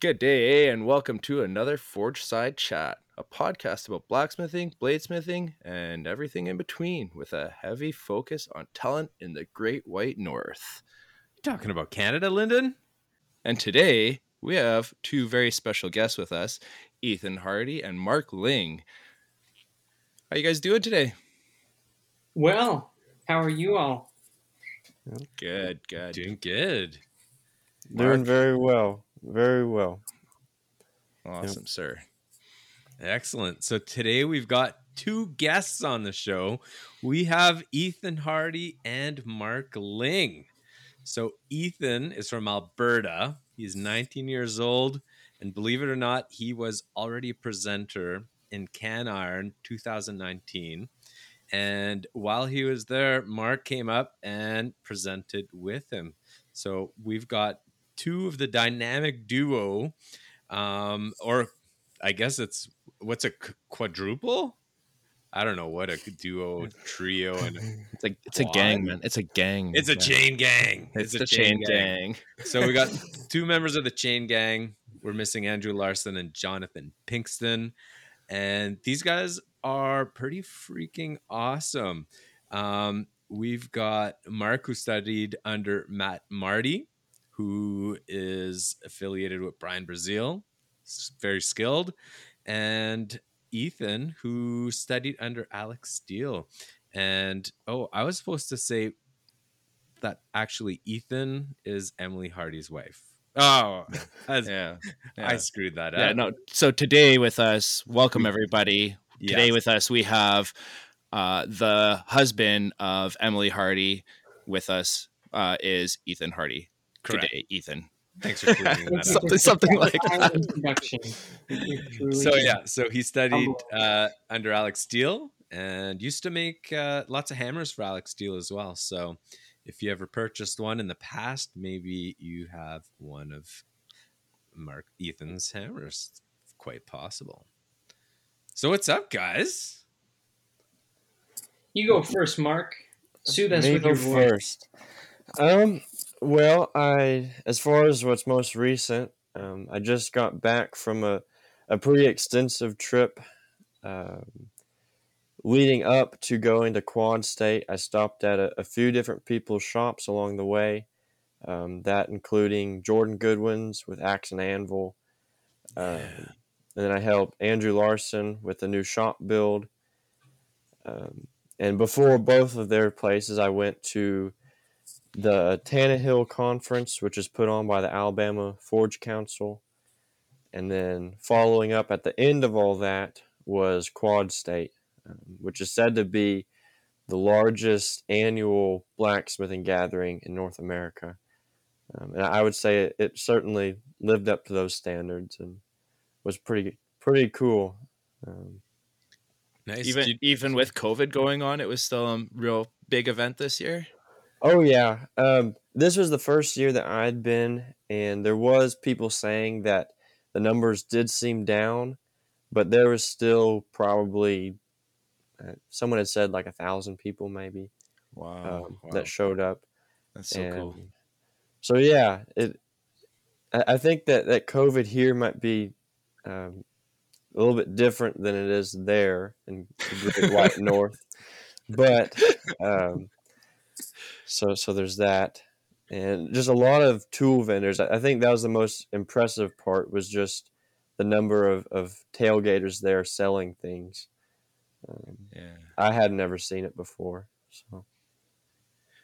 Good day, and welcome to another Forge Side Chat, a podcast about blacksmithing, bladesmithing, and everything in between, with a heavy focus on talent in the Great White North. Talking about Canada, Lyndon? And today we have two very special guests with us, Ethan Hardy and Mark Ling. How you guys doing today? Well, how are you all? Good, good. Doing good. Doing very well. Very well. Awesome, sir. Excellent. So today we've got two guests on the show. We have Ethan Hardy and Mark Ling. So Ethan is from Alberta. He's 19 years old, and believe it or not, he was already a presenter in Can Iron 2019. And while he was there, Mark came up and presented with him. So we've got two of the dynamic duo, um, or I guess it's what's a quadruple? I don't know what a duo, trio, and It's a it's a gang, man. It's a gang. it's a Yeah. chain gang. It's, a chain gang. So we got two members of the chain gang. We're missing Andrew Larson and Jonathan Pinkston. And these guys are pretty freaking awesome. Um, we've got Mark, who studied under Matt Marty, who is affiliated with Brian Brazeal, very skilled. And Ethan, who studied under Alex Steele. And oh, I was supposed to say that actually Ethan is Emily Hardy's wife. Oh, I, Yeah. I screwed that up. Yeah, no. So today with us, welcome everybody. Today with us, we have uh, the husband of Emily Hardy. With us uh, is Ethan Hardy. Correct. Today, Ethan. Thanks for clearing that. Something- something like Fine that. Introduction. You're truly- So yeah, so he studied uh, under Alex Steele and used to make uh, lots of hammers for Alex Steele as well. So if you ever purchased one in the past, maybe you have one of Mark Ethan's hammers. It's quite possible. So what's up, guys? You go first, Mark. Soothe us Me with go your voice. first. Um. Well, I as far as what's most recent, um, I just got back from a a pretty extensive trip. Um, leading up to going to Quad State, I stopped at a, a few different people's shops along the way. Um, that including Jordan Goodwin's with Axe and Anvil. Um, and then I helped Andrew Larson with the new shop build. Um, and before both of their places, I went to the Tannehill Conference, which is put on by the Alabama Forge Council. And then following up at the end of all that was Quad State, which is said to be the largest annual blacksmithing gathering in North America. Um, and I would say it, it certainly lived up to those standards and was pretty pretty cool. Um, Nice. Even Did- even with COVID going on, it was still a real big event this year. Oh yeah, um, this was the first year that I'd been, and there was people saying that the numbers did seem down, but there was still probably uh, someone had said like a thousand people maybe Wow, um, that showed up. that's so cool. So yeah, it. I I think that that COVID here might be um, a little bit different than it is there in the Great White North, but um, so so there's that, and just a lot of tool vendors. I I think that was the most impressive part was just the number of, of tailgaters there selling things. Um, Yeah. I had never seen it before, so.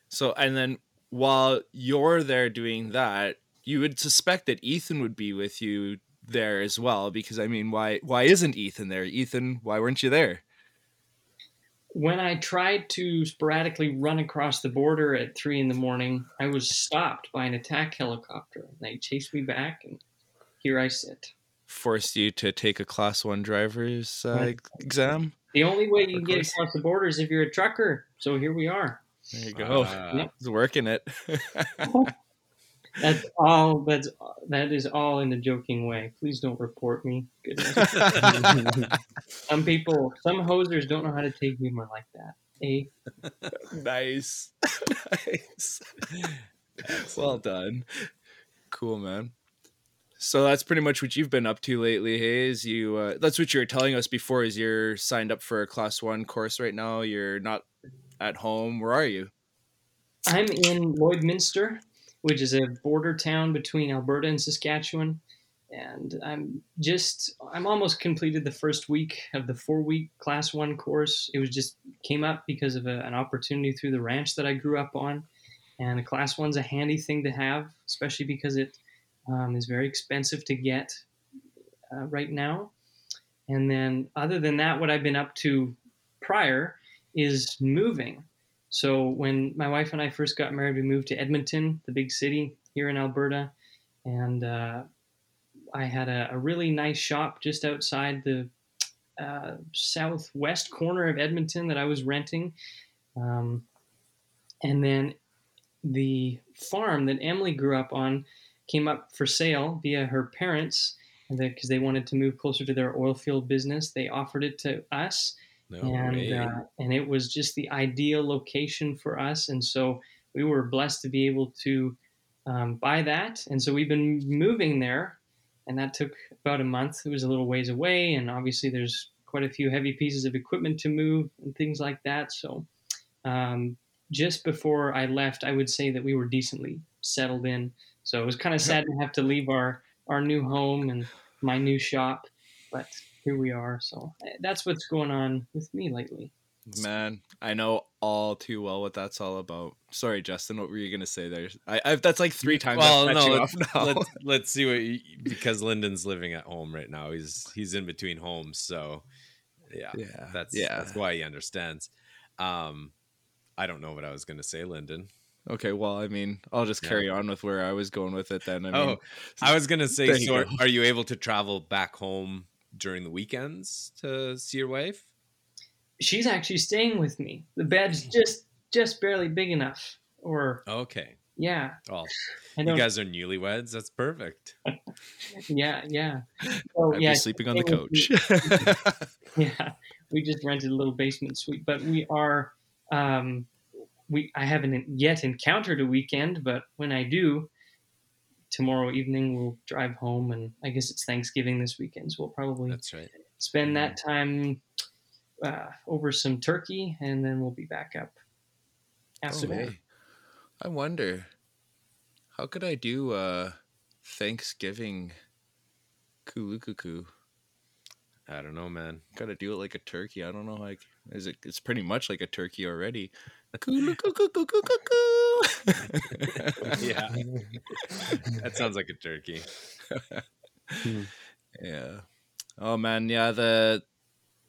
So and then while you're there doing that, you would suspect that Ethan would be with you there as well because I mean, why why isn't Ethan there? Ethan, why weren't you there? When I tried to sporadically run across the border at three in the morning, I was stopped by an attack helicopter. They chased me back, and here I sit. Forced you to take a class one driver's uh, exam. The only way you can get across the border is if you're a trucker. So here we are. There you go. Uh, He's working it. That's all. That's that is all in a joking way. Please don't report me. Some people, some hosers don't know how to take humor like that. A. nice. nice. well done. Cool, man. So that's pretty much what you've been up to lately, hey? Is you uh, that's what you were telling us before is you're signed up for a class one course right now. You're not at home. Where are you? I'm in Lloydminster, which is a border town between Alberta and Saskatchewan. And I'm just I'm almost completed the first week of the four week class one course. It was just came up because of a, an opportunity through the ranch that I grew up on. And a class one's a handy thing to have, especially because it um, is very expensive to get uh, right now. And then, other than that, what I've been up to prior is moving. So, when my wife and I first got married, we moved to Edmonton, the big city here in Alberta. And uh, I had a, a, really nice shop just outside the uh, southwest corner of Edmonton that I was renting. Um, and then the farm that Emily grew up on came up for sale via her parents because they wanted to move closer to their oil field business. They offered it to us, no and uh, and it was just the ideal location for us. And so we were blessed to be able to um, buy that. And so we've been moving there, and that took about a month. It was a little ways away, and obviously there's quite a few heavy pieces of equipment to move and things like that. So. Um, just before I left, I would say that we were decently settled in. So it was kind of sad to have to leave our our new home and my new shop, but here we are. So eh, that's what's going on with me lately. Man, I know all too well what that's all about. Sorry, Justin, what were you gonna say there? I, I that's like three times. Well, no, let's, let's, let's, see what you, because Lyndon's living at home right now. He's he's in between homes, so yeah, yeah, that's yeah, that's why he understands. Um, I don't know what I was gonna say, Lyndon. Okay, well, I mean, I'll just carry on with where I was going with it then. I mean, oh, I was gonna say, so are you able to travel back home during the weekends to see your wife? She's actually staying with me. The bed's just just barely big enough. Or okay, yeah. Well, you guys are newlyweds. That's perfect. yeah, yeah. So, I'd yeah, be sleeping on the couch. yeah, we just rented a little basement suite, but we are. Um, we I haven't yet encountered a weekend, but when I do, tomorrow evening we'll drive home, and I guess it's Thanksgiving this weekend, so we'll probably that's right spend that time uh, over some turkey, and then we'll be back up after oh. I wonder how could I do uh, Thanksgiving kulukuku. I don't know, man. Got to do it like a turkey. I don't know. Like, is it? It's pretty much like a turkey already. yeah, that sounds like a turkey. yeah. Oh man, yeah. The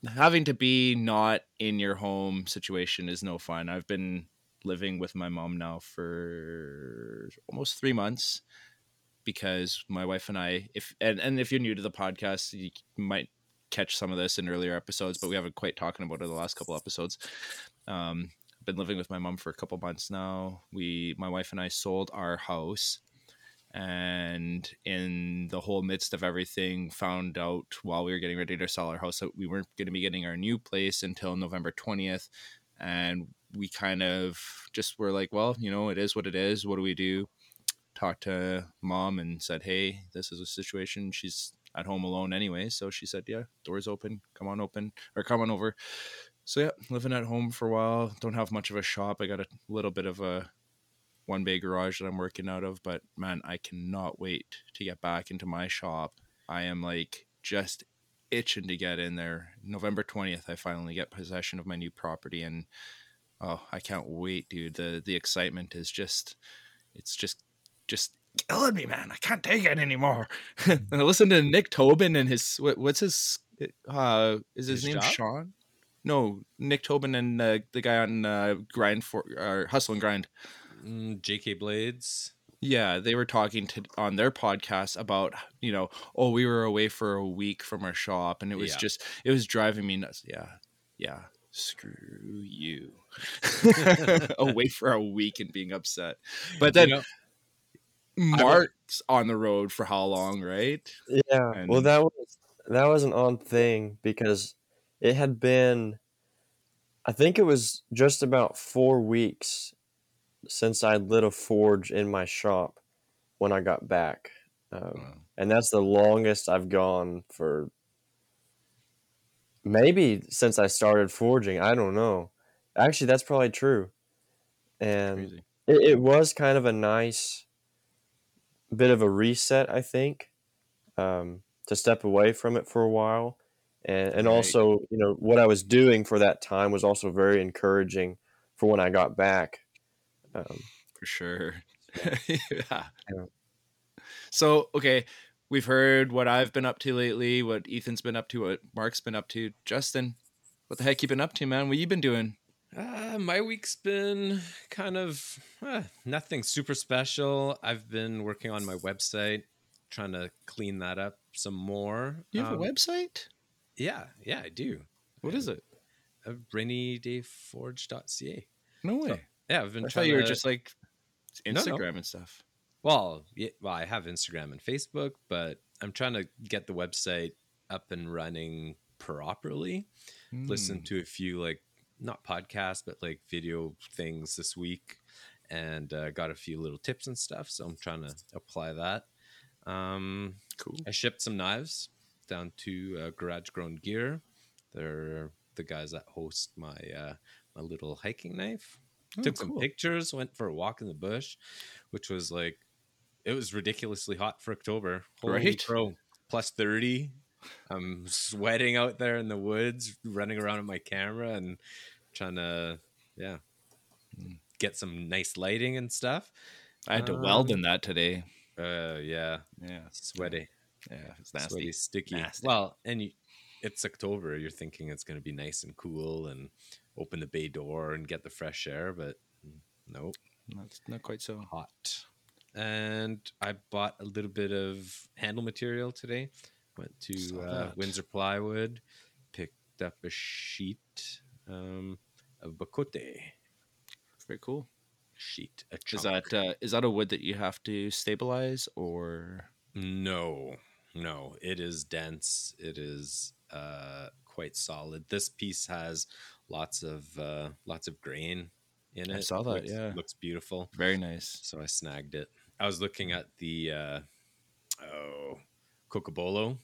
having to be not in your home situation is no fun. I've been living with my mom now for almost three months because my wife and I, if and, and if you're new to the podcast, you might catch some of this in earlier episodes, but we haven't quite talking about it the last couple episodes. Um, been living with my mom for a couple months now. We, my wife and I, sold our house, and in the whole midst of everything, found out while we were getting ready to sell our house that we weren't going to be getting our new place until November twentieth, and we kind of just were like, well, you know, it is what it is. What do we do? Talked to mom and said, hey, this is a situation. She's at home alone anyway. So she said, yeah, doors open. Come on, open or come on over. So yeah, living at home for a while. Don't have much of a shop. I got a little bit of a one bay garage that I'm working out of, but man, I cannot wait to get back into my shop. I am like just itching to get in there. November 20th, I finally get possession of my new property and oh, I can't wait, dude. The the excitement is just it's just just killing me, man. I can't take it anymore. and I listened to Nick Tobin and his what, what's his uh is his, his name job? Sean? No, Nick Tobin and uh, the guy on uh, Grind for uh, Hustle and Grind. Mm, J.K. Blades. Yeah, they were talking to on their podcast about you know, oh, we were away for a week from our shop, and it was yeah. just it was driving me nuts. Yeah, yeah, screw you, away for a week and being upset. But then you know, Mark's on the road for how long, right? Yeah. And, well, that was that was an odd thing because it had been I think it was just about four weeks since I lit a forge in my shop when I got back. Um, Wow. and that's the longest I've gone for maybe since I started forging. I don't know. Actually, that's probably true. And it, it was kind of a nice bit of a reset, I think, um, to step away from it for a while. And, and Right. also, you know, what I was doing for that time was also very encouraging for when I got back. Um, for sure. yeah. Yeah. So, okay, we've heard what I've been up to lately, what Ethan's been up to, what Mark's been up to. Justin, what the heck you been up to, man? What you been doing? Uh, my week's been kind of uh, nothing super special. I've been working on my website, trying to clean that up some more. You have Um, a website? Yeah, yeah, I do. What is it? Uh, rainydayforge.ca. No way. Yeah, I've been I trying thought you were to- just like No, no. Instagram and stuff. Well, yeah, well, I have Instagram and Facebook, but I'm trying to get the website up and running properly. Listen Hmm. to a few like not podcasts, but like video things this week, and uh, got a few little tips and stuff. So I'm trying to apply that. Um, Cool. I shipped some knives down to uh, Garage Grown Gear. They're the guys that host my uh, my little hiking knife. Oh, Took some pictures. Went for a walk in the bush, which was like it was ridiculously hot for October. Holy Right. crow, plus thirty. I'm sweating out there in the woods, running around with my camera and trying to yeah Hmm. get some nice lighting and stuff. I had to weld Um, in that today. Uh, yeah, Yeah. sweaty. Yeah. It's nasty. sweaty, sticky. Nasty. Well, and you, it's October. You're thinking it's going to be nice and cool and open the bay door and get the fresh air, but nope, Not, not quite so. hot. And I bought a little bit of handle material today. Went to uh. Windsor Plywood, picked up a sheet um, of bocote Very cool. sheet. A Is that uh, is that a wood that you have to stabilize or? No, no, it is dense. It is uh, quite solid. This piece has lots of uh, lots of grain in it. I saw that, Looks- yeah. looks beautiful. Very nice. So I snagged it. I was looking at the uh, oh Cocobolo.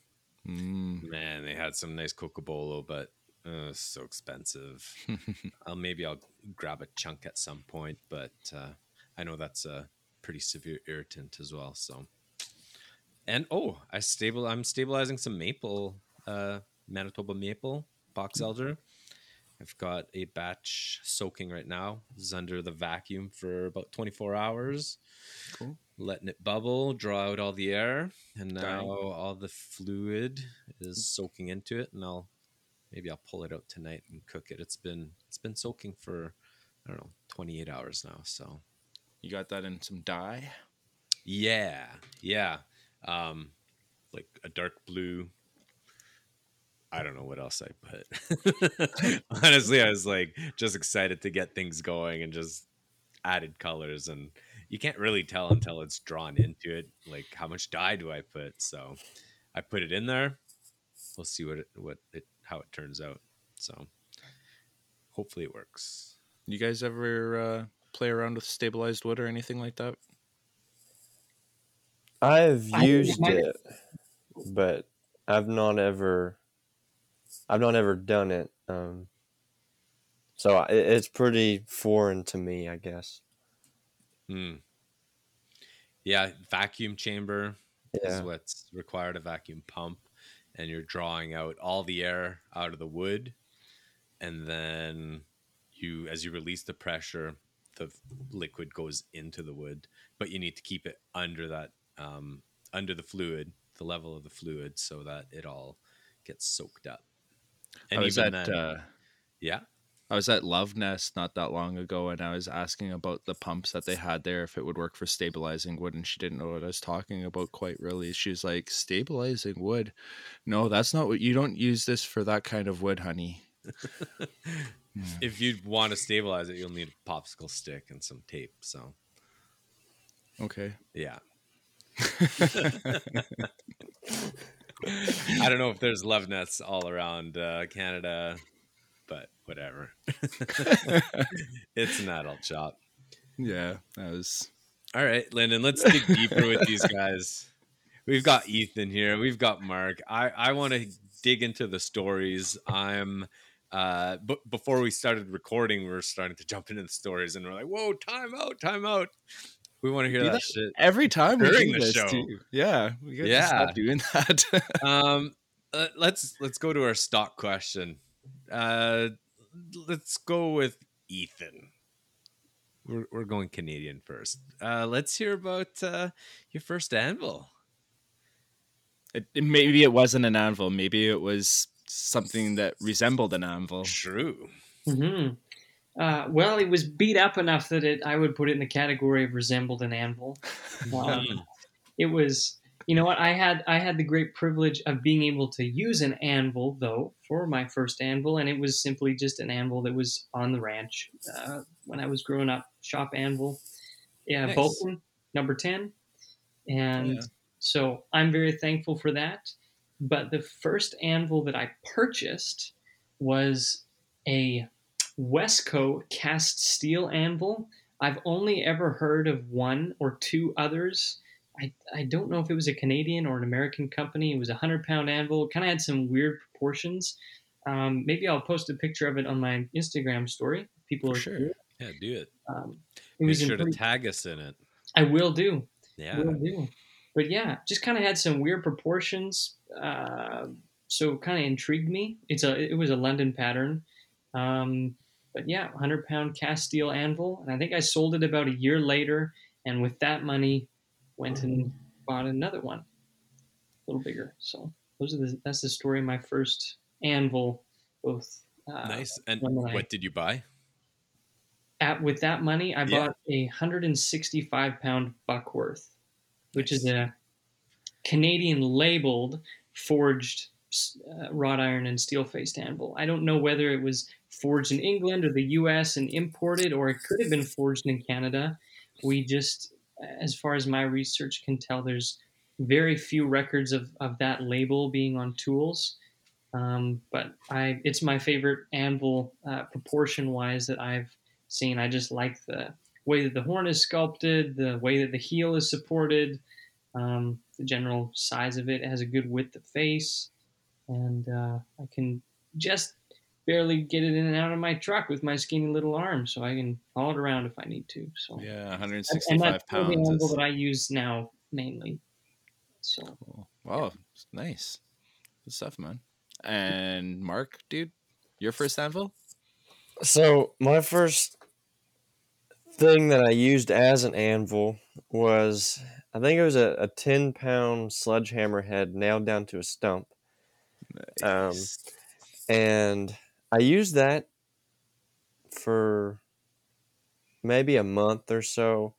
Mm. Man, they had some nice Cocobolo, but uh, so expensive. I'll maybe I'll grab a chunk at some point, but uh, I know that's a pretty severe irritant as well. So, and oh, I stable. I'm stabilizing some maple, uh, Manitoba maple box elder. I've got a batch soaking right now. This is under the vacuum for about 24 hours. Cool. Letting it bubble, draw out all the air, and now Dang. all the fluid is soaking into it. And I'll maybe I'll pull it out tonight and cook it. It's been it's been soaking for I don't know 28 hours now. So You got that in some dye. yeah, yeah, um, like a dark blue. I don't know what else I put. Honestly, I was like just excited to get things going and just added colors and you can't really tell until it's drawn into it like how much dye do I put. So I put it in there. We'll see what it what it how it turns out. So hopefully it works. You guys ever uh, play around with stabilized wood or anything like that? I've used my- it, but I've not ever, I've not ever done it. Um, so I- it, it's pretty foreign to me, I guess. Hmm. Yeah, vacuum chamber is what's required a vacuum pump and you're drawing out all the air out of the wood and then you as you release the pressure the liquid goes into the wood but you need to keep it under that um, under the fluid the level of the fluid so that it all gets soaked up I was even at then- uh, yeah I was at Love Nest not that long ago, and I was asking about the pumps that they had there if it would work for stabilizing wood, and she didn't know what I was talking about quite really. She was like, "Stabilizing wood? No, that's not what you don't use this for that kind of wood, honey." if you want to stabilize it you'll need a popsicle stick and some tape so Okay. Yeah. I don't know if there's love nets all around uh, Canada, but whatever. it's an adult shop. yeah, that was All right, Lyndon, let's dig deeper with these guys. We've got Ethan here. We've got Mark. I, I want to dig into the stories. I'm uh but before we started recording, we were starting to jump into the stories and we're like, whoa, time out, time out. We want to hear that, that shit. every time we During do the this, show. too. Yeah, we gotta Yeah. stop doing that. Um uh, let's let's go to our stock question. Uh let's go with Ethan. We're we're going Canadian first. Uh let's hear about uh your first anvil. it, it- maybe it wasn't an anvil. Maybe it was something that resembled an anvil. True. hmm Uh, well, it was beat up enough that it I would put it in the category of resembled an anvil. Um, it was, you know what? I had I had the great privilege of being able to use an anvil though for my first anvil, and it was simply just an anvil that was on the ranch uh, when I was growing up. Shop anvil, yeah, Nice. Vulcan number ten, and Yeah. so I'm very thankful for that. But the first anvil that I purchased was a Westco cast steel anvil. I've only ever heard of one or two others. I, I don't know if it was a Canadian or an American company. It was a 100 pound anvil. Kind of had some weird proportions. Um, maybe I'll post a picture of it on my Instagram story. People For are sure. Yeah, do it. Um, it Make sure to pretty- tag us in it. I will do. Yeah. Will do. But yeah, just kind of had some weird proportions. Uh, so kind of intrigued me. It's a it was a London pattern. Um, but yeah, 100 pound cast steel anvil, and I think I sold it about a year later. And with that money, went and bought another one, a little bigger. So those are the that's the story of my first anvil. Both uh, nice. And that I- what did you buy? at with that money, I Yeah. bought a 165 pound Buckworth, which is a Canadian labeled forged uh, wrought iron and steel faced anvil. I don't know whether it was forged in England or the U.S. and imported, or it could have been forged in Canada. We just, as far as my research can tell, there's very few records of, of that label being on tools. Um, but I, it's my favorite anvil uh, proportion wise that I've seen. I just like the way that the horn is sculpted, the way that the heel is supported, um, the general size of it. It has a good width of face, and uh, I can just barely get it in and out of my truck with my skinny little arm, so I can haul it around if I need to. So Yeah, and 165 that's still the pounds. anvil Is, that I use now mainly. So cool. Wow, nice. Good stuff, man. And Mark, dude, your first anvil? So my first thing that I used as an anvil was I think it was a, a ten pound sledgehammer head nailed down to a stump. Um, and I used that for maybe a month or so,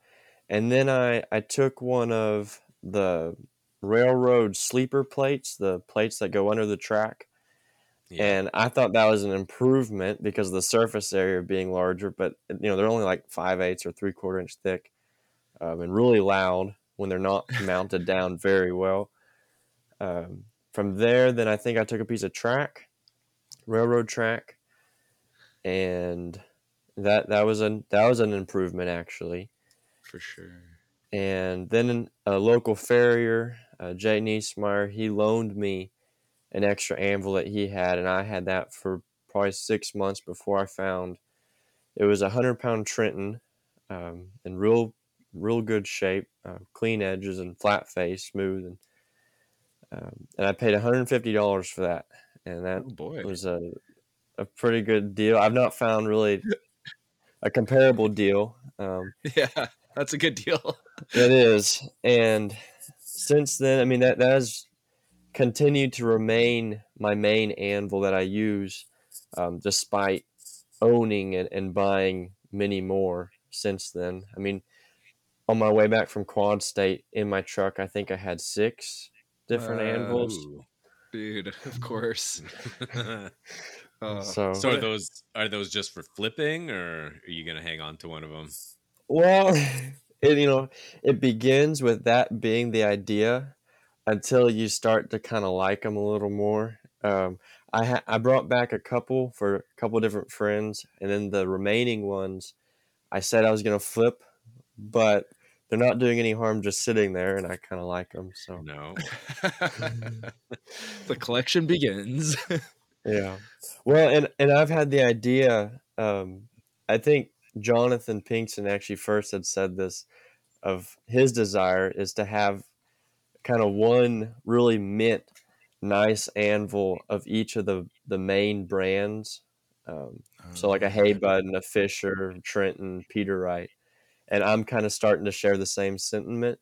and then I I took one of the railroad sleeper plates, the plates that go under the track, Yeah. and I thought that was an improvement because of the surface area being larger. But you know they're only like five eighths or three quarter inch thick, um, and really loud when they're not mounted down very well. Um, from there, then I think I took a piece of track, railroad track, and that that was an that was an improvement actually. For sure. And then a local farrier, uh, Jay Niesmeyer, he loaned me an extra anvil that he had, and I had that for probably six months before I found it was a hundred pound Trenton, um, in real real good shape, uh, clean edges and flat face, smooth, and um, and I paid one hundred and fifty dollars for that, and that Oh was a a pretty good deal. I've not found really a comparable deal. Um, Yeah, that's a good deal. it is, and since then, I mean that that has continued to remain my main anvil that I use, um, despite owning and, and buying many more since then. I mean, on my way back from Quad State in my truck, I think I had six different Wow. anvils. Ooh. Dude, of course. Uh, So, so are those are those just for flipping, or are you gonna hang on to one of them? Well, it, you know, it begins with that being the idea until you start to kind of like them a little more. Um, I ha- I brought back a couple for a couple different friends, and then the remaining ones, I said I was gonna flip, but they're not doing any harm just sitting there, and I kind of like them. So No. the collection begins. yeah, well, and and I've had the idea. Um, I think Jonathan Pinkston actually first had said this of his desire is to have kind of one really mint nice anvil of each of the the main brands um, so like a Hay-Budden a fisher trenton peter wright and i'm kind of starting to share the same sentiment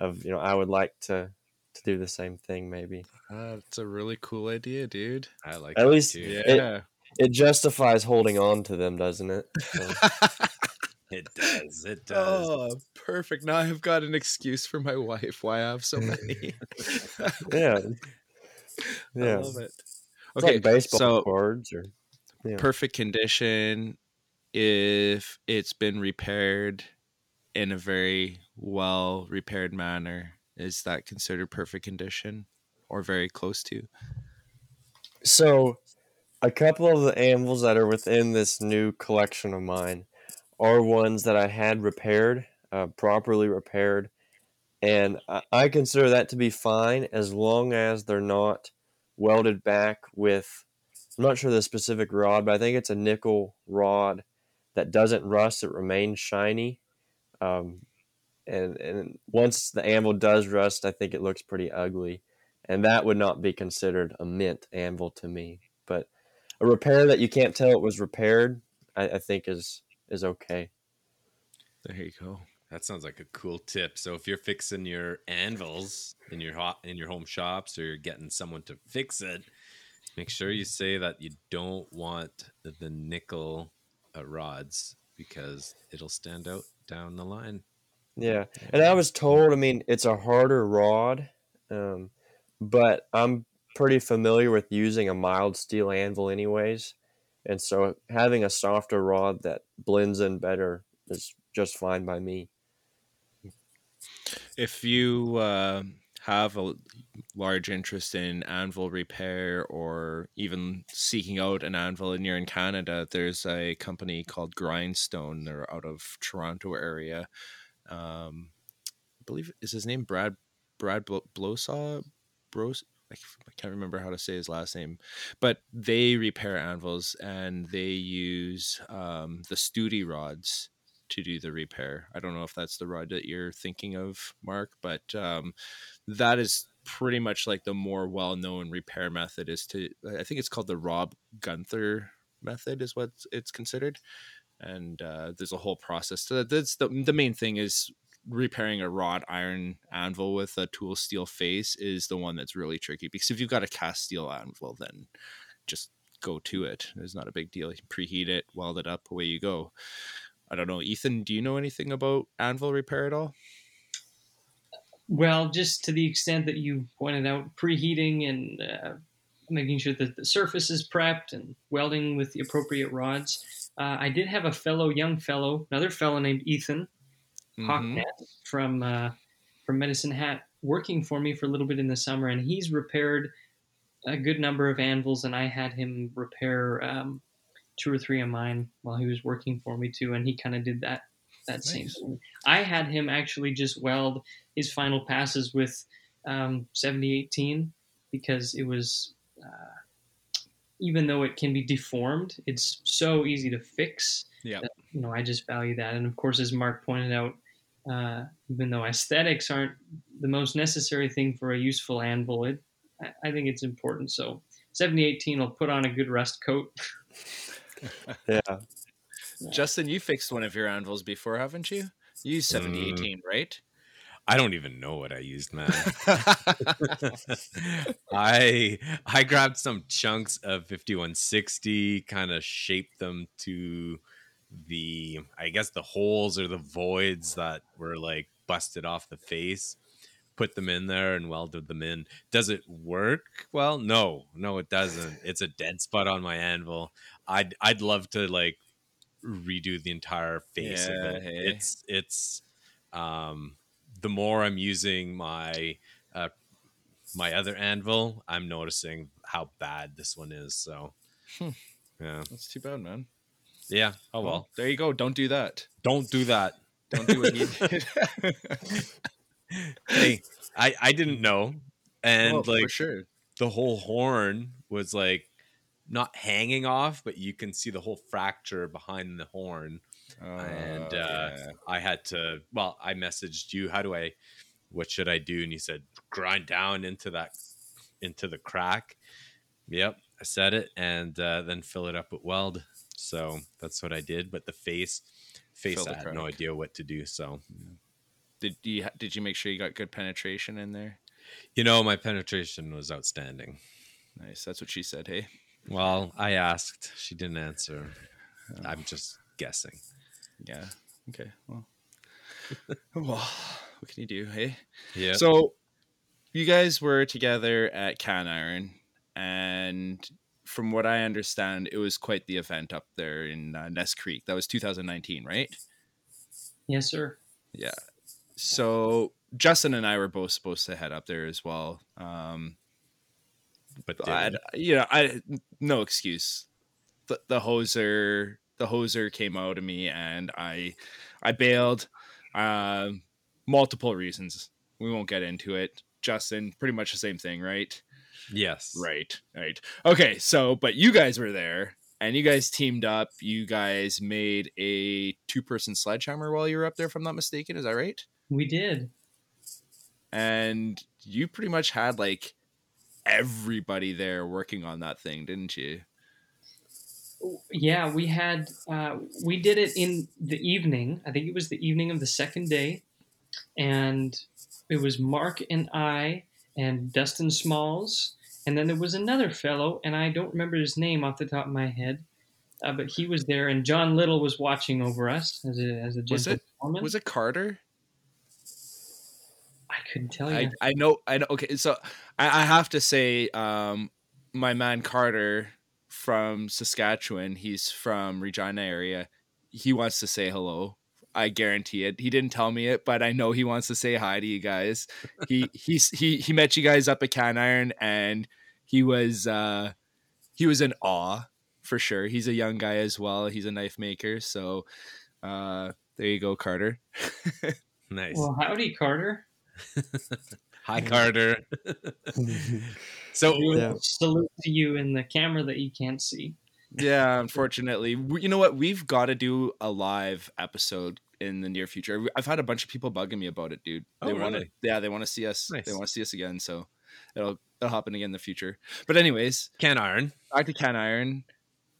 of you know i would like to to do the same thing maybe Uh, That's a really cool idea, dude. I like At it least- too. Yeah. it justifies holding on to them doesn't it So, It does. It does. oh, perfect. Now I've got an excuse for my wife why I have so many. yeah I yeah love it. It's Okay, like baseball so cards or yeah. perfect condition if it's been repaired in a very well repaired manner. Is that considered perfect condition or very close to? So, a couple of the anvils that are within this new collection of mine are ones that I had repaired, uh, properly repaired, and I, I consider that to be fine as long as they're not welded back with. I'm not sure the specific rod, but I think it's a nickel rod that doesn't rust; it remains shiny. Um, and and once the anvil does rust, I think it looks pretty ugly and that would not be considered a mint anvil to me. But a repair that you can't tell it was repaired, I, I think is is okay. There you go. That sounds like a cool tip. So if you're fixing your anvils in your hot in your home shops or you're getting someone to fix it, make sure you say that you don't want the nickel uh, rods because it'll stand out down the line. Yeah, and I was told, I mean, it's a harder rod, um, but I'm pretty familiar with using a mild steel anvil, anyways, and so having a softer rod that blends in better is just fine by me. If you uh, have a large interest in anvil repair or even seeking out an anvil and you're in Canada, there's a company called Grindstone. They're out of Toronto area. Um, I believe is his name Brad Brad Blo- Blowsaw Bros. I can't remember how to say his last name, but they repair anvils and they use um, the Stoody rods to do the repair. I don't know if that's the rod that you're thinking of, Mark, but um, that is pretty much like the more well-known repair method is to I think it's called the Robb Gunter method is what it's considered. And uh, there's a whole process that. That's the the main thing is repairing a wrought iron anvil with a tool steel face is the one that's really tricky because if you've got a cast steel anvil, then just go to it. It's not a big deal. You preheat it, weld it up, away you go. I don't know, Ethan. Do you know anything about anvil repair at all? Well, just to the extent that you pointed out, preheating and uh, making sure that the surface is prepped and welding with the appropriate rods. Uh, I did have a fellow, young fellow, another fellow named Ethan. Hawknet from uh, from Medicine Hat, working for me for a little bit in the summer, and he's repaired a good number of anvils, and I had him repair um, two or three of mine while he was working for me too, and he kind of did that that same thing. I had him actually just weld his final passes with um, 7018 because it was. Uh, even though it can be deformed, it's so easy to fix Yeah. you know, I just value that. And of course, as Mark pointed out, uh, even though aesthetics aren't the most necessary thing for a useful anvil, it, I, I think it's important. So 7018 will put on a good rust coat. Yeah, Justin, you fixed one of your anvils before, haven't you? You used 7018, mm. right? I don't even know what I used, man. I I grabbed some chunks of 5160, kind of shaped them to the I guess the holes or the voids that were like busted off the face. Put them in there and welded them in. Does it work? Well, no, no, it doesn't. It's a dead spot on my anvil. I'd I'd love to like redo the entire face Yeah, of it. hey. It's it's um the more I'm using my uh, my other anvil, I'm noticing how bad this one is. So, Hmm. yeah, That's too bad, man. yeah. Oh well, there you go. Don't do that. don't do that. Don't do what he did. hey, I I didn't know, and Oh, like for sure. the whole horn was like not hanging off, but you can see the whole fracture behind the horn. and Oh, uh, yeah. I had to. Well, I messaged you. How do I? What should I do? And you said grind down into that into the crack. Yep, I said it, and uh, then fill it up with weld. So that's what I did. But the face, face, the I had no idea what to do. So did you did you make sure you got good penetration in there? you know, my penetration was outstanding. Nice. That's what she said. Hey. Well, I asked. She didn't answer. I'm just guessing. Yeah. Okay. Well. well, what can you do? Hey. Yeah. So, you guys were together at Can Iron, and from what I understand, it was quite the event up there in uh, Nest Creek. That was 2019, right? Yes, sir. Yeah. So Justin and I were both supposed to head up there as well. Um, but I, you know, I no excuse. The the hoser the hoser came out of me, and I I bailed. Um, multiple reasons. We won't get into it. Justin, pretty much the same thing, right? yes. Right, right. Okay, so but you guys were there, and you guys teamed up. You guys made a two-person sledgehammer while you were up there, if I'm not mistaken. Is that right? We did. And you pretty much had like everybody there working on that thing, didn't you? Yeah, we had uh, we did it in the evening. I think it was the evening of the second day, and it was Mark and I and Dustin Smalls, and then there was another fellow, and I don't remember his name off the top of my head, uh, but he was there, and John Little was watching over us as a as a Was it- Was it Carter? I couldn't tell you. I, I know I know okay so I, I have to say um my man Carter from Saskatchewan he's from Regina area he wants to say hello I guarantee it he didn't tell me it but I know he wants to say hi to you guys he he's he he met you guys up at Can Iron and he was uh he was in awe for sure he's a young guy as well he's a knife maker so uh there you go Carter Nice. well, howdy, Carter. Hi, Carter. so Yeah. Salute to you in the camera that you can't see. yeah unfortunately We- you know what we've got to do a live episode in the near future i've had a bunch of people bugging me about it dude Oh, they want to yeah they want to see us Nice. they want to see us again so it'll it'll happen again in the future but anyways can iron. back to can iron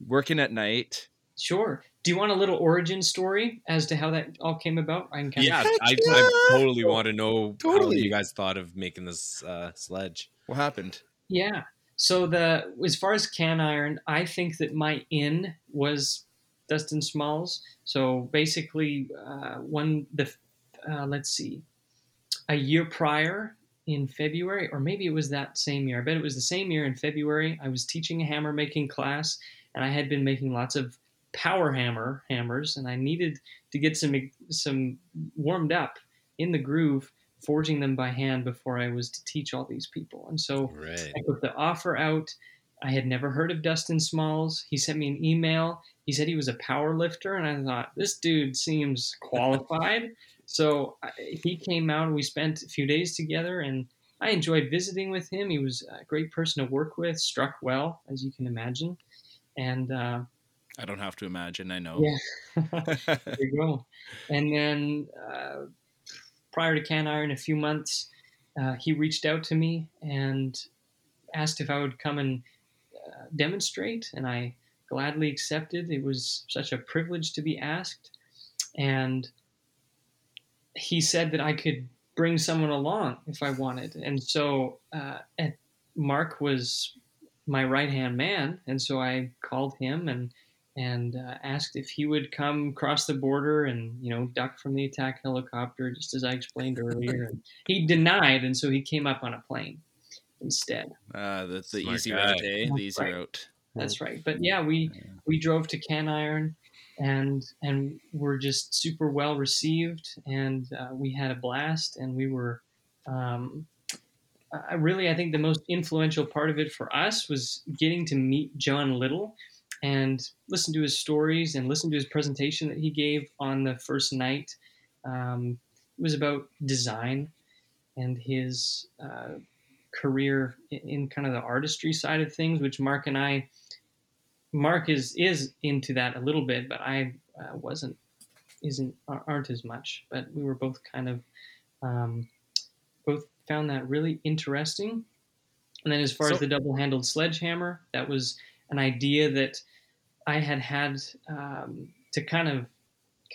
working at night Sure. Do you want a little origin story as to how that all came about? I can kind Yeah, of I, yeah. I totally want to know how Totally. you guys thought of making this uh, sledge. what happened Yeah. So the as far as can iron, I think that my in was Dustin Smalls. So basically, uh, one the uh, let's see, a year prior in February, or maybe it was that same year. I bet it was the same year in February. I was teaching a hammer making class, and I had been making lots of power hammer hammers, and I needed to get some some warmed up in the groove, forging them by hand before I was to teach all these people. And so Right. I put the offer out. I had never heard of Dustin Smalls. He sent me an email. He said he was a power lifter, and I thought this dude seems qualified. so I, he came out, and we spent a few days together, and I enjoyed visiting with him. He was a great person to work with, struck well, as you can imagine, and uh, i don't have to imagine i know yeah. there you go. And then uh, prior to Can Iron, a few months, uh, he reached out to me and asked if I would come and uh, demonstrate, and I gladly accepted. It was such a privilege to be asked, and he said that I could bring someone along if I wanted, and so uh, Mark was my right hand man, and so I called him and and uh, asked if he would come cross the border and you know duck from the attack helicopter, just as I explained earlier. And he denied, and so he came up on a plane instead. uh the, the Smart easy guy. route eh? the easy Right. route That's right. But yeah, we we drove to Can Iron, and and were just super well received, and uh, we had a blast, and we were. Um, uh, really, I think the most influential part of it for us was getting to meet John Little and listen to his stories and listen to his presentation that he gave on the first night. Um, it was about design and his uh, career in, in, kind of the artistry side of things, which Mark and I, Mark is is into that a little bit, but I uh, wasn't, isn't aren't as much. But we were both kind of, um, both found that really interesting. And then as far so, as the double-handled sledgehammer, that was an idea that I had had um, to kind of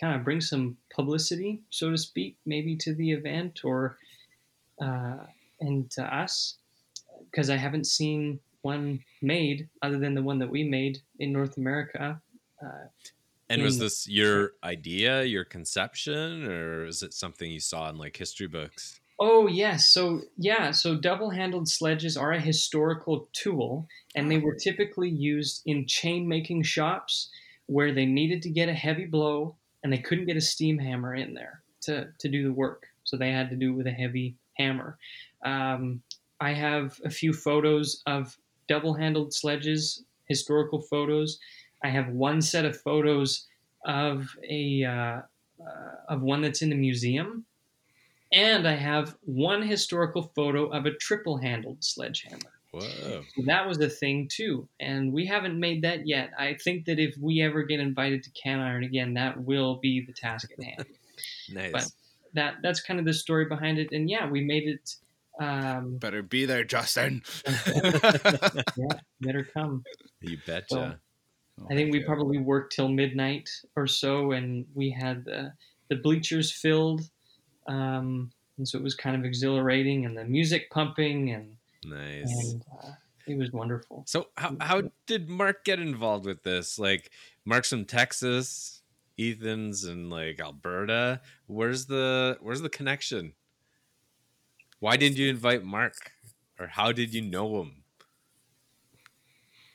kind of bring some publicity, so to speak, maybe to the event or uh, and to us, because I haven't seen one made other than the one that we made in North America. Uh, and was this your idea, your conception, or is it something you saw in like history books? Oh yes, so yeah, so double-handled sledges are a historical tool, and they were typically used in chain making shops where they needed to get a heavy blow and they couldn't get a steam hammer in there to to do the work, so they had to do it with a heavy hammer. Um, I have a few photos of double-handled sledges, historical photos. I have one set of photos of a uh, uh, of one that's in the museum and I have one historical photo of a triple handled sledgehammer. Whoa. That was a thing too. And we haven't made that yet. I think that if we ever get invited to CanIRON again, that will be the task at hand. nice. But that that's kind of the story behind it. And yeah, we made it um, better be there, Justin. yeah, better come. You betcha. So, oh I think we God. probably worked till midnight or so, and we had the the bleachers filled um, and so it was kind of exhilarating, and the music pumping, and nice. And, uh, it was wonderful. So how how did Mark get involved with this? Like Mark's from Texas, Ethan's in like Alberta. Where's the where's the connection? Why didn't you invite Mark? Or how did you know him?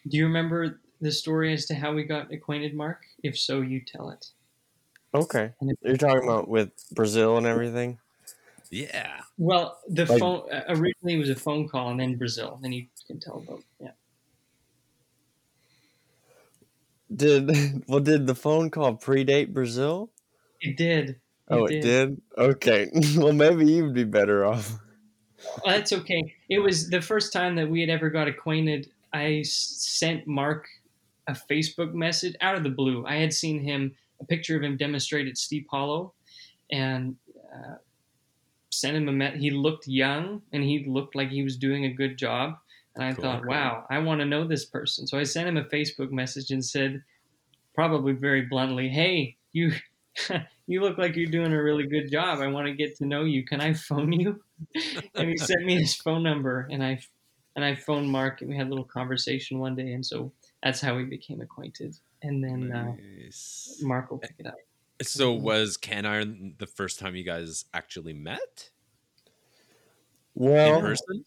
Do you remember the story as to how we got acquainted, Mark? If so, you tell it. Okay. You're talking about with Brazil and everything? Yeah. Well, the like, phone uh, originally was a phone call and then Brazil. Then you can tell about yeah. Did well did the phone call predate Brazil? It did. It oh, it did. did? Okay. well, maybe you'd be better off. Well, that's okay. It was the first time that we had ever got acquainted. I sent Mark a Facebook message out of the blue. I had seen him a picture of him demonstrate at Steep Hollow, and uh, sent him a met. He looked young and he looked like he was doing a good job. And I cool. thought, wow, I want to know this person. So I sent him a Facebook message and said, probably very bluntly, "Hey, you." you look like you're doing a really good job. I want to get to know you. Can I phone you? and he sent me his phone number, and I and I phoned Mark, and we had a little conversation one day, and so that's how we became acquainted and then uh, nice. uh, Mark will pick it up. So was CanIRON the first time you guys actually met? Well, in person.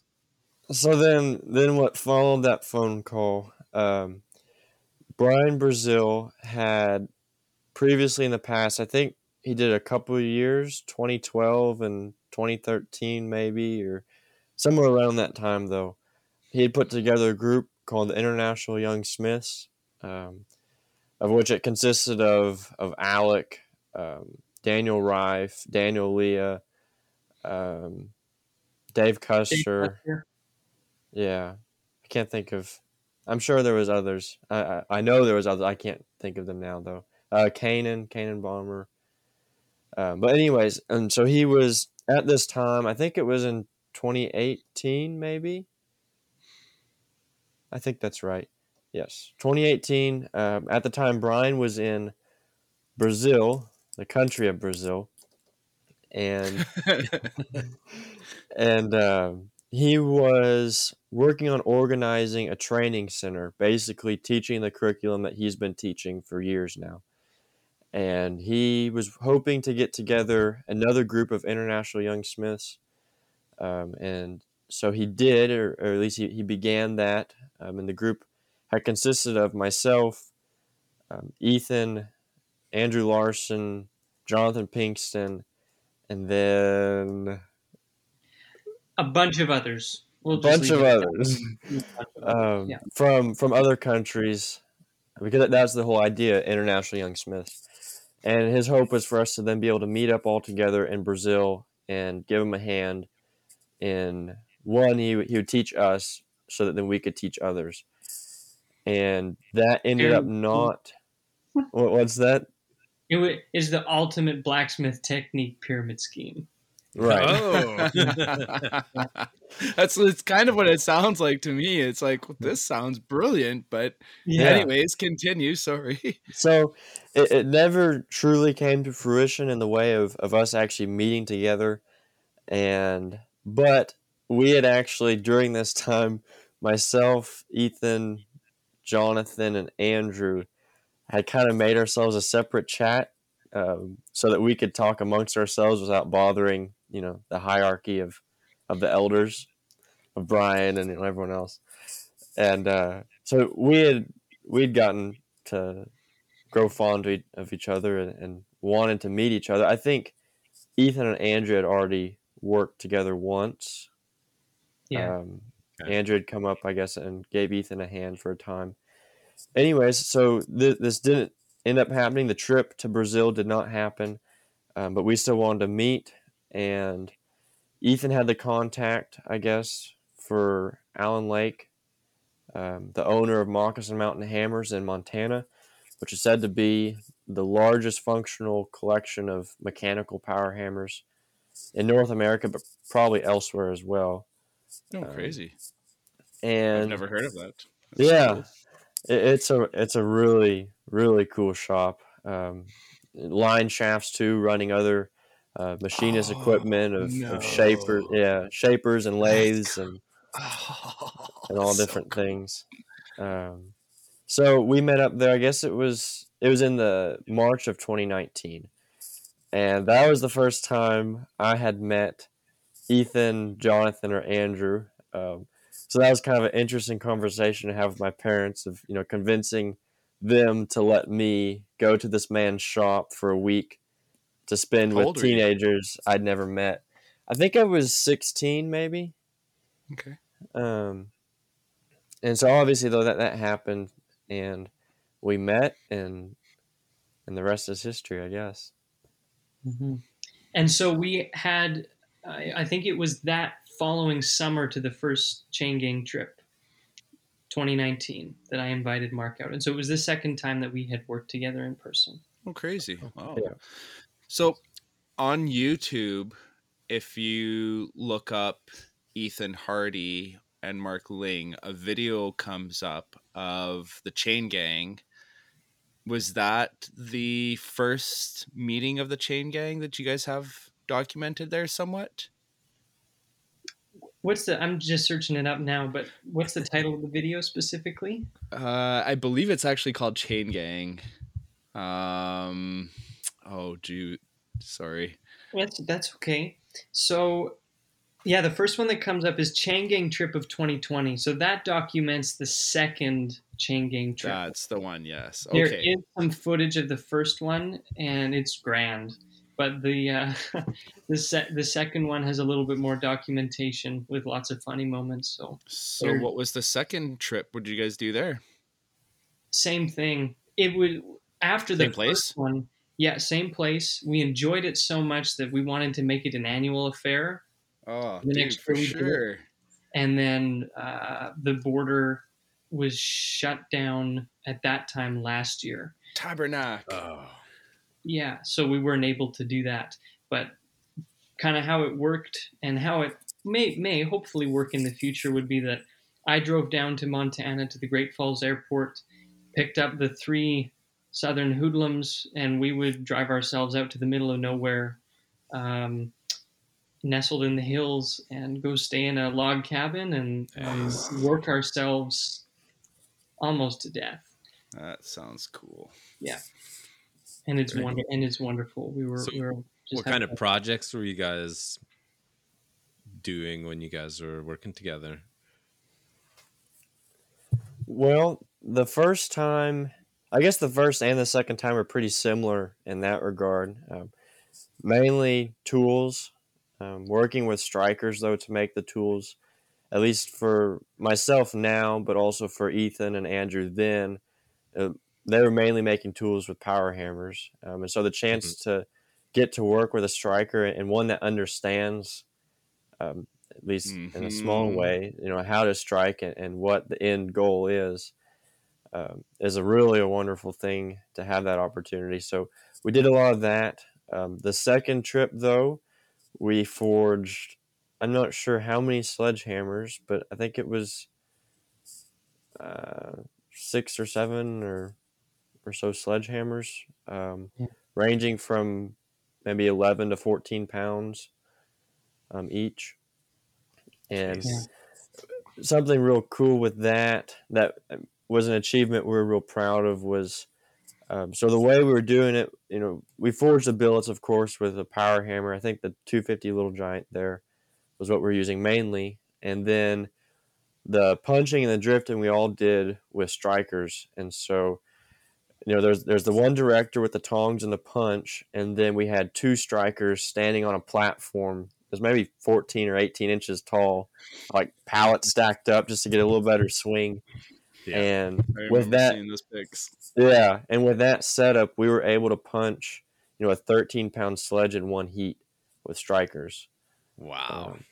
So then, then what followed that phone call? Um, Brian Brazeal had previously in the past, I think he did a couple of years, 2012 and 2013 maybe, or somewhere around that time though. He had put together a group called the International Young Smiths. Um, of which it consisted of of Alec, um, Daniel Rife, Daniel Leah, um, Dave Custer. Yeah, I can't think of. I'm sure there was others. I, I, I know there was others. I can't think of them now though. Uh, Kanan, Kanan Bomber. Um, but anyways, and so he was at this time. I think it was in 2018, maybe. I think that's right. Yes, 2018. Um, at the time, Brian was in Brazil, the country of Brazil, and and uh, he was working on organizing a training center, basically teaching the curriculum that he's been teaching for years now. And he was hoping to get together another group of international young smiths, um, and so he did, or, or, at least he, he began that. Um, and the group had consisted of myself, um, Ethan, Andrew Larson, Jonathan Pinkston, and then a bunch of others. We'll a bunch of others. Um, Yeah. from from other countries because that's the whole idea international young Smith, and his hope was for us to then be able to meet up all together in brazil and give him a hand in one he, he would teach us so that then we could teach others and that ended up not what, what's that It wa- the ultimate blacksmith technique pyramid scheme. right Oh. That's it's kind of what it sounds like to me. It's like this sounds brilliant, but Yeah. anyways, continue. Sorry. So it, it never truly came to fruition in the way of, of us actually meeting together. And, but we had actually, during this time, myself, Ethan, Jonathan, and Andrew had kind of made ourselves a separate chat um, so that we could talk amongst ourselves without bothering, you know, the hierarchy of, of the elders, of Brian and you know, everyone else. And uh, so we had, we'd gotten to grow fond of, each other and, and wanted to meet each other. I think Ethan and Andrew had already worked together once. Yeah. Um, Andrew had come up, I guess, and gave Ethan a hand for a time. Anyways, so th- this didn't end up happening. The trip to Brazil did not happen, um, but we still wanted to meet. And Ethan had the contact, I guess, for Alan Lake, um, the owner of Moccasin Mountain Hammers in Montana, which is said to be the largest functional collection of mechanical power hammers in North America, but probably elsewhere as well. Oh, Um, crazy! And I've never heard of that. yeah, cool. it, it's a it's a really really cool shop. Um, line shafts too, running other uh, machinist Oh, equipment of, no. of shapers, yeah, shapers and lathes and Oh, and all that's so different cool. things. Um, so we met up there. I guess it was it was in the March of 2019, and that was the first time I had met Ethan, Jonathan, or Andrew. Um, so that was kind of an interesting conversation to have with my parents of you know convincing them to let me go to this man's shop for a week to spend How with old you? teenagers I'd never met. I think I was 16 maybe. Okay. Um, and so obviously though that that happened, and we met, and and the rest is history, I guess. Mhm. And so we had, I, I think it was that following summer to the first chain gang trip, 2019, that I invited Mark out. And so it was the second time that we had worked together in person. Oh, crazy! Oh. Wow. Yeah. So, on YouTube, if you look up Ethan Hardy and Mark Ling, a video comes up of the Chain Gang. Was that the first meeting of the Chain Gang that you guys have documented there somewhat? What's the, I'm just searching it up now, but what's the title of the video specifically? Uh, I believe it's actually called Chain Gang. Um, oh, dude, sorry. That's, that's okay. So, yeah, the first one that comes up is Chain Gang Trip of 2020. So that documents the second Chain Gang trip. That's the one. Yes. There is some footage of the first one, and it's grand. But the uh, the se- the second one has a little bit more documentation with lots of funny moments. So So, what was the second trip? What did you guys do there? same thing. It would after the Same place? first one. Yeah, same place. We enjoyed it so much that we wanted to make it an annual affair. Oh, The dude, next for year we did it. sure. and then uh, the border was shut down at that time last year. Tabernacle. Oh. Yeah, so we weren't able to do that, but kind of how it worked and how it may may hopefully work in the future would be that I drove down to Montana to the Great Falls Airport, picked up the three Southern hoodlums, and we would drive ourselves out to the middle of nowhere, um, nestled in the hills, and go stay in a log cabin and um, work ourselves almost to death. That sounds cool. And it's Very wonder and it's wonderful. We were So we were just What kind having of projects were you guys doing when you guys were working together? Well, the first time, I guess the first and the second time are pretty similar in that regard. Um, mainly tools, um, working with strikers though to make the tools, at least for myself now, but also for Ethan and Andrew then, uh, they were mainly making tools with power hammers, um, and so the chance mm-hmm. to get to work with a striker and one that understands, um, at least mm-hmm. in a small mm-hmm. way, you know how to strike and, and what the end goal is, um, is a really a wonderful thing to have that opportunity. So we did a lot of that. Um, the second trip, though, we forged. I'm not sure how many sledgehammers, but I think it was uh, six or seven or or so sledgehammers, um, yeah. ranging from maybe 11 to 14 pounds um, each. And yeah. something real cool with that that was an achievement we were real proud of was um, so the way we were doing it, you know, we forged the billets, of course, with a power hammer. I think the 250 little giant there was what we are using mainly, and then the punching and the drifting we all did with strikers. And so, you know, there's there's the one director with the tongs and the punch, and then we had two strikers standing on a platform. It was maybe 14 or 18 inches tall, like pallets stacked up just to get a little better swing. Yeah, and with that, yeah, and with that setup, we were able to punch, you know, a 13 pound sledge in one heat with strikers. Wow. Um,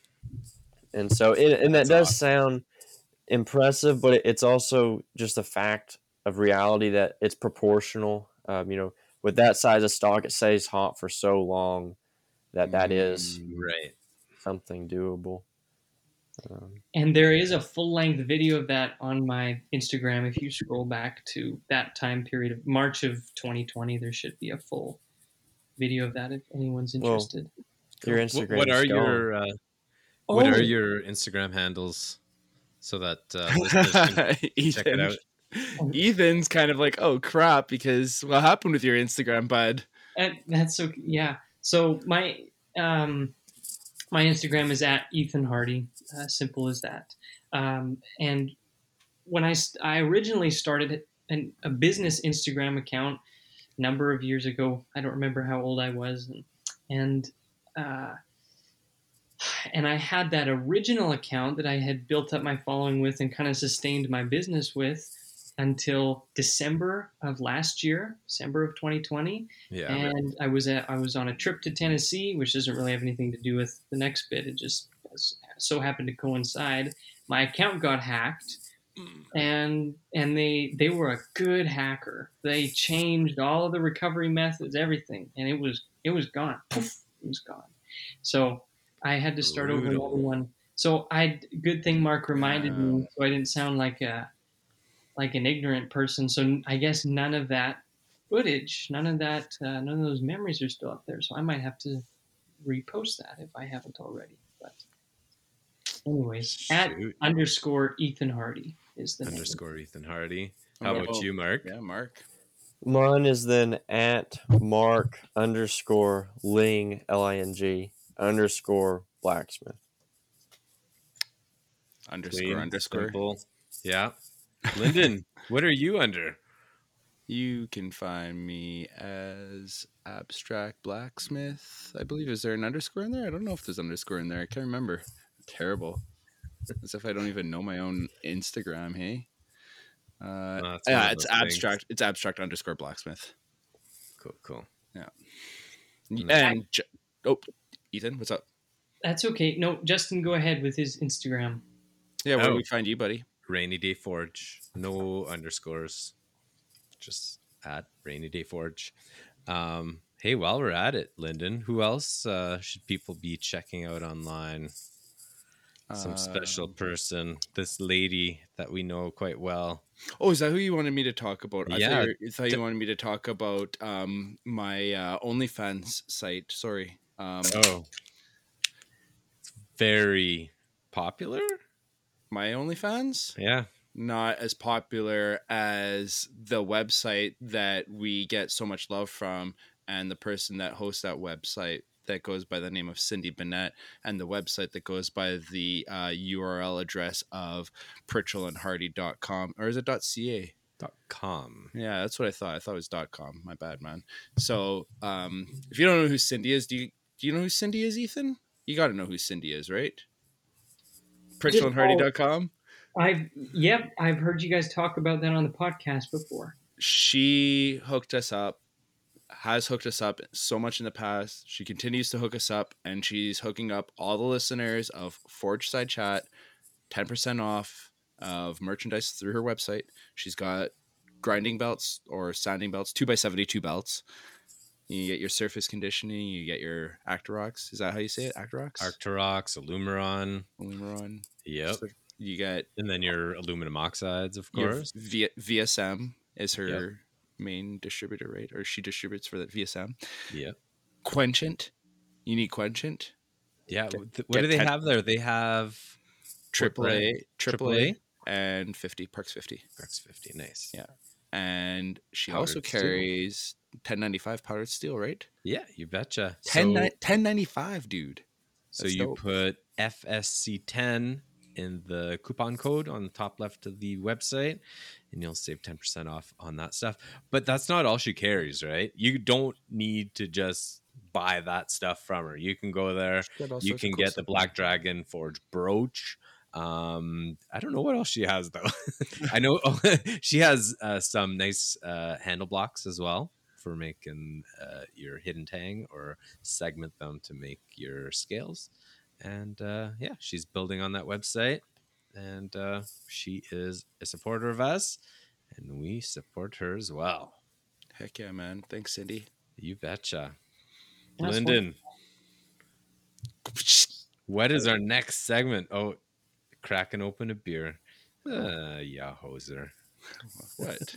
and so, it, and that That's does awesome. sound impressive, but it's also just a fact of reality that it's proportional. Um, you know, with that size of stock, it stays hot for so long that that is mm, right something doable. Um, and there is a full length video of that on my Instagram. If you scroll back to that time period of March of 2020, there should be a full video of that if anyone's interested. Well, your Instagram. What, are your uh, oh. What are your Instagram handles so that uh, listeners can check it out? Ethan's kind of like, oh crap, because what happened with your Instagram, bud? And that's so yeah. So my um my Instagram is at Ethan Hardy. Uh, simple as that. Um, and when I, I originally started an, a business Instagram account a number of years ago, I don't remember how old I was, and and, uh, and I had that original account that I had built up my following with and kind of sustained my business with until December of last year, December of 2020. Yeah. And I was at I was on a trip to Tennessee, which doesn't really have anything to do with the next bit. It just so happened to coincide. My account got hacked, mm. and and they they were a good hacker. They changed all of the recovery methods, everything, and it was it was gone. Poof, it was gone. So I had to start Brutal. over another one. So I good thing Mark reminded me, so I didn't sound like a like an ignorant person. So I guess none of that footage, none of that, uh, none of those memories are still up there. So I might have to repost that if I haven't already. But anyways, Shoot. at underscore Ethan Hardy is the underscore name. Ethan Hardy. How oh, about you, Mark? Yeah, Mark. Mine is then at Mark underscore Ling L I N G underscore blacksmith. Underscore Clean, underscore. Simple. Yeah. Lyndon, what are you under? You can find me as Abstract Blacksmith. I believe. Is there an underscore in there? I don't know if there's underscore in there. I can't remember. Terrible. As if I don't even know my own Instagram. Hey. Uh, oh, yeah, it's abstract. It's abstract underscore blacksmith. Cool, cool. Yeah. And oh, Ethan, what's up? That's okay. No, Justin, go ahead with his Instagram. Yeah, where oh. do we find you, buddy? Rainy Day Forge. No underscores. Just at Rainy Day Forge. Um, hey, while we're at it, Lyndon, who else uh, should people be checking out online? Some uh, special person, this lady that we know quite well. Oh, is that who you wanted me to talk about? I yeah, thought you, thought you wanted me to talk about um, my uh, OnlyFans site. Sorry. Um, oh, very popular my OnlyFans. Yeah. Not as popular as the website that we get so much love from, and the person that hosts that website that goes by the name of Cindy Bennett, and the website that goes by the uh, URL address of pritchellandhardy.com. Or is it .ca? Dot com. Yeah, that's what I thought. I thought it was dot .com. My bad, man. So, um, if you don't know who Cindy is, do you do you know who Cindy is, Ethan? You got to know who Cindy is, right? crystalhandhardy.com. I've yep, I've heard you guys talk about that on the podcast before. She hooked us up, has hooked us up so much in the past. She continues to hook us up, and she's hooking up all the listeners of Forge Side Chat, ten percent off of merchandise through her website. She's got grinding belts or sanding belts, two by seventy two belts. You get your surface conditioning. You get your Actorox. Is that how you say it? Actorox. Arcturox, Alumeron. Alumeron. Yep. So you get And then your aluminum oxides, of course. v- VSM is her main distributor, right? Or she distributes for that VSM. Yep. Quenchant. You need Quenchant. Yeah. Get- what- do they ten- have there? They have Triple A, triple AAA? A, and fifty Parks fifty. Rex 50. Nice. Yeah. And she also carries ten ninety five powdered steel, right? Yeah, you betcha. Ten So- 1095, dude. So That's you dope. put FSC10 in the coupon code on the top left of the website, and you'll save 10% off on that stuff. But that's not all she carries, right? You don't need to just buy that stuff from her. You can go there. You can get the Black Dragon Forge brooch. Um, I don't know what else she has though. I know she has uh, some nice uh, handle blocks as well for making uh, your hidden tang or segment them to make your scales. And uh, yeah, she's building on that website, and uh, she is a supporter of us, and we support her as well. Heck yeah, man. Thanks, Cindy. You betcha. That's Lyndon, what is our next segment? Oh, cracking open a beer. Uh, yeah, hoser. What?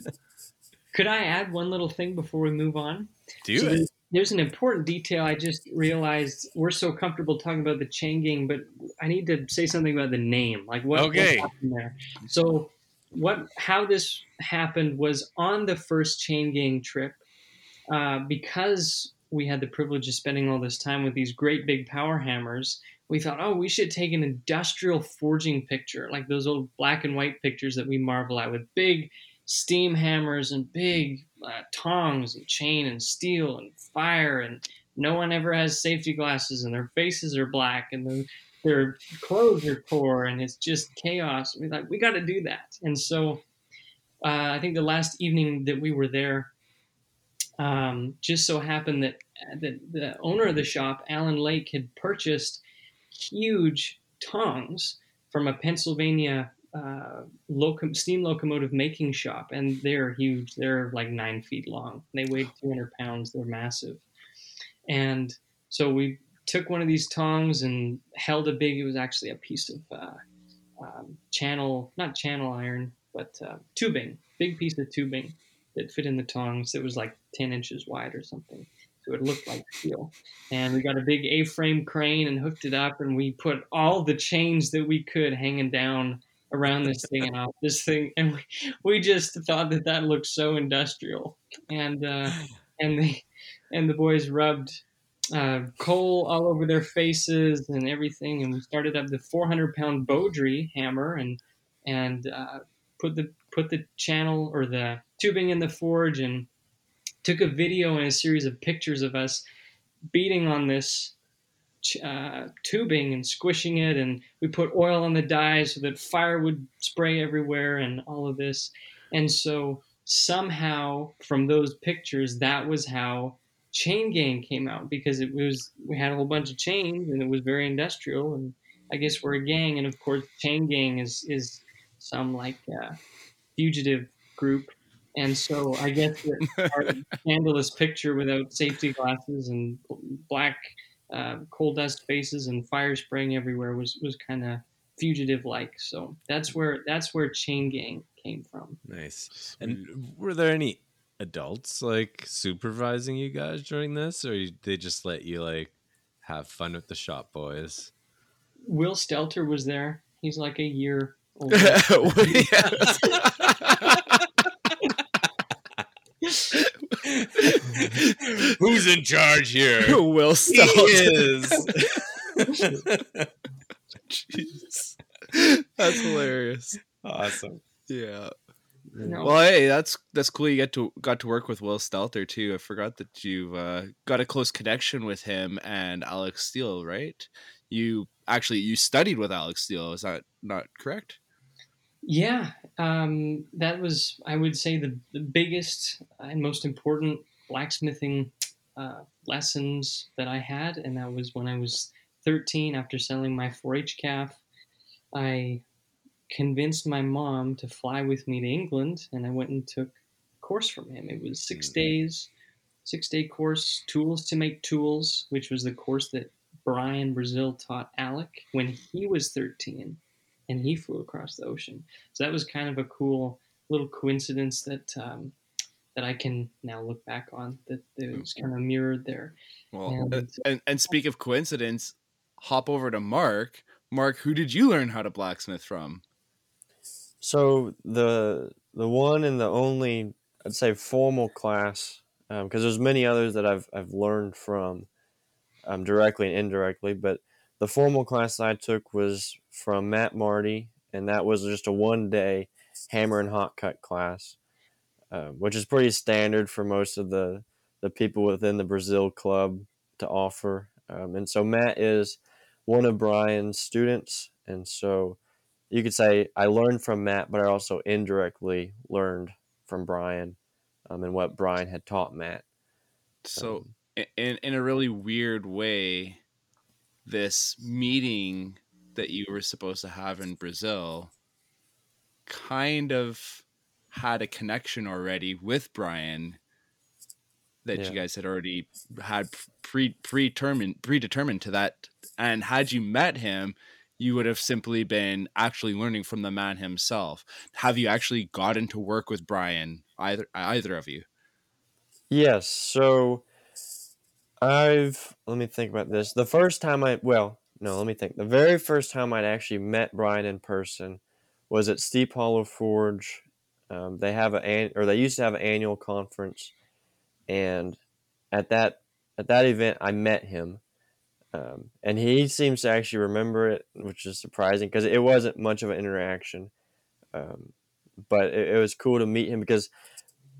Could I add one little thing before we move on? Do So it. there's, an important detail I just realized. We're so comfortable talking about the Chain Gang, but I need to say something about the name. Like what, what Okay. happened there? So what? How this happened was on the first Chain Gang trip, uh, because we had the privilege of spending all this time with these great big power hammers. We thought, oh, we should take an industrial forging picture, like those old black and white pictures that we marvel at, with big steam hammers and big uh, tongs and chain and steel and fire and no one ever has safety glasses and their faces are black and their, their clothes are poor and it's just chaos. We like we got to do that. And so uh, i think the last evening that we were there um, just so happened that the, the owner of the shop alan lake had purchased huge tongs from a pennsylvania uh, locom- steam locomotive making shop, and they're huge. They're like nine feet long. They weigh 200 pounds. They're massive. And so we took one of these tongs and held a big. It was actually a piece of uh, um, channel, not channel iron, but uh, tubing. Big piece of tubing that fit in the tongs. That was like 10 inches wide or something. So it looked like steel. And we got a big A-frame crane and hooked it up, and we put all the chains that we could hanging down around this thing and off this thing, and we, we just thought that that looked so industrial, and uh, and the and the boys rubbed uh, coal all over their faces and everything, and we started up the 400 pound Beaudry hammer and and uh, put the put the channel or the tubing in the forge and took a video and a series of pictures of us beating on this uh, tubing and squishing it, and we put oil on the dies so that fire would spray everywhere, and all of this. And so somehow, from those pictures, that was how Chain Gang came out because it was we had a whole bunch of chains, and it was very industrial. And I guess we're a gang, and of course, Chain Gang is is some like uh, fugitive group. And so I guess that our scandalous picture without safety glasses and black uh, coal dust faces and fire spraying everywhere was was kind of fugitive like. So that's where that's where Chain Gang came from. Nice. And were there any adults like supervising you guys during this, or they just let you like have fun with the shop boys? Will Stelter was there. He's like a year older. Who's in charge here? Will He is. Jeez. That's hilarious. awesome. Yeah. No. Well, hey, that's that's cool. You get to got to work with Will Stelter too. I forgot that you've uh, got a close connection with him and Alec Steele, right? You actually you studied with Alec Steele. Is that not correct? Yeah, um, that was, I would say, the, the biggest and most important blacksmithing uh, lessons that I had. And that was when I was 13 after selling my 4 H calf. I convinced my mom to fly with me to England, and I went and took a course from him. It was six days, six day course, tools to make tools, which was the course that Brian Brazeal taught Alec when he was 13 and he flew across the ocean. So that was kind of a cool little coincidence that um, that I can now look back on that it was kind of mirrored there. Well, And- and, and and speak of coincidence, hop over to Mark. Mark, who did you learn how to blacksmith from? So the the one and the only I'd say formal class because there's many others that I've I've learned from um, directly and indirectly, but the formal class I took was from Matt Marty, and that was just a one day hammer and hot cut class, uh, which is pretty standard for most of the the people within the Brazeal club to offer. Um, and so Matt is one of Brian's students, and so you could say I learned from Matt, but I also indirectly learned from Brian um, and what Brian had taught Matt. So, Um, in in a really weird way, this meeting that you were supposed to have in Brazil kind of had a connection already with Brian that Yeah. you guys had already had pre predetermined predetermined to that and had you met him you would have simply been actually learning from the man himself have you actually gotten to work with Brian either either of you Yes. So I've let me think about this. The first time I well, no, let me think. The very first time I'd actually met Brian in person was at Steep Hollow Forge. Um, they have a or they used to have an annual conference, and at that at that event I met him, um, and he seems to actually remember it, which is surprising because it wasn't much of an interaction, um, but it, it was cool to meet him because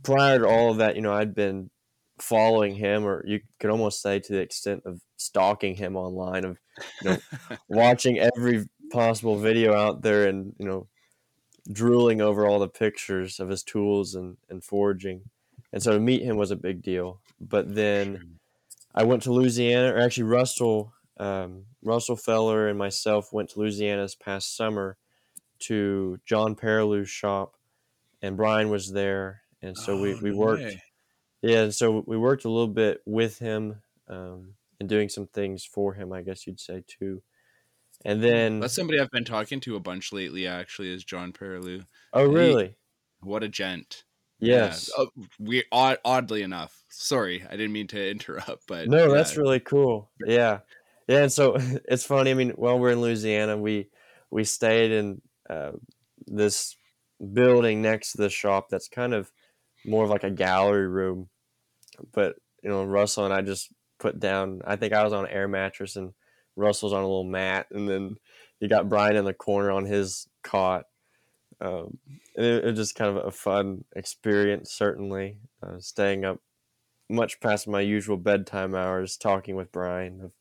prior to all of that, you know, I'd been following him, or you could almost say to the extent of stalking him online, of you know, watching every possible video out there, and you know, drooling over all the pictures of his tools and and forging, and so to meet him was a big deal. But then I went to Louisiana, or actually Russell um, Russell Feller and myself went to Louisiana this past summer to John Perilou's shop, and Brian was there, and so we, Oh, we no worked. way. Yeah, and so we worked a little bit with him um, and doing some things for him, I guess you'd say too. And then, That's somebody I've been talking to a bunch lately. Actually, is John Perilou. oh he- really? What a gent. Yes. Yeah. Oh, we odd, oddly enough. Sorry, I didn't mean to interrupt, but No, yeah. that's really cool. Yeah, yeah. And so it's funny. I mean, while we're in Louisiana, we we stayed in uh, this building next to the shop. That's kind of more of like a gallery room. But you know, Russell and I just put down. I think I was on an air mattress, and Russell's on a little mat, and then you got Brian in the corner on his cot. Um, and it, was just kind of a fun experience, certainly. Uh, staying up much past my usual bedtime hours talking with Brian of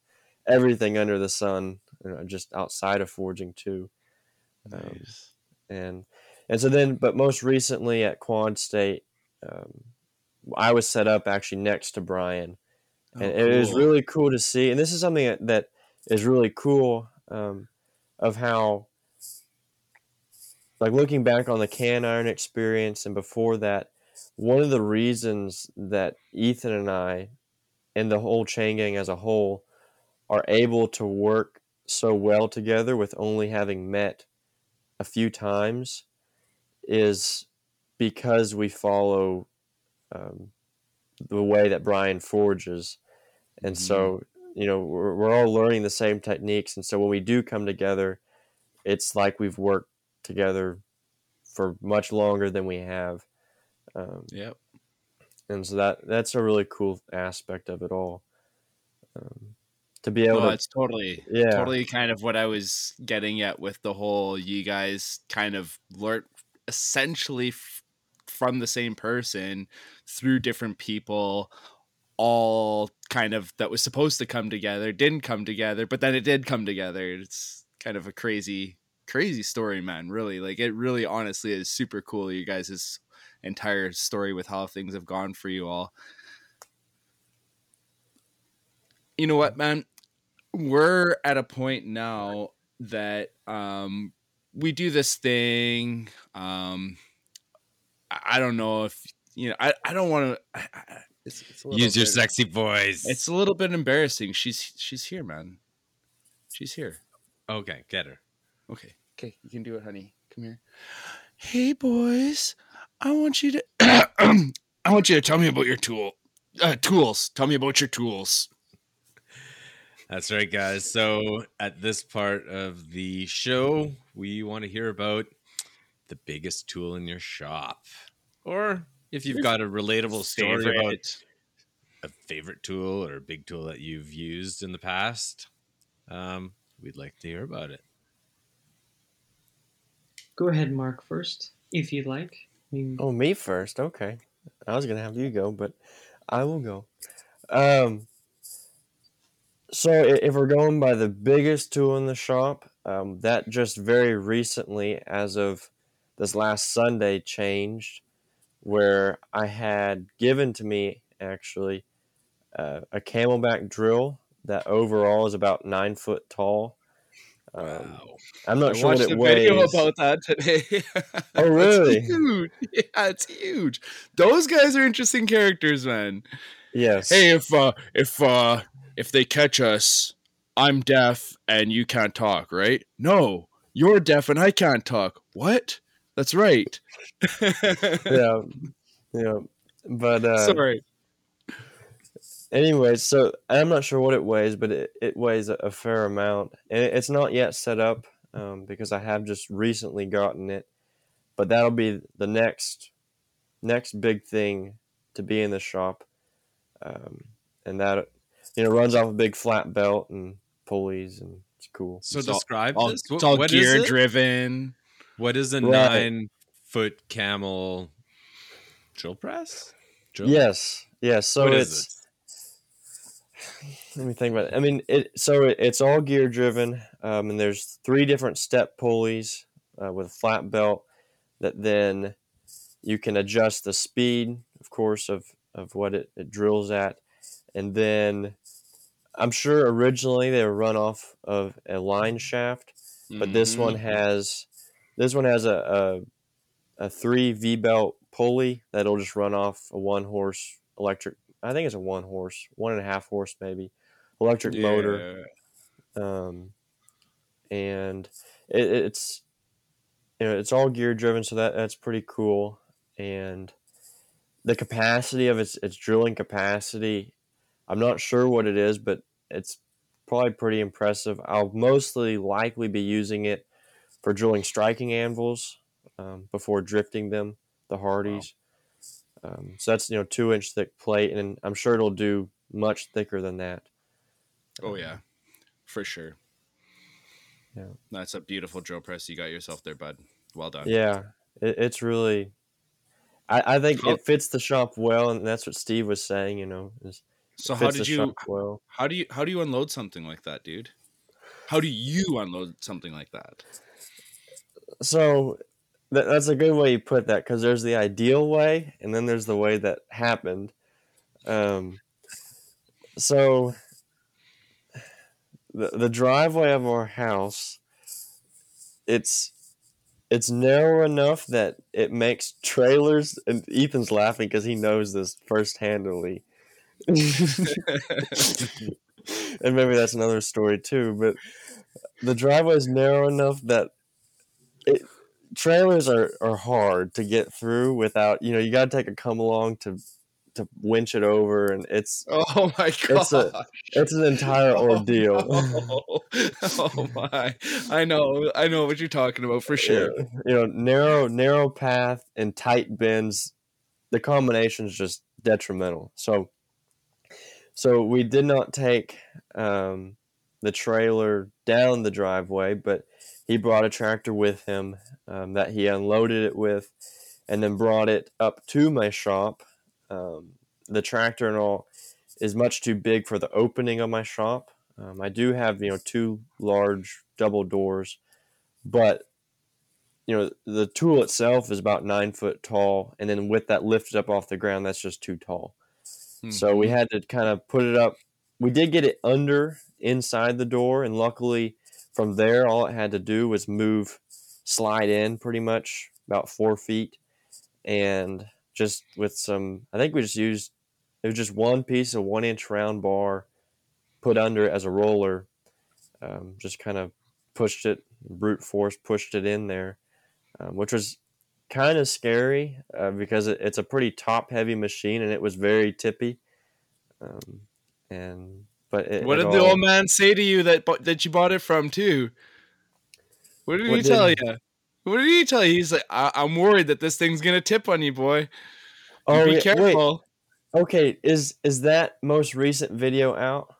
everything under the sun, you know, just outside of forging too. Um, Nice. and and so then, but most recently at Quad State, um, I was set up actually next to Brian, Oh, and it was really cool to see. And this is something that, that is really cool um, of how, like looking back on the CanIRON experience and before that, one of the reasons that Ethan and I, and the whole chain gang as a whole, are able to work so well together with only having met a few times is because we follow um, the way that Brian forges. And Mhm. so, you know, we're, we're all learning the same techniques. And so when we do come together, it's like we've worked together for much longer than we have. Um, Yep. and so that that's a really cool aspect of it all. Um, to be able No, to, it's totally, yeah, totally kind of what I was getting at with the whole. You guys kind of learn essentially f- from the same person through different people, all kind of that was supposed to come together didn't come together, but then it did come together. It's kind of a crazy, crazy story, man. Really, like it really, honestly, is super cool. You guys' entire story with how things have gone for you all. You know what, man? We're at a point now that um we do this thing. Um I don't know if you know. I, I don't want to. It's, it's a Use your bit- sexy voice. It's a little bit embarrassing. She's she's here, man. She's here. okay. Get her. Okay. Okay, you can do it, honey. Come here. Hey, boys. I want you to. I want you to tell me about your tool. Uh, tools. Tell me about your tools. That's right, guys. So at this part of the show, we want to hear about the biggest tool in your shop, or if you've got a relatable story about a favorite tool or a big tool that you've used in the past, um, we'd like to hear about it. Go ahead, Mark, first, if you'd like. I Oh, me first. Okay. I was gonna have you go, but I will go. Um. So if we're going by the biggest tool in the shop, um, that just very recently, as of this last Sunday, changed, where I had given to me actually uh, a camelback drill that overall is about nine foot tall. Um, I'm not I sure what it weighs. video about that today. Oh, really? It's huge. Yeah, it's huge. Those guys are interesting characters, man. yes. Hey, if uh, if uh, if they catch us, I'm deaf and you can't talk, right? No, you're deaf and I can't talk. What? That's right. yeah, yeah. But uh, Sorry. Anyway, so I'm not sure what it weighs, but it, it weighs a, a fair amount, and it, it's not yet set up um, because I have just recently gotten it. But that'll be the next next big thing to be in the shop, um, and that you know runs off a big flat belt and pulleys, and it's cool. So It's describe All, this. it's What- all what is gear it? driven. What is a Right. nine foot camel drill press? Drill? Yes, yes. So What it's let me think about it. I mean, it so it, it's all gear driven, um, and there's three different step pulleys uh, with a flat belt that then you can adjust the speed, of course, of of what it, it drills at, and then I'm sure originally they were run off of a line shaft, but this Mhm. one has this one has a a, a three V belt pulley that'll just run off a one horse electric. I think it's a one horse, one and a half horse maybe, electric motor, um, and it, it's you know it's all gear driven, so that that's pretty cool. And the capacity of its its drilling capacity, I'm not sure what it is, but it's probably pretty impressive. I'll mostly likely be using it for drilling striking anvils um, before drifting them, the Hardys. Um, so that's you know two inch thick plate, and I'm sure it'll do much thicker than that. Oh yeah, for sure. Yeah. That's a beautiful drill press you got yourself there, bud. Well done. Yeah, it, it's really. I, I think How- it fits the shop well, and that's what Steve was saying. You know, is So how did you well? how do you how do you unload something like that, dude? How do you unload something like that? So that, that's a good way you put that because there's the ideal way, and then there's the way that happened. Um, so the the driveway of our house, it's it's narrow enough that it makes trailers. And Ethan's laughing because he knows this first and maybe that's another story too. But the driveway is narrow enough that it, trailers are, are hard to get through without you know you got to take a come along to to winch it over, and it's Oh my god. It's a- it's an entire ordeal. Oh, oh my. I know. I know what you're talking about for sure. Yeah, you know narrow narrow path and tight bends the combination is just detrimental so so we did not take um, the trailer down the driveway but he brought a tractor with him um, that he unloaded it with and then brought it up to my shop um, the tractor and all is much too big for the opening of my shop. Um, I do have you know two large double doors, but you know the tool itself is about nine foot tall, and then with that lifted up off the ground, that's just too tall. So we had to kind of put it up. We did get it under inside the door, and luckily from there, all it had to do was move, slide in pretty much about four feet, and just with some, I think we just used it was just one piece of one inch round bar put under it as a roller. Um, just kind of pushed it, brute force pushed it in there, um, which was kind of scary uh, because it, it's a pretty top heavy machine and it was very tippy. Um, and but it, What it did the old man say to you that that you bought it from too? What did What he tell you? What did he tell you? He's like, I- I'm worried that this thing's gonna tip on you, boy. You Oh, be yeah, careful. Wait, okay, is is that most recent video out?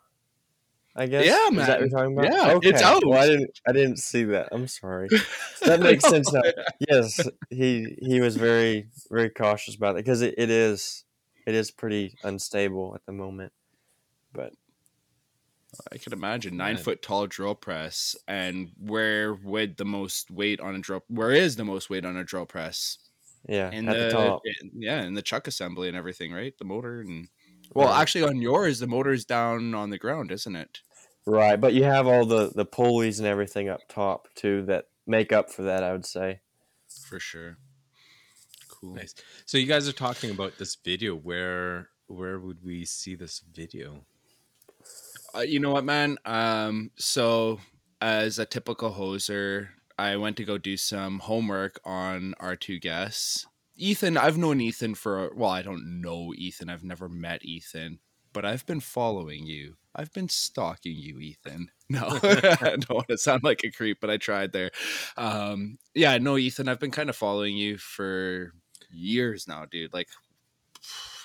I guess. Yeah, man. Is that what you're talking about? Yeah, okay. it's out. Well, I didn't. I didn't see that. I'm sorry. That makes sense now. Yes, he he was very very cautious about it because it, it is it is pretty unstable at the moment. But I can imagine nine Man. foot tall drill press, and where would the most weight on a drill? Where is the most weight on a drill press? yeah, In at the, top. in- yeah, in the chuck assembly and everything, right? The motor and well, Right. actually, on yours, the motor's down on the ground, isn't it? Right, but you have all the the pulleys and everything up top too that make up for that. I would say. For sure. Cool. Nice. So you guys are talking about this video. Where where would we see this video? Uh, you know what, man? Um, so as a typical hoser, I went to go do some homework on our two guests. Ethan, I've known Ethan for well, I don't know Ethan. I've never met Ethan, but I've been following you. I've been stalking you, Ethan. No, I don't want to sound like a creep, but I tried there. Um, yeah, no, Ethan, I've been kind of following you for years now, dude. Like,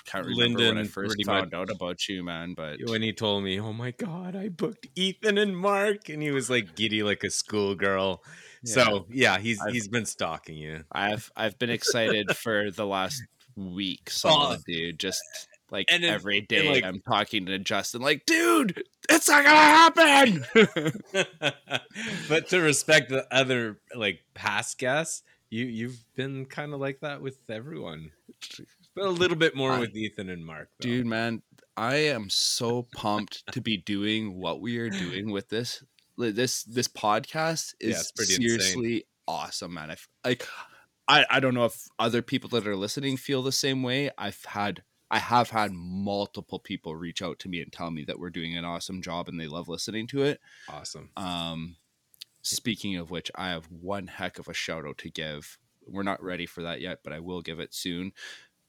can't remember when I first found much- out about you, man. But When he told me, "Oh my god, I booked Ethan and Mark," and he was like giddy like a schoolgirl. So yeah, he's I've- he's been stalking you. I've I've been excited for the last week, solid, dude. Just like and every day, like- I'm talking to Justin, like, dude, it's not gonna happen. but to respect the other like past guests, you you've been kind of like that with everyone, but a little bit more I- with Ethan and Mark, though. dude, man, I am so pumped to be doing what we are doing with this. This this podcast is it's pretty insane. seriously awesome, man. I like. I, I don't know if other people that are listening feel the same way. I've had I have had multiple people reach out to me and tell me that we're doing an awesome job and they love listening to it. Awesome. Um, speaking of which, I have one heck of a shout out to give. We're not ready for that yet, but I will give it soon.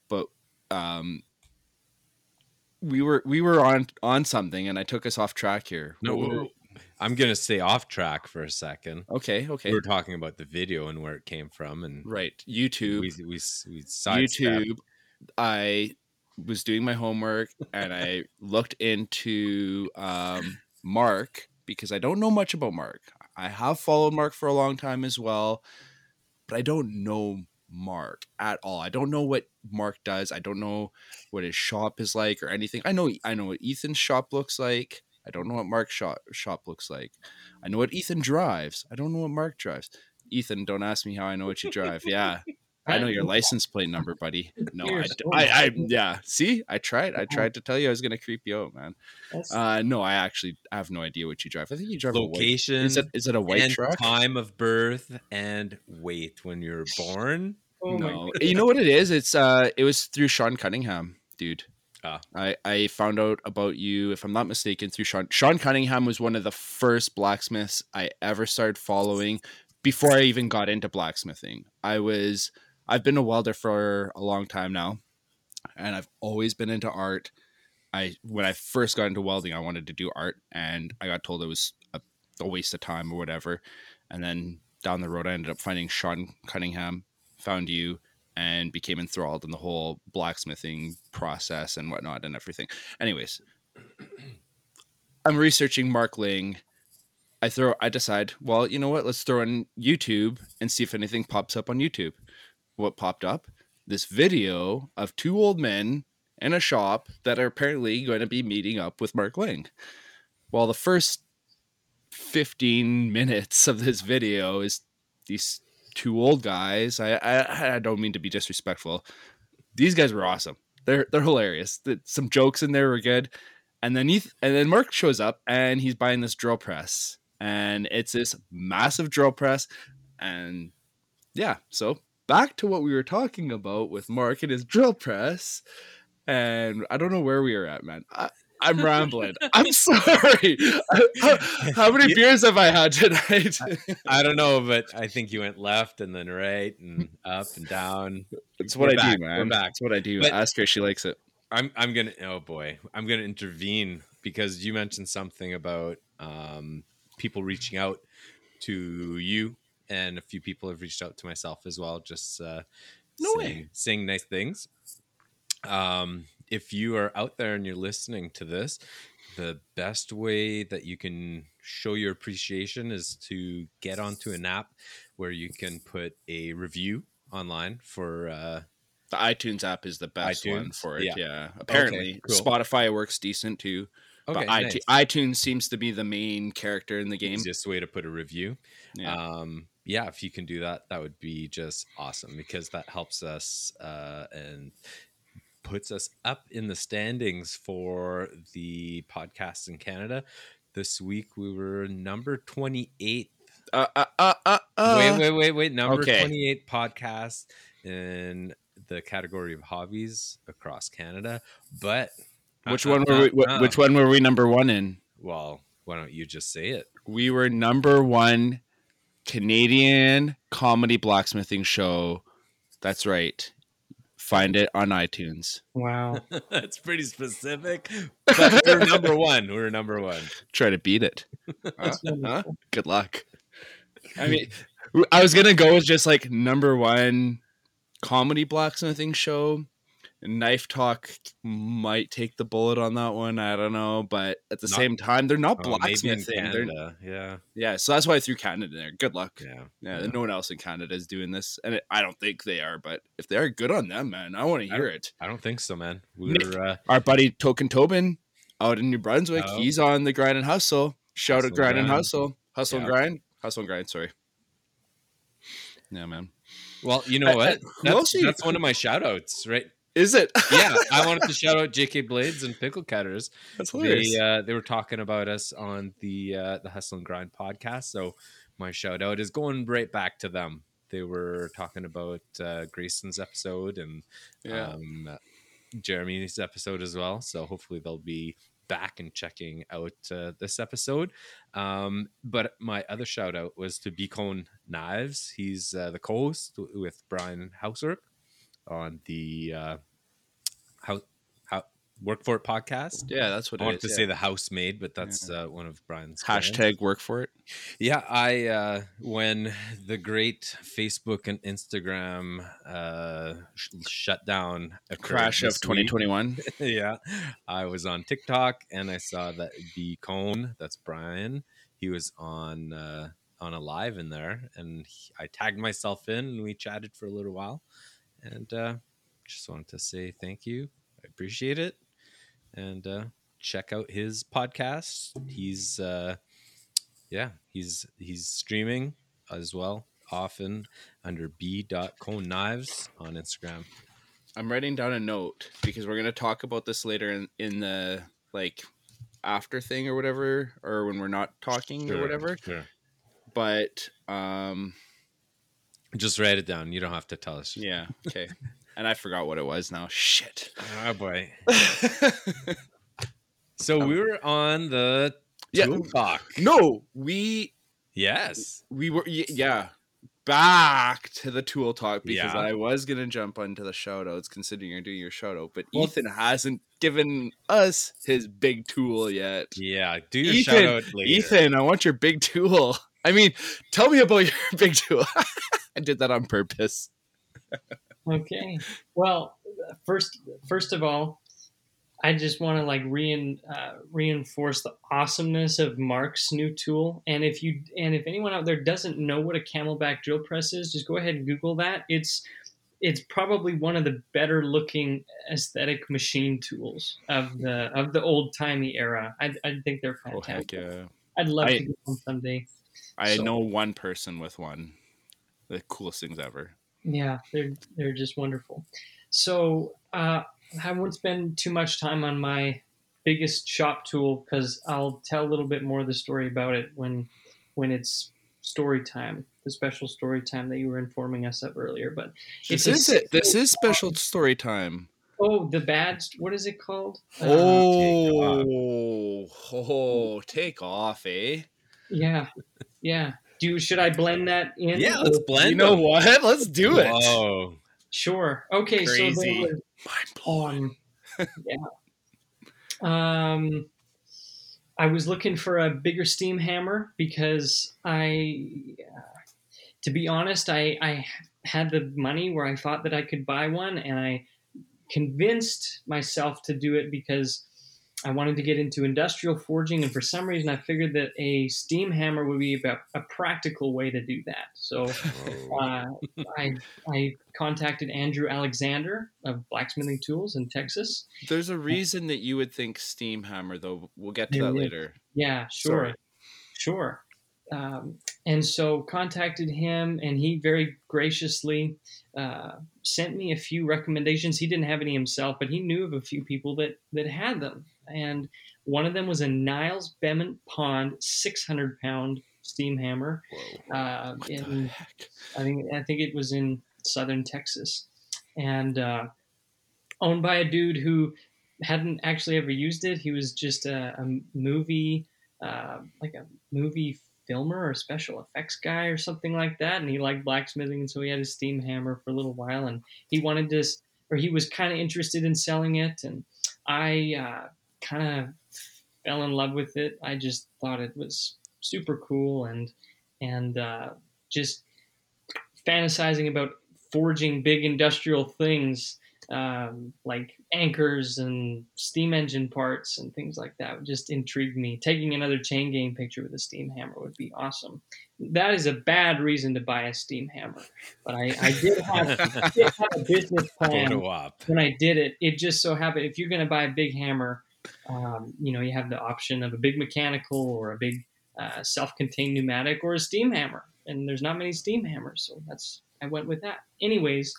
But um, we were we were on on something, and I took us off track here. No, What were- w- I'm gonna stay off track for a second. okay, okay, We were talking about the video and where it came from, and right. YouTube, we we we. YouTube. I was doing my homework and I looked into um, Mark because I don't know much about Mark. I have followed Mark for a long time as well, but I don't know Mark at all. I don't know what Mark does. I don't know what his shop is like or anything. I know I know what Ethan's shop looks like. I don't know what Mark's shop shop looks like. I know what Ethan drives. I don't know what Mark drives. Ethan, don't ask me how I know what you drive. Yeah. I know your license plate number, buddy. No, I, You're d- so I, I- yeah. See, I tried. I tried to tell you I was gonna creep you out, man. Uh, no, I actually have no idea what you drive. I think you drive a white. Location Is it is it a white and truck? time of birth and weight when you were born. oh no, goodness. you know what it is. It's uh, it was through Sean Cunningham, dude. Ah. I I found out about you, if I'm not mistaken, through Sean. Sean Cunningham was one of the first blacksmiths I ever started following before I even got into blacksmithing. I was I've been a welder for a long time now, and I've always been into art. I when I first got into welding, I wanted to do art, and I got told it was a, a waste of time or whatever. And then down the road, I ended up finding Sean Cunningham, found you, and became enthralled in the whole blacksmithing process and whatnot and everything. Anyways, I'm researching Mark Ling. I throw. I decide. Well, you know what? Let's throw in YouTube and see if anything pops up on YouTube. What popped up? This video of two old men in a shop that are apparently going to be meeting up with Mark Ling. Well, the first 15 minutes of this video is these two old guys. I, I I don't mean to be disrespectful. These guys were awesome. They're they're hilarious. Some jokes in there were good. And then Eth- and then Mark shows up and he's buying this drill press. And it's this massive drill press. And yeah, so back to what we were talking about with Mark and his drill press. And I don't know where we are at, man. I, I'm rambling. I'm sorry. How, how many Yeah. beers have I had tonight? I don't know, but I think you went left and then right and up and down. It's what We're I back. do, We're back. It's what I do. But- Ask her; she likes it. I'm I'm gonna oh boy I'm gonna intervene because you mentioned something about um, people reaching out to you and a few people have reached out to myself as well just uh, No way. saying, saying nice things um, if you are out there and you're listening to this the best way that you can show your appreciation is to get onto an app where you can put a review online for uh, The iTunes app is the best one for it. Yeah. Yeah. Apparently, cool. Spotify works decent too. Okay, but nice. iTunes, iTunes seems to be the main character in the game. easiest way to put a review. Yeah. Um, yeah, if you can do that, that would be just awesome because that helps us uh, and puts us up in the standings for the podcast in Canada. This week we were number 28. Uh, uh, uh, uh, uh. wait, wait, wait, wait. Number okay. 28 podcast in the category of hobbies across Canada. But Which uh, one uh, were we? uh, Which one were we number one in? Well, why don't you just say it? We were number one Canadian comedy blacksmithing show. That's right. Find it on iTunes. Wow. That's pretty specific. But we're number one. We're number one. Try to beat it. Huh? Huh? Good luck. I mean, I was gonna go with just like number one comedy blacksmithing show. Knife Talk might take the bullet on that one. I don't know, but at the Not- same time, they're not Oh, blacksmithing. Yeah. yeah, so that's why I threw Canada in there. Good luck. Yeah. Yeah, Yeah. no one else in Canada is doing this, and it, I don't think they are. But if they are, good on them, man. I want to I hear it. I don't think so, man. Nick. We're uh, Our buddy Token Tobin out in New Brunswick, Oh. he's on the Grind and Hustle. Shout Hustle out Grind and Grind. Hustle, Hustle and Grind, Hustle and Grind. Sorry. Yeah, man. well, you know what? That's, else are you- that's one of my shout outs, right? Is it? Yeah. I wanted to shout out JK Blades and Pickle Cutters. That's hilarious. They uh, they were talking about us on the uh, the Hustle and Grind podcast. So my shout out is going right back to them. They were talking about uh, Grayson's episode and yeah. um, Jeremy's episode as well. So hopefully they'll be back and checking out uh, this episode. Um, but my other shout out was to Beacon Knives. He's uh, the co-host with Brian Housework on the uh, how how work for it podcast. yeah, that's what I it wanted is. to say the housemaid, but that's uh, one of Brian's yeah. Hashtag work for it. Yeah, I uh when the great Facebook and Instagram uh sh- shut down occurred Crash of 2021. yeah, I was on TikTok and I saw that B Cone, that's Brian, he was on uh on a live in there and he, I tagged myself in and we chatted for a little while and uh just wanted to say thank you. I appreciate it. And uh check out his podcast. He's uh yeah, he's he's streaming as well often under b.cone knives on Instagram. I'm writing down a note because we're gonna talk about this later in, in the like after thing or whatever, or when we're not talking or whatever. Sure. But um, Just write it down. You don't have to tell us. yeah, okay. and I forgot what it was now. Shit. Oh boy. So we um, were on the Yeah. Tool Talk. no, we Yes. we were yeah back to the tool talk because Yeah. I was gonna jump onto the shout outs considering you're doing your shout out, but Well- Ethan hasn't given us his big tool yet. Yeah. Do your Ethan, shout out later. Ethan, I want your big tool. I mean, tell me about your big tool. I did that on purpose. Okay. Well, first, first of all, I just want to like rein, uh, reinforce the awesomeness of Mark's new tool. And if you and if anyone out there doesn't know what a Camelback drill press is, just go ahead and Google that. It's it's probably one of the better looking aesthetic machine tools of the of the old timey era. I, I think they're Oh fantastic. heck yeah! I'd love I- to get one someday. I So- know one person with one. The coolest things ever. Yeah, they're they're just wonderful. So uh, I won't spend too much time on my biggest shop tool because I'll tell a little bit more of the story about it when when it's story time, the special story time that you were informing us of earlier. But This is it. This is special story time. oh, the bad what is it called? Uh, Oh, oh, take off, eh? Yeah, yeah. Do should I blend that in? Yeah, let's blend. you know them. what? Let's do it. Oh, Sure. Okay. So Crazy. there was, Mind blowing. Yeah. Um, I was looking for a bigger steam hammer because I, uh, to be honest, I, I had the money where I thought that I could buy one, and I convinced myself to do it because I wanted to get into industrial forging, and for some reason, I figured that a steam hammer would be about a practical way to do that. So uh, I, I contacted Andrew Alexander of Blacksmithing Tools in Texas. There's a reason that you would think steam hammer, though. We'll get to that later. Yeah, sure, Sorry. sure. Um, and so contacted him, and he very graciously uh, sent me a few recommendations. He didn't have any himself, but he knew of a few people that that had them. And one of them was a Niles Bement Pond 600 pound steam hammer. Uh, in? I think I think it was in southern Texas, and uh, owned by a dude who hadn't actually ever used it. He was just a, a movie, uh, like a movie filmer or special effects guy or something like that. And he liked blacksmithing, and so he had his steam hammer for a little while. And he wanted this, or he was kind of interested in selling it. And I uh, kind of fell in love with it. I just thought it was super cool and and uh, just fantasizing about forging big industrial things um, like anchors and steam engine parts and things like that would just intrigued me. Taking another Chain Gang picture with a steam hammer would be awesome. That is a bad reason to buy a steam hammer, but I, I did have, I did have a business plan when I did it, it just so happened if you're going to buy a big hammer, um, you know, you have the option of a big mechanical or a big uh, self-contained pneumatic or a steam hammer, and there's not many steam hammers, so that's I went with that. Anyways,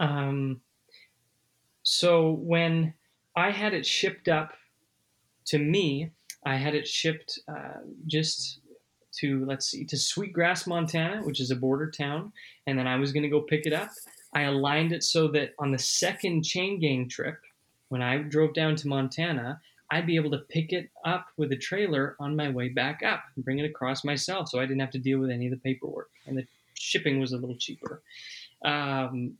um, so when I had it shipped up to me, I had it shipped uh, just to let's see to Sweetgrass, Montana, which is a border town, and then I was going to go pick it up. I aligned it so that on the second Chain Gang trip, when I drove down to Montana, I'd be able to pick it up with a trailer on my way back up and bring it across myself, so I didn't have to deal with any of the paperwork, and the shipping was a little cheaper. Um,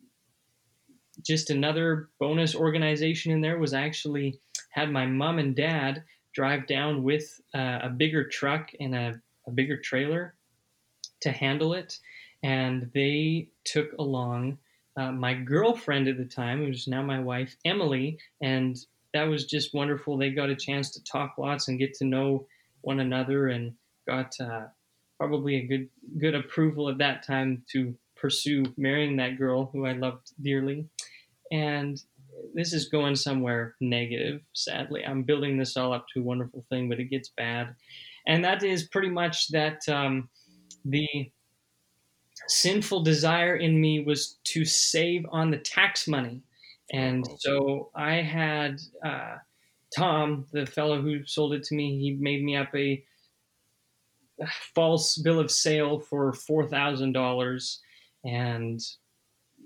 just another bonus organization in there was actually had my mom and dad drive down with uh, a bigger truck and a, a bigger trailer to handle it, and they took along uh, my girlfriend at the time, who's now my wife, Emily, and that was just wonderful. They got a chance to talk lots and get to know one another, and got uh, probably a good good approval at that time to pursue marrying that girl who I loved dearly. And this is going somewhere negative. Sadly, I'm building this all up to a wonderful thing, but it gets bad, and that is pretty much that. Um, the sinful desire in me was to save on the tax money. And Oh. so I had uh, Tom, the fellow who sold it to me, he made me up a false bill of sale for $4,000 and,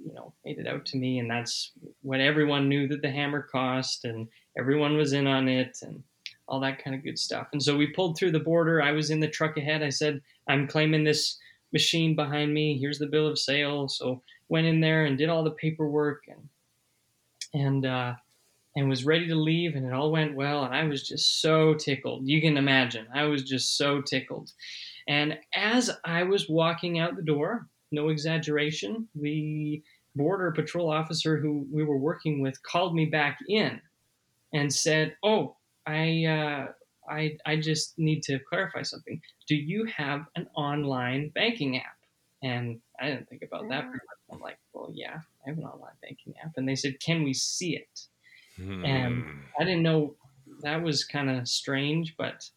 you know, made it out to me. And that's when everyone knew that the hammer cost and everyone was in on it and all that kind of good stuff. And so we pulled through the border. I was in the truck ahead. I said, I'm claiming this machine behind me. Here's the bill of sale. So went in there and did all the paperwork and and uh, and was ready to leave, and it all went well. And I was just so tickled. You can imagine, I was just so tickled. And as I was walking out the door, no exaggeration, the border patrol officer who we were working with called me back in and said, "Oh, I." Uh, I, I just need to clarify something. Do you have an online banking app? And I didn't think about that. very much. I'm like, well, yeah, I have an online banking app. And they said, can we see it? And Hmm. I didn't know that was kind of strange, but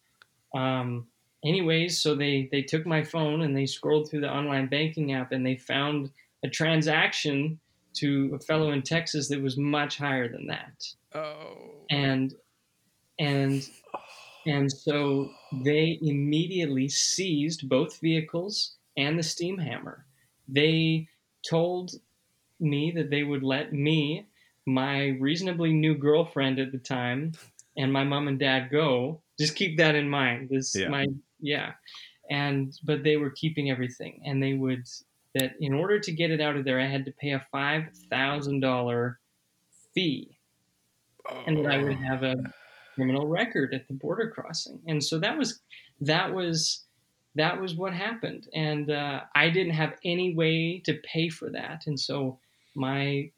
um, anyways, so they they took my phone and they scrolled through the online banking app and they found a transaction to a fellow in Texas that was much higher than that, oh. and and and so they immediately seized both vehicles and the steam hammer. They told me that they would let me, my reasonably new girlfriend at the time, and my mom and dad go. Just keep that in mind. This Yeah. my yeah. And but they were keeping everything and they would that in order to get it out of there I had to pay a five thousand dollar fee and that I would oh. have a criminal record at the border crossing. And so that was that was that was what happened. And uh, I didn't have any way to pay for that. And so my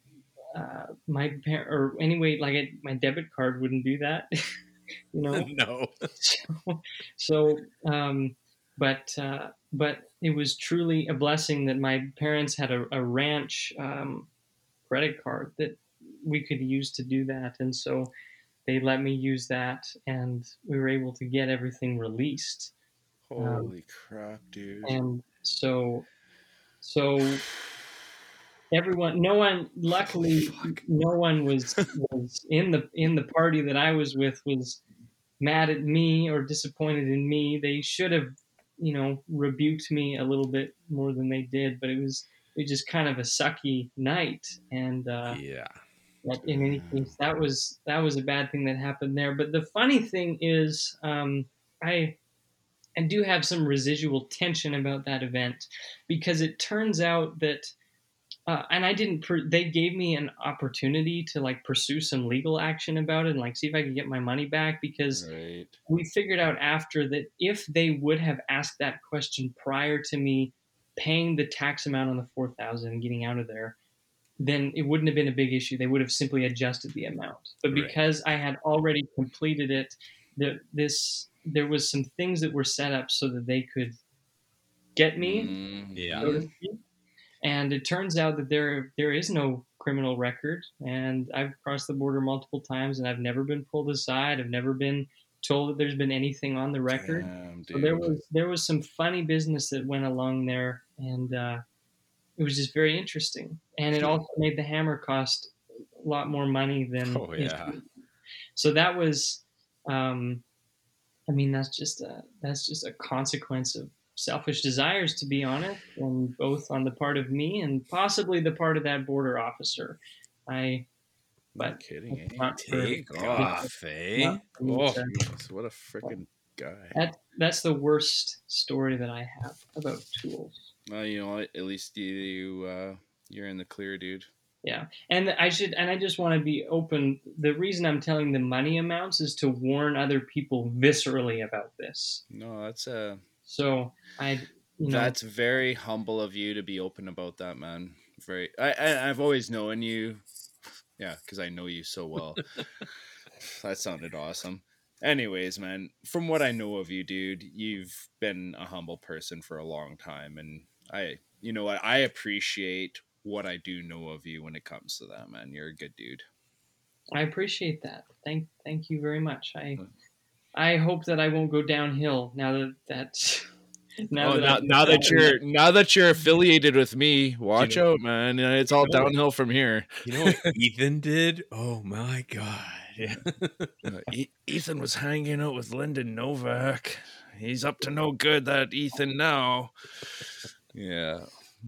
uh, my par- or anyway, like it, my debit card wouldn't do that. you know, no. so, so um, but uh, but it was truly a blessing that my parents had a, a ranch um, credit card that we could use to do that, and so they let me use that, and we were able to get everything released. Holy crap, dude. And so, so everyone, no one, luckily, no one was was in the in the party that I was with was mad at me or disappointed in me. They should have, you know, rebuked me a little bit more than they did, but it was it was just kind of a sucky night, and uh, yeah. But in any case, that was that was a bad thing that happened there. But the funny thing is, um, I I do have some residual tension about that event because it turns out that, uh, and I didn't. Per- they gave me an opportunity to like pursue some legal action about it and like see if I could get my money back because Right. we figured out after that if they would have asked that question prior to me paying the tax amount on the 4000 and getting out of there then it wouldn't have been a big issue they would have simply adjusted the amount but Right. because i had already completed it the, this there was some things that were set up so that they could get me Mm, Yeah. so speak. And it turns out that there there is no criminal record, and I've crossed the border multiple times, and I've never been pulled aside. I've never been told that there's been anything on the record. Damn, So there was there was some funny business that went along there, and uh, it was just very interesting. And it also made the hammer cost a lot more money than. Oh, yeah. So that was, um, I mean, that's just a that's just a consequence of selfish desires, to be honest, and both on the part of me and possibly the part of that border officer. I, but kidding, eh? not Take off, eh? for me Oh, to- what a freaking guy. that that's the worst story that I have about tools. Well, you know? At least you, you uh, you're in the clear, dude. Yeah, and I should, and I just want to be open. The reason I'm telling the money amounts is to warn other people viscerally about this. No, that's uh So I, you know, that's very humble of you to be open about that, man. Very. I, I I've always known you. Yeah, because I know you so well. that sounded awesome. Anyways, man, from what I know of you, dude, you've been a humble person for a long time, and I, you know what, I appreciate what I do know of you when it comes to that, man. You're a good dude. I appreciate that. Thank, thank you very much. I, I hope that I won't go downhill now that that's. Now, oh, now, now that you're now that you're affiliated with me, watch You know- out, man. It's all you know- downhill from here. you know what Ethan did? Oh my god. Yeah. Uh, E- Ethan was hanging out with Lyndon Novak. He's up to no good. That Ethan now. Yeah,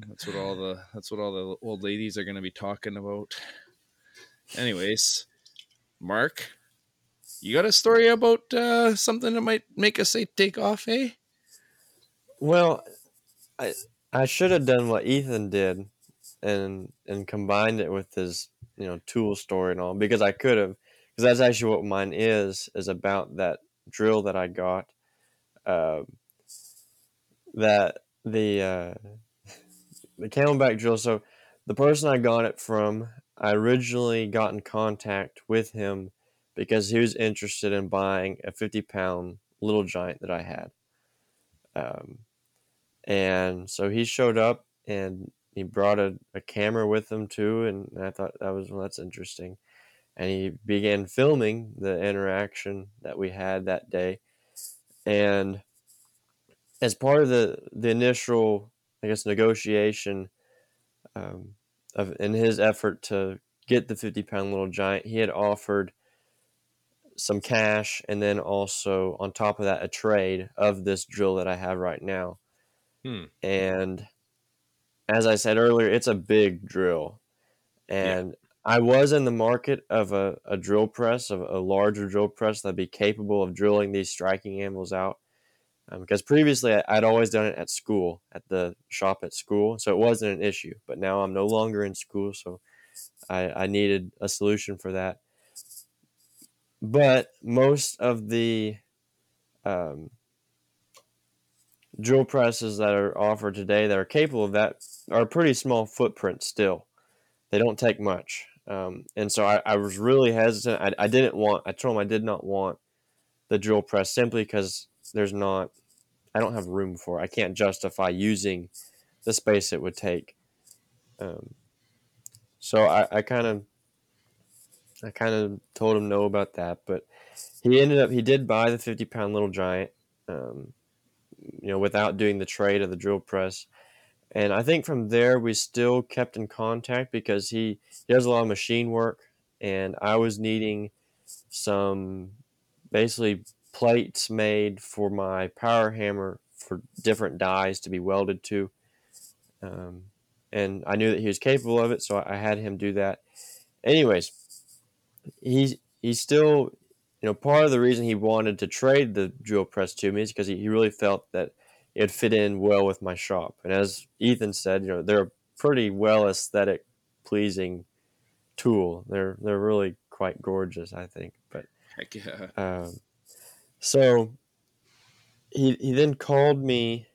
that's what all the that's what all the old ladies are going to be talking about. Anyways, Mark, you got a story about uh, something that might make us say take off, eh? Well, I I should have done what Ethan did, and and combined it with his you know tool story and all because I could have because that's actually what mine is is about that drill that I got. Um, that the uh, the Camelback drill. So the person I got it from, I originally got in contact with him because he was interested in buying a fifty pound little giant that I had. Um, and so he showed up and he brought a, a camera with him too, and I thought that was well, that's interesting. And he began filming the interaction that we had that day, and as part of the the initial, I guess, negotiation um, of in his effort to get the fifty pound little giant, he had offered some cash and then also on top of that a trade of this drill that I have right now. Hmm. And as I said earlier, it's a big drill. And I was in the market of a, a drill press, of a larger drill press that'd be capable of drilling these striking anvils out. Um, because previously I, I'd always done it at school, at the shop at school, so it wasn't an issue. But now I'm no longer in school, so I, I needed a solution for that. But most of the um, drill presses that are offered today that are capable of that are pretty small footprint still. They don't take much. Um, and so I, I was really hesitant. I, I didn't want, I told him I did not want the drill press simply because there's not, I don't have room for it. I can't justify using the space it would take. Um, so I, kind of, I kind of told him no about that, but he ended up, he did buy the 50 pound little giant. Um, you know, without doing the trade of the drill press. And I think from there we still kept in contact because he, he does a lot of machine work, and I was needing some basically plates made for my power hammer for different dies to be welded to. Um, and I knew that he was capable of it, so I had him do that. Anyways, he's he's still you know, part of the reason he wanted to trade the drill press to me is because he, he really felt that it fit in well with my shop. And as Ethan said, you know, they're a pretty well aesthetic, pleasing tool. They're they're really quite gorgeous, I think. But Heck yeah. um, so he he then called me,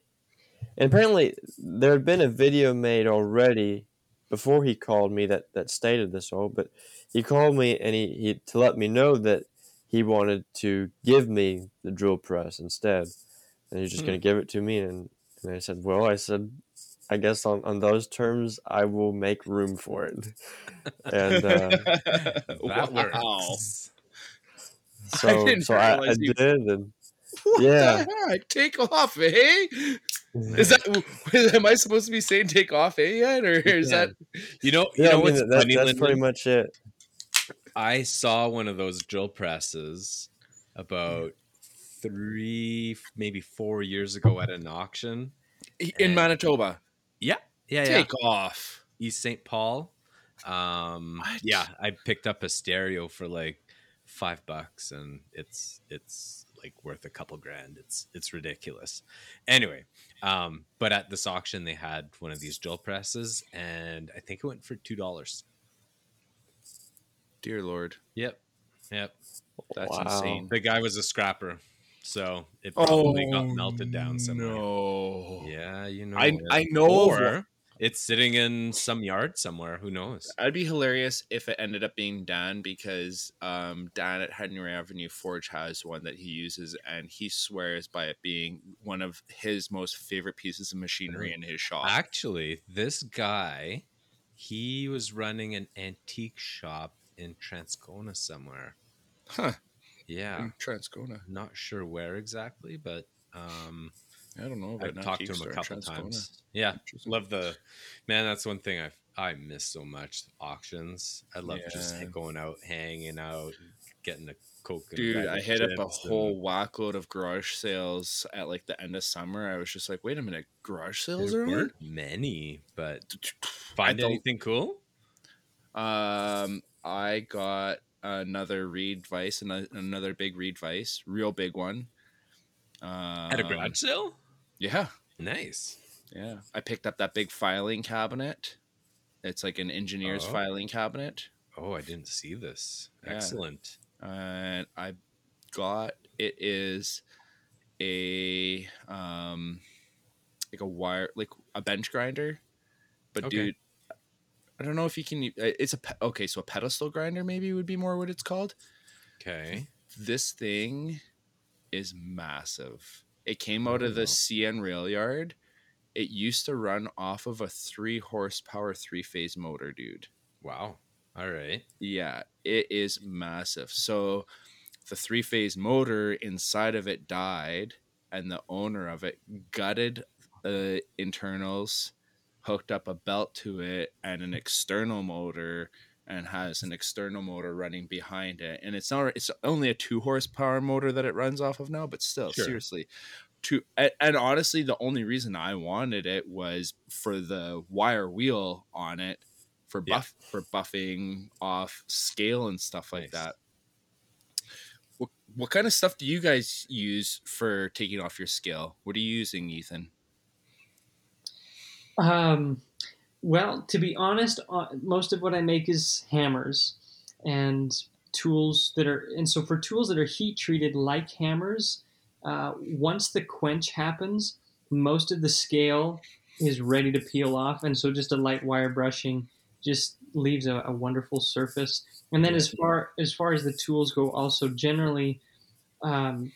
and apparently there had been a video made already before he called me that that stated this all. But he called me and he, he to let me know that he wanted to give me the drill press instead, and he's just going to give it to me. And, and I said, "Well, I said, I guess on, on those terms, I will make room for it." and uh, That Wow. works. so, didn't so I, I did, and What Yeah. the heck? Take off, eh? Is that am I supposed to be saying take off, eh? Yet, or is Yeah. that You know, you yeah, know I mean, what's that, funny, that's pretty much it. I saw one of those drill presses about three, maybe four years ago at an auction. in And- Manitoba? Yeah, yeah, yeah. Take off. East St. Paul. Um, What? yeah, I picked up a stereo for like five bucks, and it's it's like worth a couple grand. It's it's ridiculous. Anyway, um, but at this auction they had one of these drill presses, and I think it went for two dollars. Dear Lord, Yep, yep. that's Wow. insane. The guy was a scrapper, so it probably got melted down somewhere. Oh, No. Yeah, you know. I. I know. or it's sitting in some yard somewhere. Who knows? I'd be hilarious if it ended up being Dan because um, Dan at Henry Avenue Forge has one that he uses and he swears by it being one of his most favorite pieces of machinery in his shop. Actually, this guy, he was running an antique shop in Transcona somewhere. Huh. Yeah, In Transcona. not sure where exactly, but um, I don't know. I've talked to him a couple times. Yeah, love the man. That's one thing I I miss so much auctions. I love just going out, hanging out, getting a coke. and Dude, I hit up a and- whole whackload of garage sales at like the end of summer. I was just like, wait a minute, garage sales There are weren't many, but find anything cool? Um, I got another Reed Vice, and another big Reed Vice, real big one. Um, At a garage sale? Yeah, Nice. yeah. I picked up that big filing cabinet. It's like an engineer's Oh. filing cabinet, Oh, I didn't see this. Yeah. Excellent. and I got it is a um like a wire like a bench grinder, but Okay. dude. I don't know if you can. uh, It's a okay, so a pedestal grinder maybe would be more what it's called. Okay. this thing is massive. It came out of the CN rail yard. it used to run off of a three horsepower three phase motor, dude. Wow. All right. Yeah, it is massive. So the three phase motor inside of it died, and the owner of it gutted the internals, hooked up a belt to it, and an external motor, and has an external motor running behind it. And it's not it's only a two horsepower motor that it runs off of now, but still, Sure. seriously. To, and, and honestly, the only reason I wanted it was for the wire wheel on it for Yeah. buff for buffing off scale and stuff like Nice. that. What what kind of stuff do you guys use for taking off your scale? What are you using, Ethan? Um, well, to be honest, uh, most of what I make is hammers and tools that are, and so for tools that are heat treated like hammers, uh, once the quench happens, most of the scale is ready to peel off, and so just a light wire brushing just leaves a, a wonderful surface. And then as far as far as the tools go, also generally, um,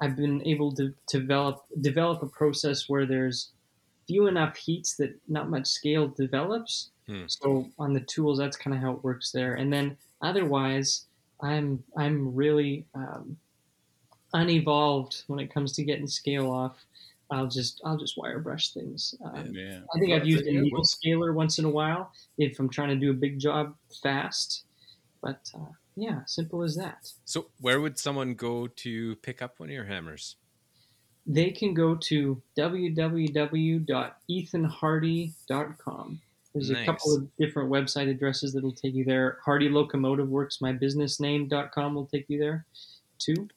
I've been able to develop develop a process where there's few enough heats that not much scale develops. Hmm. So on the tools, that's kind of how it works there. And then otherwise, I'm I'm really um, unevolved when it comes to getting scale off. I'll just I'll just wire brush things. Um, Yeah. I think I've used a a needle one. scaler once in a while if I'm trying to do a big job fast. But uh, yeah, simple as that. So, where would someone go to pick up one of your hammers? They can go to www.ethanhardy.com. There's a couple of different website addresses that'll take you there. Hardy Locomotive Works, my business name.com will take you there too.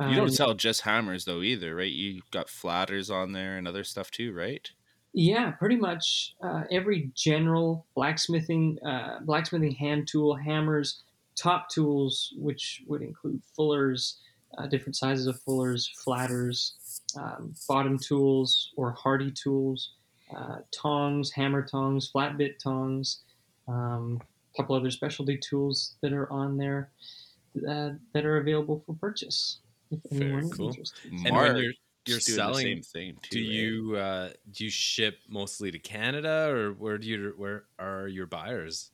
You Um, don't sell just hammers though either, right? You got flatters on there and other stuff too, right? Yeah, pretty much uh, every general blacksmithing, uh, blacksmithing hand tool, hammers, top tools, which would include fullers, uh, different sizes of fullers, flatters, um, bottom tools or hardy tools, uh, tongs, hammer tongs, flat bit tongs, um, a couple other specialty tools that are on there uh, that are available for purchase. If Very cool. interested. And Mark when you're you're doing selling, the same thing too. do right? you uh, do you ship mostly to Canada, or where do you where are your buyers?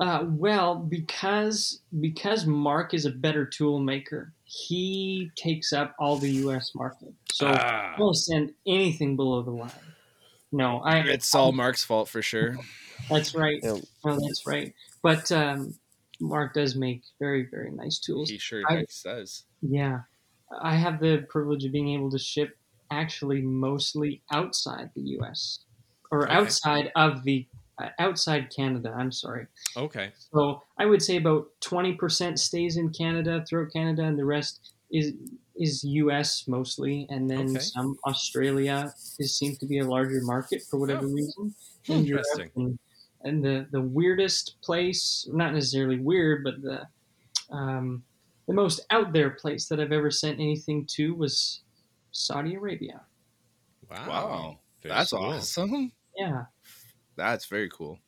Uh, well, because because Mark is a better tool maker, he takes up all the U.S. market. So Ah. I won't send anything below the line. No, I. It's all Mark's fault for sure. That's right. Yeah. No, that's right. But um, Mark does make very very nice tools. He sure I- heck says. Yeah, I have the privilege of being able to ship actually mostly outside the U.S. or Okay. outside of the outside Canada. I'm sorry. Okay, So I would say about twenty percent stays in Canada, throughout Canada, and the rest is is U.S. mostly, and then Okay. some Australia is seems to be a larger market for whatever Oh. reason. Interesting. And, and the the weirdest place, not necessarily weird, but the um, the most out there place that I've ever sent anything to was Saudi Arabia. wow, Wow. That's cool. awesome. Yeah. That's very cool.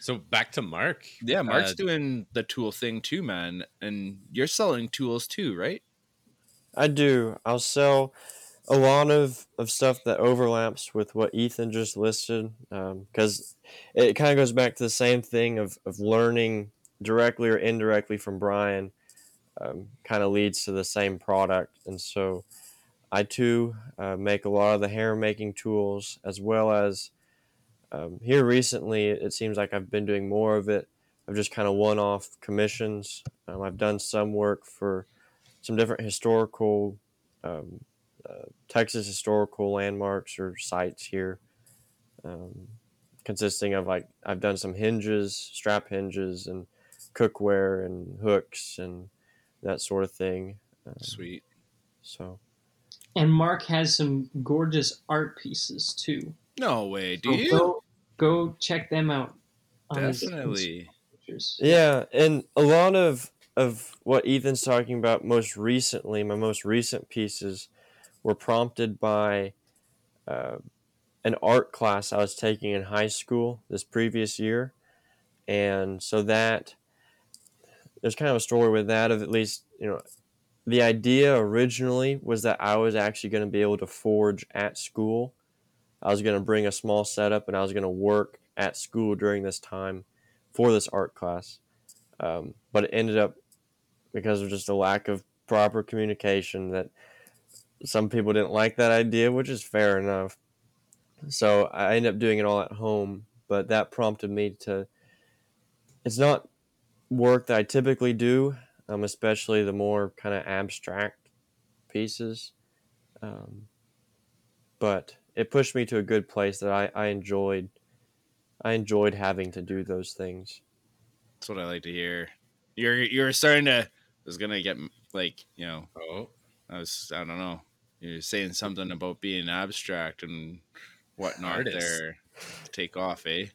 So back to Mark. Yeah, Mark's Uh, doing the tool thing too, man. And you're selling tools too, right? I do. I'll sell a lot of, of stuff that overlaps with what Ethan just listed because it kind of goes back to the same thing of, of learning directly or indirectly from Brian um, kind of leads to the same product. And so I too uh, make a lot of the hair making tools as well as um, here recently it seems like I've been doing more of it I've just kind of one off commissions. Um, I've done some work for some different historical um, uh, Texas historical landmarks or sites here, um, consisting of like I've done some hinges, strap hinges, and cookware and hooks and that sort of thing. Um, Sweet. so And Mark has some gorgeous art pieces too. No way. Do So you? Go, go check them out. Definitely. yeah, and a lot of of what Ethan's talking about most recently, my most recent pieces, were prompted by uh, an art class I was taking in high school this previous year, and so that there's kind of a story with that of at least you know the idea originally was that I was actually going to be able to forge at school I was going to bring a small setup and I was going to work at school during this time for this art class. Um, but it ended up because of just a lack of proper communication that some people didn't like that idea, which is fair enough. So I ended up doing it all at home, but that prompted me to. It's not work that I typically do, um, especially the more kind of abstract pieces. Um, but it pushed me to a good place that I, I enjoyed. I enjoyed having to do those things. That's what I like to hear. You're you're starting to. I was gonna get like you know. Oh, I was. I don't know. You're saying something about being abstract and whatnot Artist. there. Take off, eh?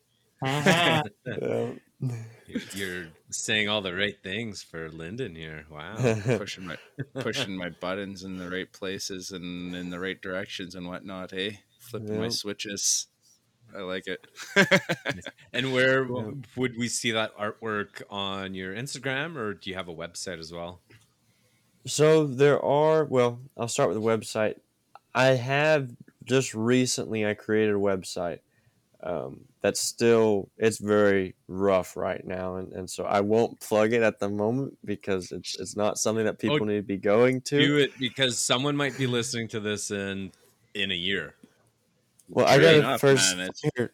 Uh-huh. You're saying all the right things for Lyndon here. Wow. pushing my pushing my buttons in the right places and in the right directions and whatnot, eh? Flipping my switches. I like it. And where Yeah. would we see that artwork on your Instagram, or do you have a website as well? So there are. Well, I'll start with the website. I have just recently. I created a website. Um, that's still it's very rough right now, and, and so I won't plug it at the moment because it's it's not something that people need to be going to. Do it because someone might be listening to this in in a year. Well, I gotta enough, first. man, it's- here,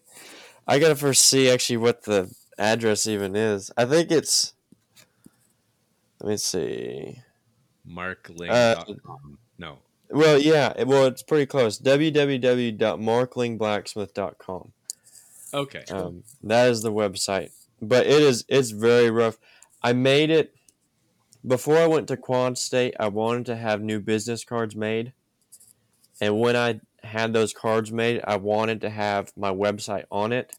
I gotta first see actually what the address even is. I think it's. Let me see. Markling.com. no. Well, yeah. Well, it's pretty close. www.marklingblacksmith.com. Okay. Um, that is the website, but it is it's very rough. I made it before I went to Quad State. I wanted to have new business cards made, and when I had those cards made, I wanted to have my website on it.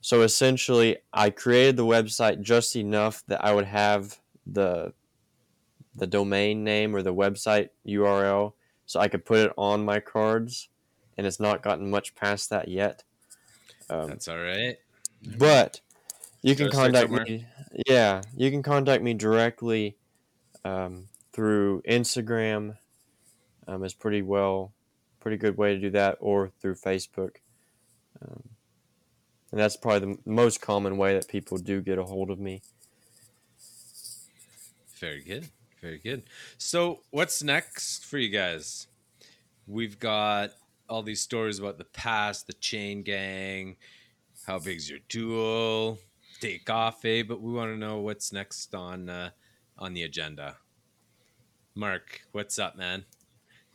So essentially, I created the website just enough that I would have the the domain name or the website URL, so I could put it on my cards, and it's not gotten much past that yet. Um, That's all right. but you can contact me. Yeah, you can contact me directly um, through Instagram. Um, is pretty well, pretty good way to do that, or through Facebook. Um, and that's probably the most common way that people do get a hold of me. Very good. Very good. So, what's next for you guys? We've got all these stories about the past, the chain gang, how big's your duel, take off, eh? But we want to know what's next on uh, on the agenda. Mark, what's up, man?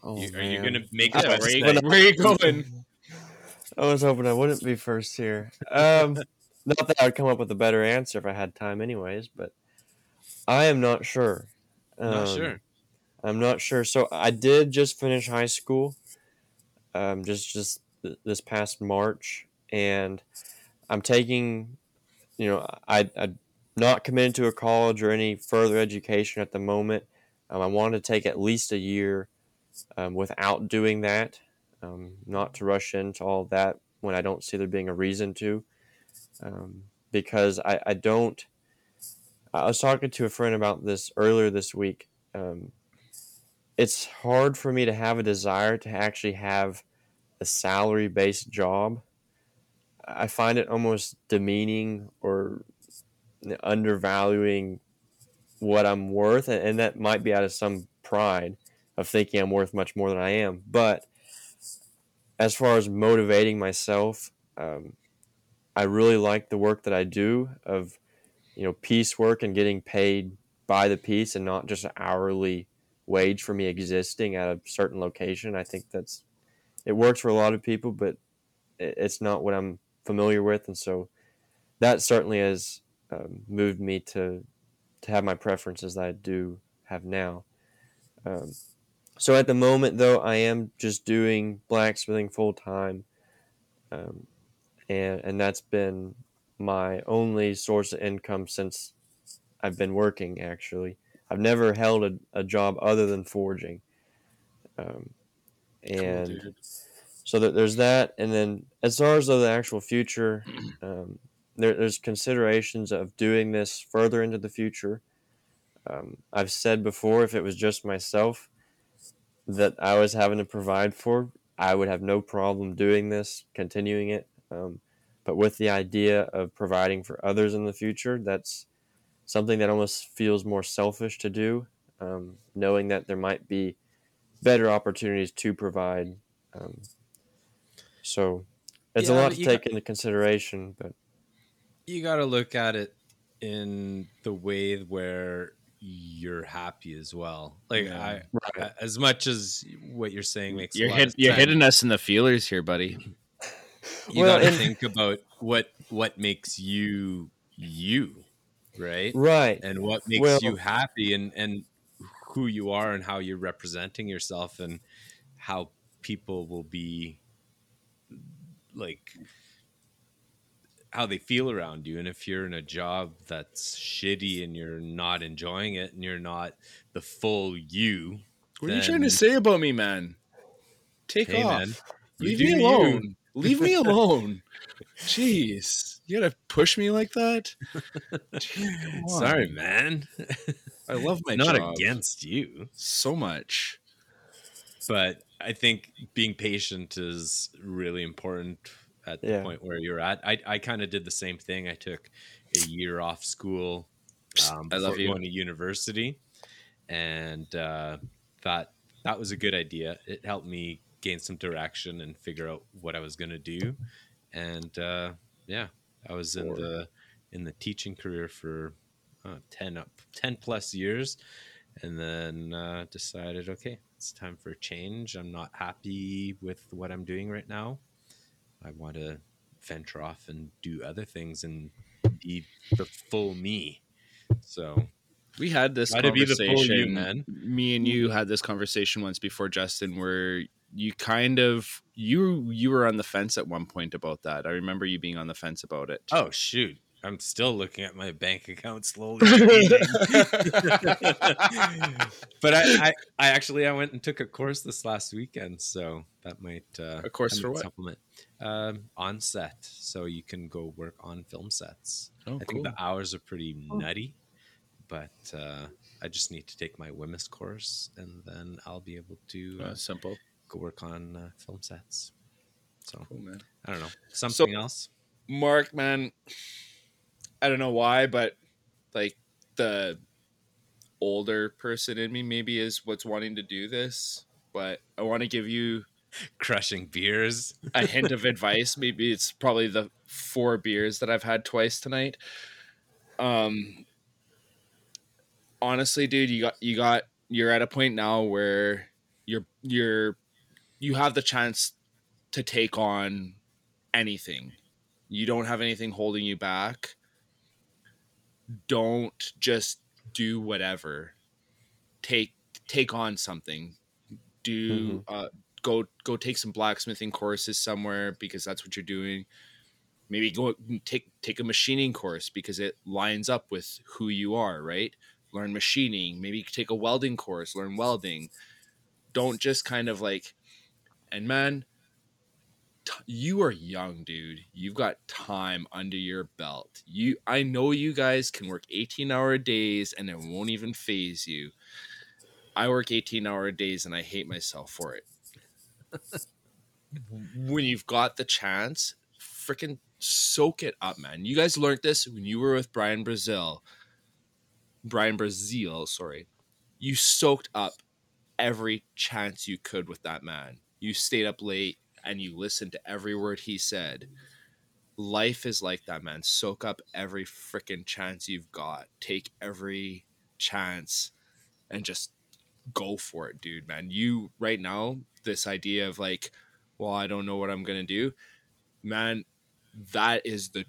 Oh, You- are you gonna make I a was website? hoping- Where you going? I was hoping I wouldn't be first here. Um, not that I'd come up with a better answer if I had time, anyways. But I am not sure. Not Um, sure. I'm not sure. So I did just finish high school, um, just just th- this past March, and I'm taking, you know, I I'm not committed to a college or any further education at the moment. Um, I want to take at least a year um, without doing that, um, not to rush into all that when I don't see there being a reason to, um, because I, I don't. I was talking to a friend about this earlier this week. Um, it's hard for me to have a desire to actually have a salary based job. I find it almost demeaning or undervaluing what I'm worth, and and that might be out of some pride of thinking I'm worth much more than I am. But as far as motivating myself, um, I really like the work that I do of, you know, piecework and getting paid by the piece and not just an hourly wage for me existing at a certain location. I think that's it works for a lot of people, but it's not what I'm familiar with, and so that certainly has um, moved me to to have my preferences that I do have now. Um, so at the moment, though, I am just doing blacksmithing full time, um, and and that's been my only source of income since I've been working. Actually, I've never held a, a job other than forging, um, and dude. so that there's that, and then as far as though the actual future, um, there, there's considerations of doing this further into the future. Um, I've said before, if it was just myself that I was having to provide for, I would have no problem doing this, continuing it. Um, but with the idea of providing for others in the future, that's something that almost feels more selfish to do, um, knowing that there might be better opportunities to provide. Um, so it's a lot to take into consideration, but you got to look at it in the way where you're happy as well. Like Yeah. I, Right. as much as what you're saying makes You're lot hit, of you're hitting us in the feelers here, buddy. You Well, got to and- think about what what makes you you, right? right. And what makes Well- you happy, and and who you are, and how you're representing yourself, and how people will be like how they feel around you and if you're in a job that's shitty and you're not enjoying it and you're not the full you What are you trying to say about me, man? Take hey off. man Leave me you. alone. Leave me alone. Jeez, you gotta push me like that. Jeez, sorry man I love my not job against you so much. but i think being patient is really important at the Yeah. point where you're at. I, I kind of did the same thing. I took a year off school um, I love you. going to university and uh, that that was a good idea. It helped me gain some direction and figure out what i was going to do and uh, yeah i was in Or- the in the teaching career for uh, 10 up 10 plus years and then uh, decided okay it's time for a change. I'm not happy with what i'm doing right now i want to venture off and do other things and be the full me so We had this Try to be the full you, conversation. man. Me and you had this conversation once before, Justin, where you kind of you you were on the fence at one point about that. I remember you being on the fence about it. oh shoot i'm still looking at my bank account slowly but I, I i actually i went and took a course this last weekend so that might uh A course for what? supplement. Um on set so you can go work on film sets. Oh, i think the hours are pretty nutty but uh i just need to take my WHMIS course and then i'll be able to uh, simple. go work on uh, film sets. So Cool, man. i don't know. Something else? Mark, man, I don't know why, but like the older person in me maybe is what's wanting to do this. But I want to give you crushing beers a hint of advice. Maybe it's probably the four beers that I've had twice tonight. Um, honestly, dude, you got you got you're at a point now where you're you're you have the chance to take on anything. You don't have anything holding you back. Don't just do whatever. Take take on something. Do uh go go take some blacksmithing courses somewhere because that's what you're doing. Maybe go take take a machining course because it lines up with who you are, right? Learn machining, maybe take a welding course, learn welding. Don't just kind of like and man, t- you are young, dude. You've got time under your belt. You I know you guys can work 18-hour days and it won't even phase you. I work 18-hour days and I hate myself for it when you've got the chance, freaking soak it up, man. You guys learned this when you were with Brian Brazeal. Brian Brazeal, sorry. You soaked up every chance you could with that man. You stayed up late and you listened to every word he said. Life is like that, man. Soak up every freaking chance you've got. Take every chance and just go for it, dude, man. You right now, this idea of like, well, I don't know what I'm gonna do, man, that is the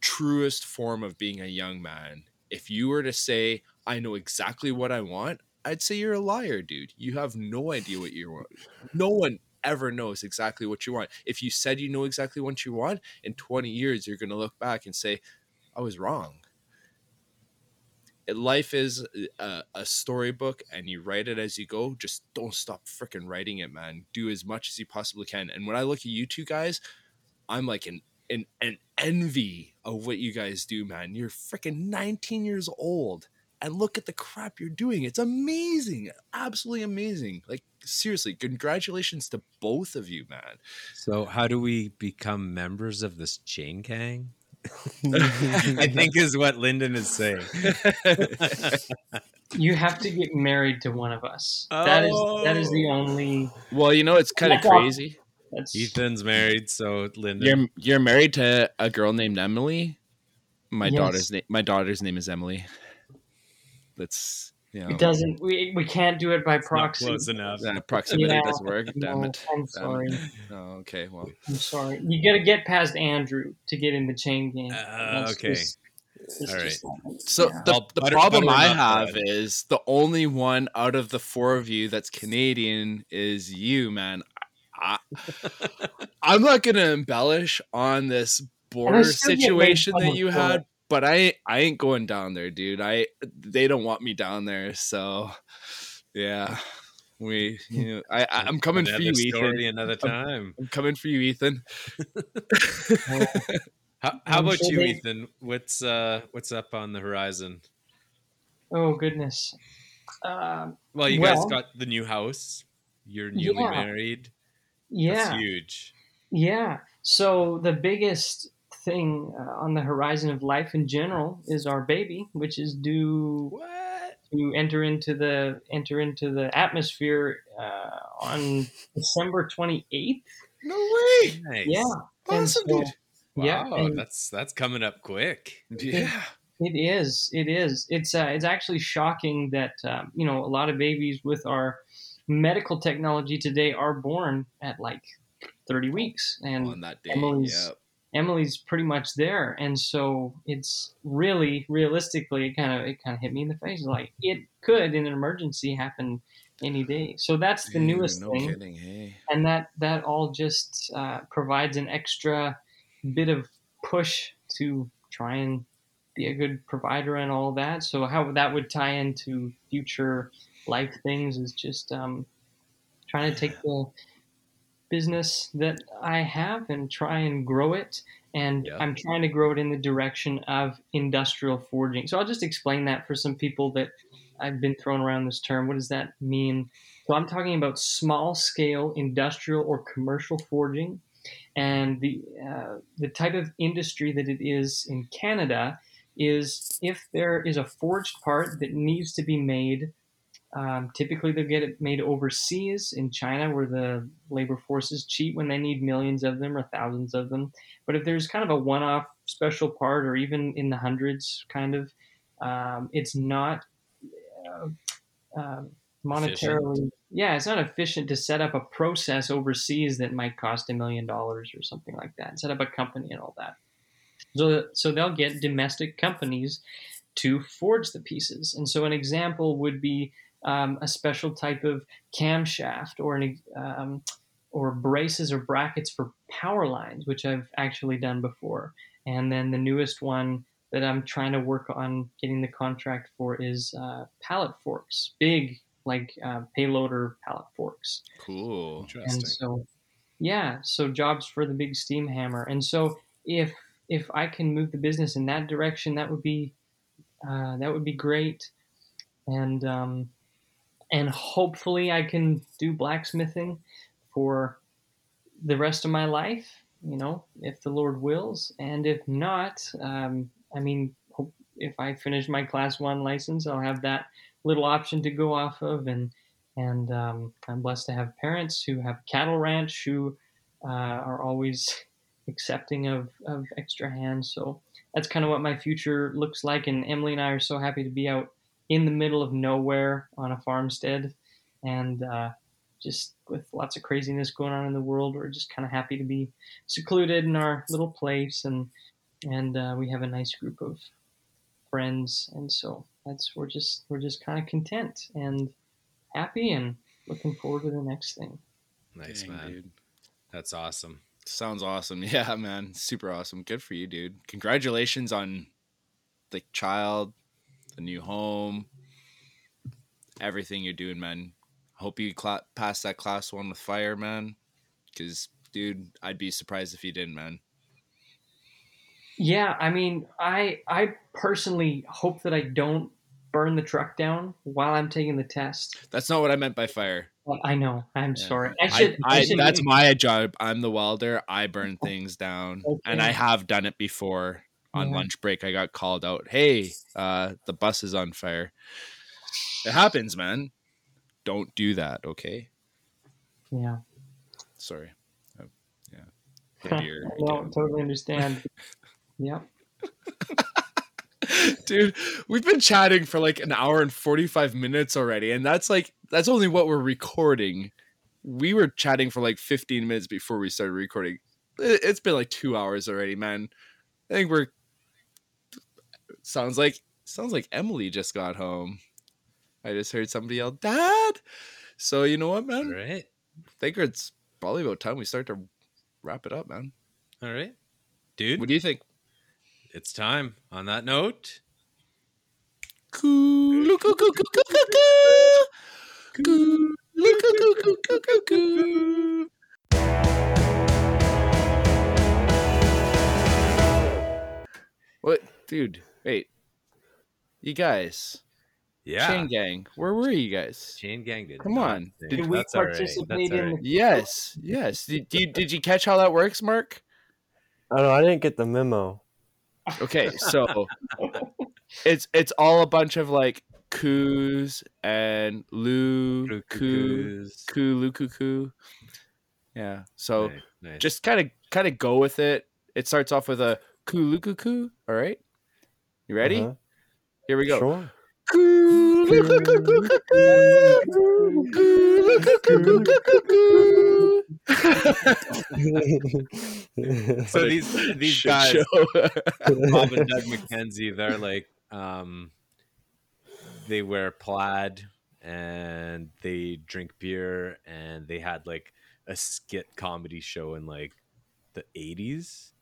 truest form of being a young man. If you were to say, I know exactly what I want, I'd say you're a liar, dude. You have no idea what you want. No one ever knows exactly what you want. If you said you know exactly what you want, in 20 years, you're gonna look back and say, I was wrong. Life is a, a storybook and you write it as you go. Just don't stop freaking writing it man. Do as much as you possibly can. And when i look at you two guys i'm like an an, an envy of what you guys do man. You're freaking 19 years old and look at the crap you're doing. It's amazing absolutely amazing. Like seriously, congratulations to both of you, man. So, how do we become members of this chain gang? I think is what Lyndon is saying. You have to get married to one of us. That is that is the Oh. only. well, you know, it's kind of crazy. That's Ethan's married, so Lyndon. You're you're married to a girl named Emily. My Yes. daughter's name. My daughter's name is Emily. That's you know, it doesn't. We we can't do it by Not proxy. close enough. that proximity Yeah, doesn't work. Damn No, it. I'm Damn sorry. it. Oh, okay. Well, I'm sorry. You got to get past Andrew to get in the chain gang. Uh, okay. just- it's All just- so Yeah. the, the butter- problem butter I have bread. is the only one out of the four of you that's Canadian is you, man. I, I'm not gonna embellish on this border still get made situation that you had, it. But I I ain't going down there, dude. I they don't want me down there, so yeah. We, you know, I, I I'm coming for you, story Ethan. another time. I'm coming for you, Ethan. How, how about sure you, they- Ethan? What's uh what's up on the horizon? Oh goodness. Um, Well, you guys got the new house. You're newly Yeah. married. yeah. That's huge. Yeah. So the biggest thing uh, on the horizon of life in general is our baby, which is due What? to enter into the enter into the atmosphere uh, on December twenty eighth. No way. Nice. Yeah. And Awesome, so- dude. Wow, Yeah, and- that's that's coming up quick. Yeah. It is. It is. It's uh, it's actually shocking that um, you know a lot of babies with our medical technology today are born at like 30 weeks, and On that day. Emily's- Yep. Emily's pretty much there, and so it's really realistically it kind of it kind of hit me in the face like it could in an emergency happen any day. So that's the newest no thing kidding. Hey. and that that all just uh, provides an extra bit of push to try and be a good provider and all that. So how that would tie into future life things is just um, trying to take the business that I have and try and grow it. And Yeah. I'm trying to grow it in the direction of industrial forging. So I'll just explain that for some people that I've been thrown around this term. What does that mean? So I'm talking about small scale industrial or commercial forging, and the uh, the type of industry that it is in Canada is if there is a forged part that needs to be made. Um, typically, they'll get it made overseas in China, where the labor force is cheap when they need millions of them or thousands of them. But if there's kind of a one-off special part, or even in the hundreds, kind of, um, it's not uh, um monetarily. Yeah, it's not efficient to set up a process overseas that might cost a million dollars or something like that. Set up a company and all that. So, so they'll get domestic companies to forge the pieces. And so, an example would be um, a special type of camshaft or an um, or braces or brackets for power lines, which I've actually done before. And then the newest one that I'm trying to work on getting the contract for is uh, pallet forks, big like uh, payloader pallet forks. Cool. Interesting. And so, yeah, so jobs for the big steam hammer. And so, if if I can move the business in that direction, that would be uh, that would be great. And um, and hopefully, I can do blacksmithing for the rest of my life. You know, if the Lord wills, and if not, um, I mean, if I finish my class one license, I'll have that little option to go off of and and um, I'm blessed to have parents who have cattle ranch who uh, are always accepting of, of extra hands. So that's kind of what my future looks like. And Emily and I are so happy to be out in the middle of nowhere on a farmstead and uh, just with lots of craziness going on in the world. We're just kind of happy to be secluded in our little place and and uh, we have a nice group of friends and so that's we're just we're just kind of content and happy and looking forward to the next thing. Nice Dang, man. dude. That's awesome. Sounds awesome. Yeah, man. Super awesome. Good for you, dude. Congratulations on the child, the new home, everything you're doing, man. Hope you cla- pass that class one with fire, man. Because, dude, I'd be surprised if you didn't, man. Yeah, I mean, I I personally hope that I don't burn the truck down while I'm taking the test. That's not what I meant by fire. Well, I know. I'm Yeah. sorry. I I, should. I, I, should that's my job. I'm the welder. I burn things down, and I have done it before on Yeah. lunch break. I got called out. Hey, uh, the bus is on fire. It happens, man. Don't do that. Okay. yeah. Sorry. Uh, yeah. No, totally understand. yeah. Dude, we've been chatting for like an hour and 45 minutes already, and that's like that's only what we're recording. We were chatting for like 15 minutes before we started recording. It's been like 2 hours already, man. I think we're sounds like sounds like Emily just got home. I just heard somebody yell, "Dad!" So you know what, man? right. I think it's probably about time we start to wrap it up, man. All right. Dude, What do you think? it's time. On that note, Cool, coo, coo, coo, coo, coo, coo. Cool, coo, coo, coo, coo, coo, coo. What, dude? Wait, you guys, yeah. Chain Gang, where were you guys? Chain gang did. Come on. Did Did we That's participate That's all in right. Yes, yes. Did you did you catch how that works, Mark? I don't know. I didn't get the memo. Okay, so it's it's all a bunch of like coos and loo coo Cuckoos. coo loo coo coo. Yeah. So Nice, nice. just kind of kind of go with it. It starts off with a coo coo coo. All right, you ready? Uh-huh. Here we go. Sure. So these these guys. Bob and Doug McKenzie, they're like um they wear plaid and they drink beer and they had like a skit comedy show in like the 80s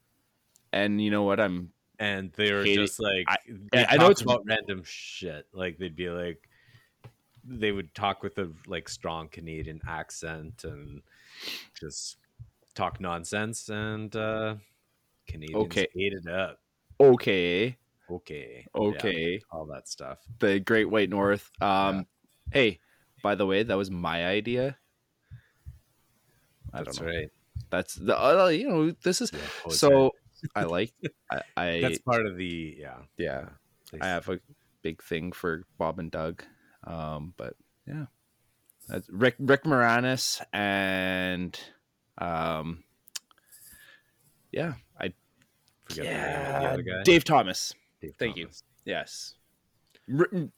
and you know what? I'm and they were Hating- just like I- I know it's- about random shit like they'd be like they would talk with a like strong canadian accent and just talk nonsense and uh canadians Okay. ate it up okay. okay Yeah, Okay. all that stuff the Great White North. Um, Hey, by the way, that was my idea. I that's don't know. right That's the uh, you know this is Yeah, Jose. so I like I, I that's part of the yeah yeah I have a big thing for Bob and Doug, um, but yeah, that's Rick Rick Moranis and um, yeah I forget the name of the other guy Dave Thomas. Dave thank you. Yes. Ri-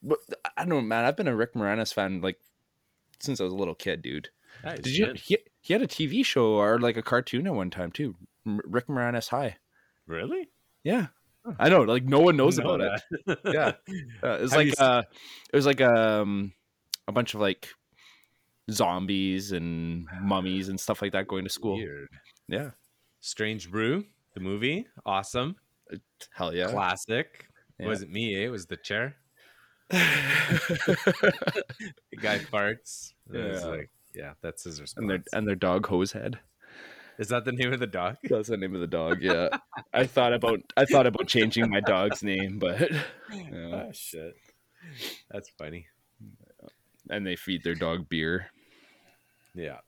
I don't know, man. I've been a Rick Moranis fan like since I was a little kid, dude. Nice, Did you? He, he had a TV show or like a cartoon at one time too. Rick Moranis High. Really Yeah, I know. Like no one knows Know about it. Yeah. Uh, it was Have like uh, it was like um, a bunch of like zombies and mummies and stuff like that going to school. Weird. Yeah. Strange Brew, the movie, awesome, Hell yeah. classic. Yeah. It wasn't me, eh? it was the chair. The guy farts. and it was Yeah. like, yeah, that's his response. and their and their dog hose head. Is that the name of the dog? That's the name of the dog. Yeah. I thought about I thought about changing my dog's name, but yeah. Oh shit, that's funny. and they feed their dog beer. Yeah,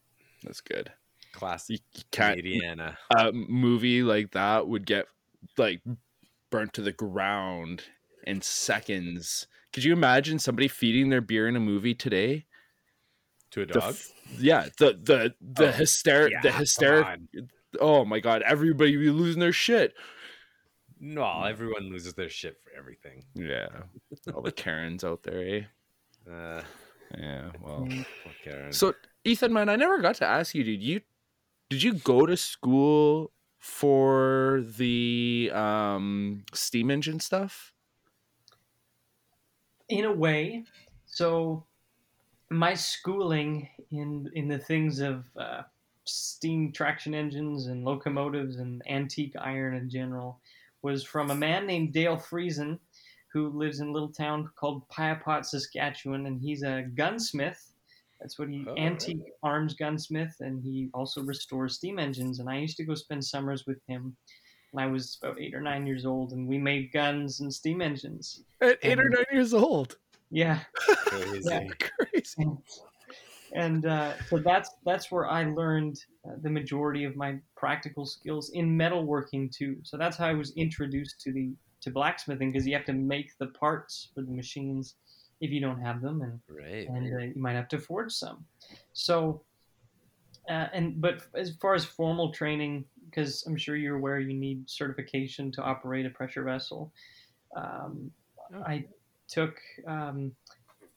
That's good. classic Canadiana. a movie like that would get like burnt to the ground in seconds. Could you imagine somebody feeding their beer in a movie today? To a dog. f- yeah, the the the Oh, hysteric yeah, the come hysteric. Oh my god, everybody be losing their shit. No, everyone loses their shit for everything. Yeah. All the Karens out there, eh? Uh, Yeah, well. Karen. So Ethan, man, I never got to ask you, dude. You did you go to school for the um steam engine stuff? in a way. So my schooling in in the things of uh, steam traction engines and locomotives and antique iron in general was from a man named Dale Friesen, who lives in a little town called Piapot, Saskatchewan, and he's a gunsmith. That's what he Oh, antique arms gunsmith, and he also restores steam engines. And I used to go spend summers with him when I was about eight or nine years old, and we made guns and steam engines. At eight or Um, nine years old. Yeah, Crazy. Yeah. Crazy. and, and uh, so that's that's where I learned uh, the majority of my practical skills in metalworking too. So that's how I was introduced to the to blacksmithing because you have to make the parts for the machines if you don't have them, and Right. and uh, you might have to forge some. So, uh, and but as far as formal training, because I'm sure you're aware, you need certification to operate a pressure vessel. Um, Oh. I took. Um,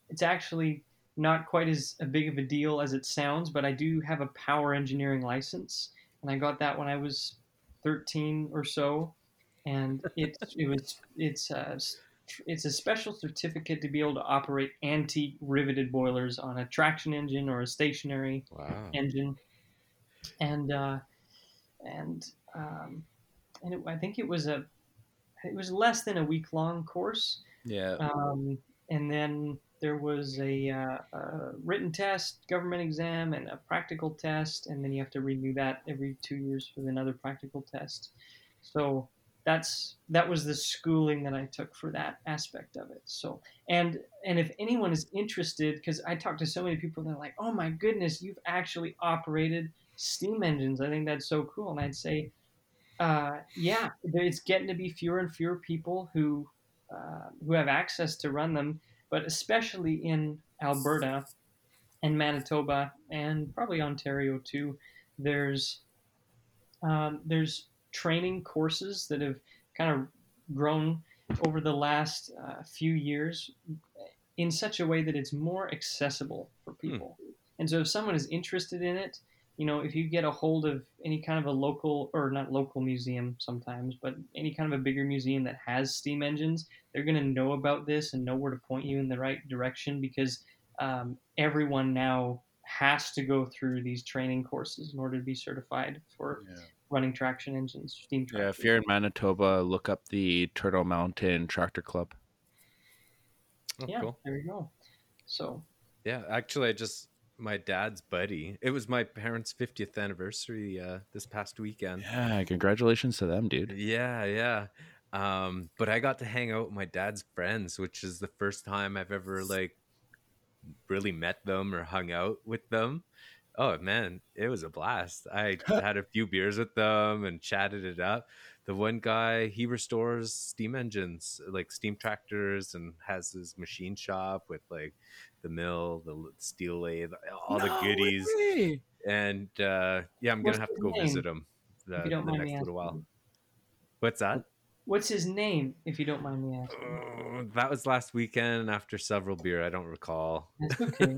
it's actually not quite as a big of a deal as it sounds, but I do have a power engineering license, and I got that when I was 13 or so, and it it was it's a it's a special certificate to be able to operate antique riveted boilers on a traction engine or a stationary Wow. engine, and uh, and um, and it, I think it was a it was less than a week long course, Yeah. um, and then there was a, uh, a written test, government exam, and a practical test, and then you have to renew that every two years with another practical test. So that's that was the schooling that I took for that aspect of it. So and and if anyone is interested, because I talk to so many people, they're like, "Oh my goodness, you've actually operated steam engines. I think that's so cool." And I'd say, uh, "Yeah, it's getting to be fewer and fewer people who uh, who have access to run them, but especially in Alberta and Manitoba and probably Ontario too. There's um, there's training courses that have kind of grown over the last uh, few years in such a way that it's more accessible for people. And so if someone is interested in it, you know, if you get a hold of any kind of a local or not local museum sometimes, but any kind of a bigger museum that has steam engines, they're going to know about this and know where to point you in the right direction because um, everyone now has to go through these training courses in order to be certified for Yeah. running traction engines, steam Yeah, if you're in Manitoba, look up the Turtle Mountain Tractor Club. Oh, yeah, cool. there you go. So Yeah, actually, I just my dad's buddy. It was my parents' 50th anniversary uh, this past weekend. Yeah, congratulations to them, dude. Yeah, yeah. Um, but I got to hang out with my dad's friends, which is the first time I've ever like really met them or hung out with them. Oh man, it was a blast. I had a few beers with them and chatted it up. The one guy, he restores steam engines, like steam tractors, and has his machine shop with like the mill, the steel lathe, all the goodies. And uh, yeah, I'm What's gonna have to go name, visit him if uh, you don't the mind next me little while. What's that? what's his name, if you don't mind me asking? Uh, that was last weekend after several beer. I don't recall. That's okay.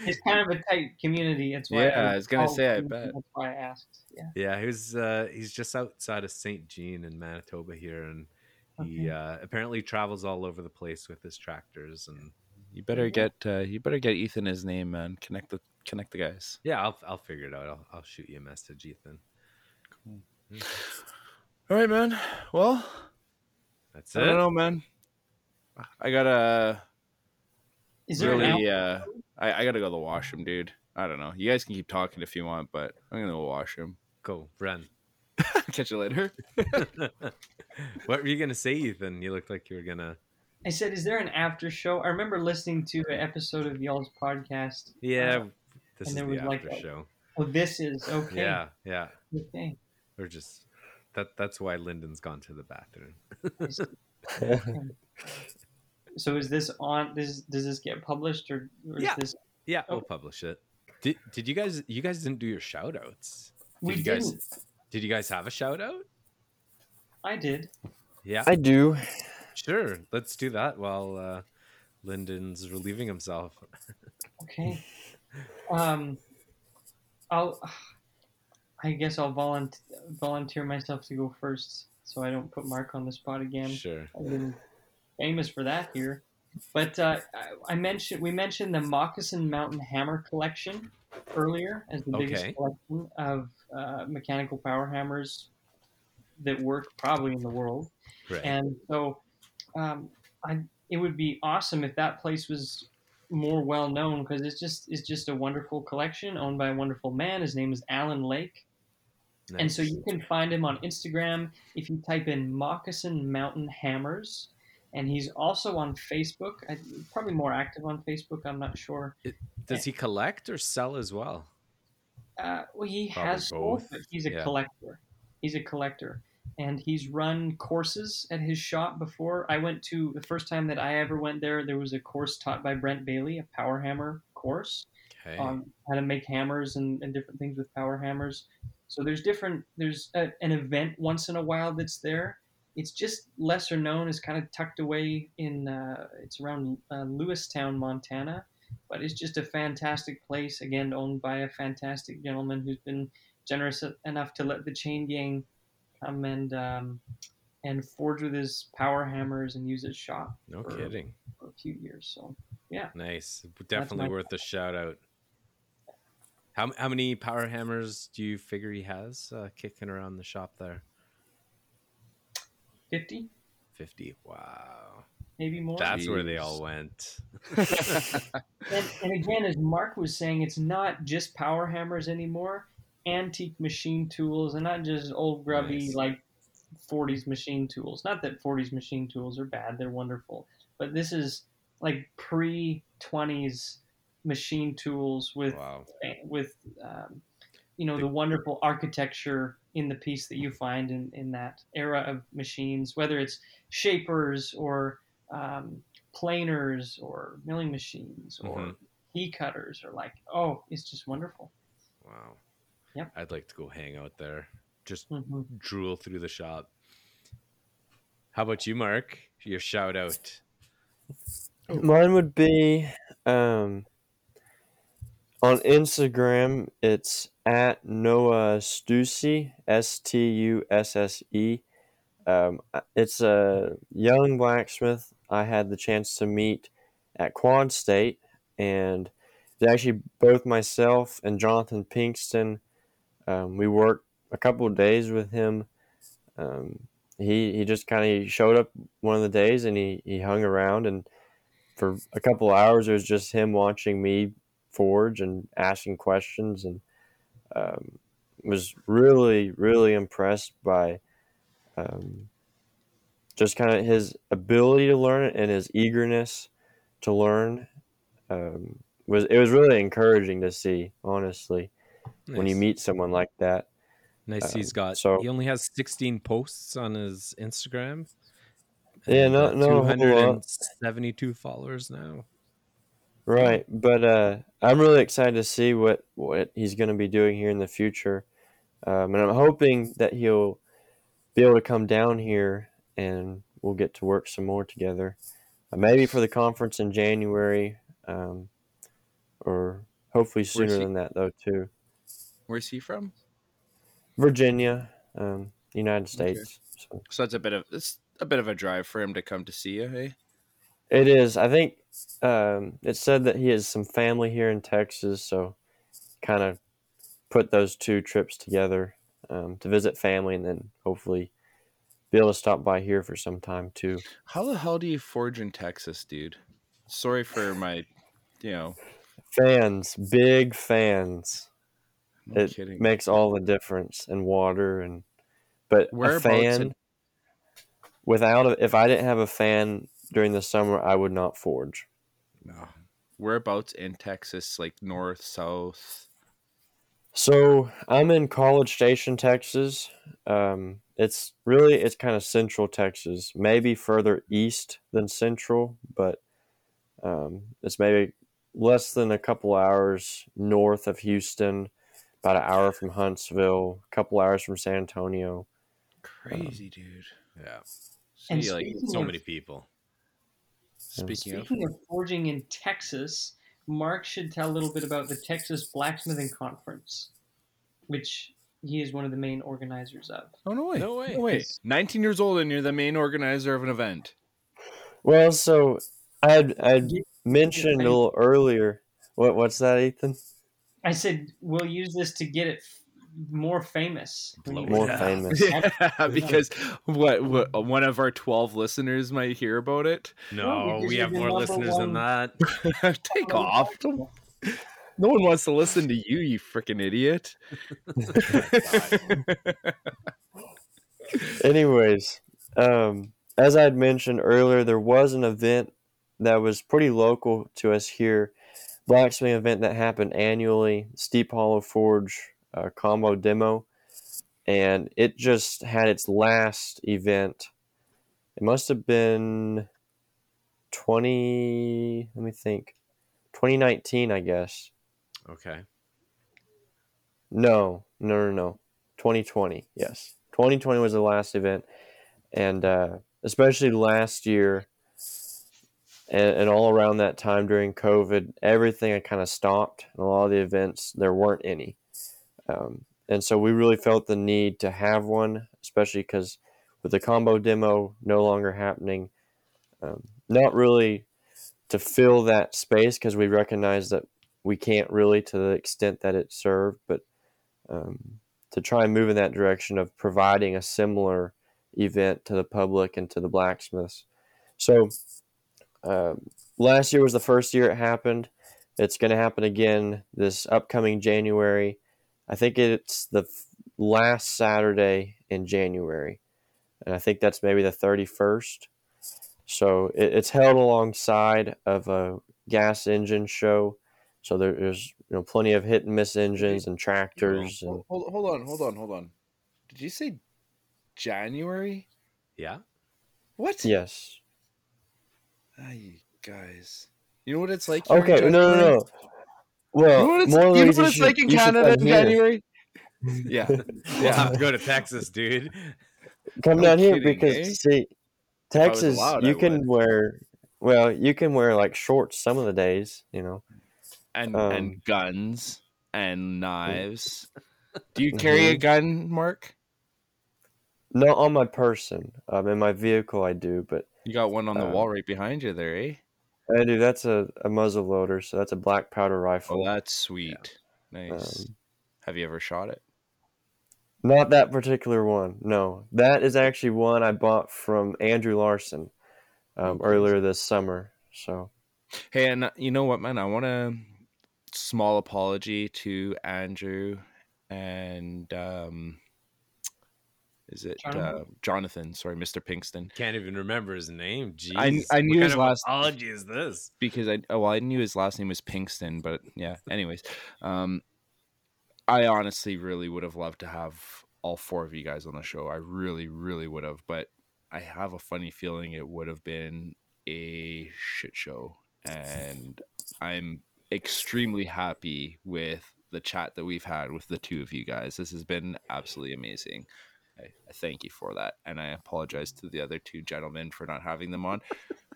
It's kind of a tight community. That's why. Yeah, I was gonna say, I too, bet. That's why I asked. Yeah. yeah, he was. Uh, he's just outside of Saint Jean in Manitoba here, and he Okay. uh, apparently travels all over the place with his tractors. And You better get uh, you better get Ethan his name, man. Connect the connect the guys. yeah, I'll I'll figure it out. I'll, I'll shoot you a message, Ethan. Cool. All right, man. Well, That's it. I it. don't know, man. I gotta Is there an really. al- Uh, I, I gotta go to the washroom, dude. I don't know. You guys can keep talking if you want, but I'm gonna go wash him. Go run. Catch you later. what were you gonna say, Ethan? You looked like you were gonna. I said, is there an after show? I remember listening to an episode of y'all's podcast. Yeah, Uh, this and is there the after like, show. oh, this is okay. Yeah, yeah. Okay. We're just that. That's why Lyndon's gone to the bathroom. So is this on? Does does this get published or, or Yeah. is this? Yeah, Oh. we'll publish it. Did Did you guys? You guys didn't do your shout outs. We you guys- didn't. Did you guys have a shout out? I did. Yeah, I do. Sure. Let's do that while uh, Lyndon's relieving himself. Okay. Um, I'll. I guess I'll volunteer volunteer myself to go first, so I don't put Mark on the spot again. Sure. I've been famous for that here. But uh, I, I mentioned we mentioned the Moccasin Mountain Hammer collection earlier as the biggest Okay. collection of uh, mechanical power hammers that work probably in the world. Right. And so, um, I it would be awesome if that place was more well known because it's just it's just a wonderful collection owned by a wonderful man. His name is Alan Lake. And so you can find him on Instagram if you type in Moccasin Mountain Hammers. and he's also on Facebook. I, probably more active on Facebook. I'm not sure. Does he collect or sell as well? Uh, well, he Probably has both, but he's a yeah. collector. He's a collector, and he's run courses at his shop before. I went to the first time that I ever went there. There was a course taught by Brent Bailey, a power hammer course Okay. on how to make hammers and, and different things with power hammers. So there's different. There's a, an event once in a while that's there. It's just lesser known. It's kind of tucked away in. Uh, it's around uh, Lewistown, Montana, but it's just a fantastic place. Again, owned by a fantastic gentleman who's been generous enough to let the chain gang come and um, and forge with his power hammers and use his shop no for- kidding. for a few years. So yeah. Nice. Definitely my- worth a shout out. How, how many power hammers do you figure he has uh, kicking around the shop there? fifty, 50. Wow. maybe more. That's where they all went. And, and again, as Mark was saying, it's not just power hammers anymore. Antique machine tools, and not just old grubby Nice. like 40s machine tools. Not that 40s machine tools are bad; they're wonderful. But this is like pre 20s machine tools with Wow. with um, you know the wonderful architecture in the piece that you find in, in that era of machines, whether it's shapers or um, planers or milling machines or Mhm. key cutters or like oh it's just wonderful Wow. Yep. I'd like to go hang out there. Just hmm drool through the shop. How about you, Mark? Your shout out. Mine would be um, on Instagram. It's at Noah Stussy, S T U S S E. Um, it's a young blacksmith I had the chance to meet at Quad State, and it's actually both myself and Jonathan Pinkston. Um, we worked a couple days with him. Um, he he just kind of showed up one of the days and he, he hung around and for a couple hours it was just him watching me forge and asking questions and um, was really really impressed by um, just kind of his ability to learn and his eagerness to learn um, was it was really encouraging to see honestly when you meet someone like that Nice. He's got. so- he only has 16 posts on his Instagram. Yeah, no- uh, no whole lot. 272 followers now. Right, but uh, I'm really excited to see what what he's going to be doing here in the future, um, and I'm hoping that he'll be able to come down here and we'll get to work some more together, uh, maybe for the conference in January, um, or hopefully sooner he? than that though too. Where's he from? Virginia, um, United Okay. States. So So it's a bit of it's a bit of a drive for him to come to see you, hey? it is. I think um, it said that he has some family here in Texas, so kind of put those two trips together um, to visit family, and then hopefully be able to stop by here for some time too. How the hell do you forge in Texas, dude? Sorry for my, you know, Fans, big fans. No it kidding. makes all the difference in water and but a fan in- without a, if I didn't have a fan during the summer, I would not forge. no. Whereabouts in Texas, like north, south? So I'm in College Station, Texas. Um, it's really it's kind of central Texas, maybe further east than central, but um, it's maybe less than a couple hours north of Houston, about an hour from Huntsville, a couple hours from San Antonio. Crazy, dude. Yeah. And See, like So of- many people. speaking of, Speaking of forging in Texas, Mark should tell a little bit about the Texas Blacksmithing Conference, which he is one of the main organizers of. oh no way, No way. wait, nineteen years old and you're the main organizer of an event. Well, so I'd I'd mentioned a little earlier. What what's that, Ethan? I said we'll use this to get it more famous. More Yeah. famous. Yeah, because what, what one of our twelve listeners might hear about it. No, because we have more number listeners than that. Take off. No one wants to listen to you, you freaking idiot. Anyways, um, as I'd mentioned earlier, there was an event that was pretty local to us here, blacksmith event that happened annually, Steep Hollow Forge uh, combo demo, and it just had its last event. It must have been twenty. Let me think, twenty nineteen, I guess. Okay. No, no, no, no. 2020. Yes. 2020 was the last event. And uh, especially last year and, and all around that time during COVID, everything had kind of stopped. And a lot of the events, there weren't any. Um, and so we really felt the need to have one, especially because with the combo demo no longer happening, um, not really to fill that space because we recognize that we can't really to the extent that it served, but um, to try and move in that direction of providing a similar event to the public and to the blacksmiths. So um, last year was the first year it happened. It's going to happen again this upcoming January. I think it's the last Saturday in January, and I think that's maybe the 31st. So it, it's held alongside of a gas engine show. So there's you know plenty of hit and miss engines and tractors and Hold, hold on, hold on, hold on. Did you say January? Yeah. What? yes. Ay, guys. You know what it's like? Okay, no, no, no. Well, You know what it's, more you know what it's you like in Canada come in. January? Yeah. We'll have to go to Texas, dude. Come No down here because eh? see, Texas, allowed, I you can would. wear. Well, you can wear like shorts some of the days, you know. And Um, and guns and knives. Do you carry a Mhm. gun, Mark? Not on my person. Um, in my vehicle, I do, but You got one on the Um, wall right behind you there, eh? I do. That's a, a muzzle loader, so that's a black powder rifle. Oh, that's sweet. Nice. Um, Have you ever shot it? Not that particular one. No, that is actually one I bought from Andrew Larson um, earlier this summer. So Hey, and uh, you know what, man? I want a small apology to Andrew and um, is it Jonathan? Uh, Jonathan? Sorry, Mr. Pinkston. Can't even remember his name. Jeez. I- I knew kind his of last- apology is this? because I oh well, I knew his last name was Pinkston, but yeah. Anyways, um, I honestly really would have loved to have all four of you guys on the show. I really, really would have, but I have a funny feeling it would have been a shit show, and I'm extremely happy with the chat that we've had with the two of you guys. This has been absolutely amazing. I, I thank you for that, and I apologize to the other two gentlemen for not having them on.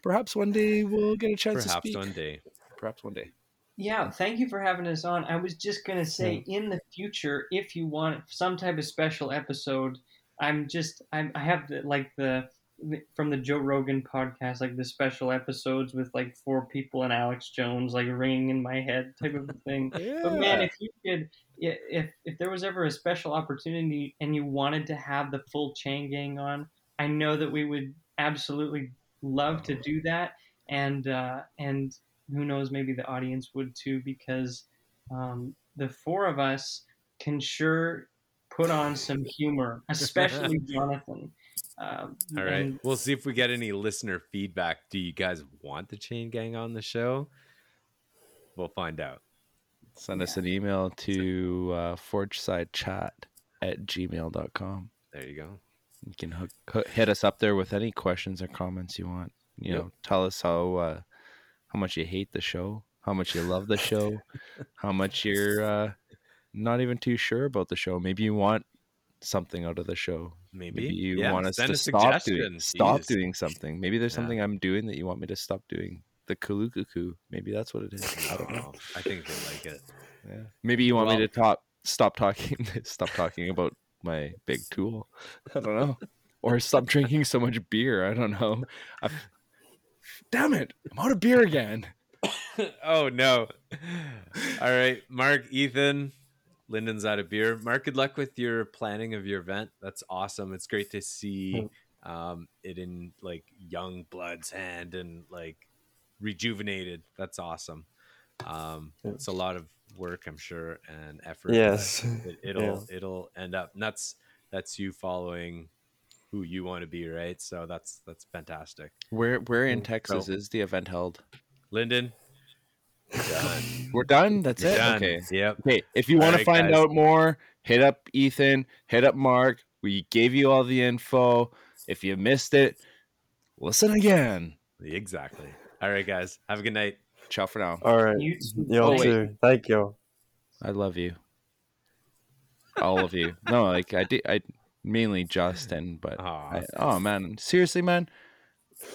Perhaps one day we'll get a chance to Perhaps one day. Perhaps one day. Yeah, thank you for having us on. I was just gonna say, in the future, if you want some type of special episode, I'm just I'm, I have the, like the from the Joe Rogan podcast, like the special episodes with like four people and Alex Jones like ringing in my head type of a thing. But man, if you could, i- if if there was ever a special opportunity and you wanted to have the full chain gang on, I know that we would absolutely love to do that. And uh, and who knows, maybe the audience would too, because um, the four of us can sure put on some humor, especially Jonathan. Um, All right. and- We'll see if we get any listener feedback. Do you guys want the chain gang on the show? We'll find out. Send us an email to uh, forgesidechat at gmail.com. There you go. You can hook, hook, hit us up there with any questions or comments you want. You Yep. know, tell us how uh, how much you hate the show, how much you love the show, how much you're uh, not even too sure about the show. Maybe you want something out of the show. Maybe, Maybe you Yeah, want us to stop doing stop doing something. Maybe there's Yeah. something I'm doing that you want me to stop doing. The kulukuku. Maybe that's what it is. I don't know. I think they like it. Yeah. Maybe you want Well- me to talk stop talking stop talking about my big tool. I don't know. Or stop drinking so much beer. I don't know. i Damn it. I'm out of beer again. oh no. All right, Mark, Ethan, Lyndon's out of beer. Mark, good luck with your planning of your event. That's awesome. It's great to see um, it in like young blood's hand and like rejuvenated. That's awesome. Um, it's a lot of work, I'm sure, and effort. Yes. it, it'll it'll end up. And that's that's you following who you want to be, right? So that's that's fantastic. Where where in Mm, Texas so- is the event held? Lyndon, done. We're done. That's You're it. done. Okay. Yep. Okay. If you want to find guys. out more, hit up Ethan. Hit up Mark. We gave you all the info. If you missed it, listen again. Exactly. All right, guys. Have a good night. Ciao for now. All right. You too. Y'all Oh, too. Thank y'all. I love you. All of you. No, like I did. I mainly Justin, but I, oh man, seriously, man,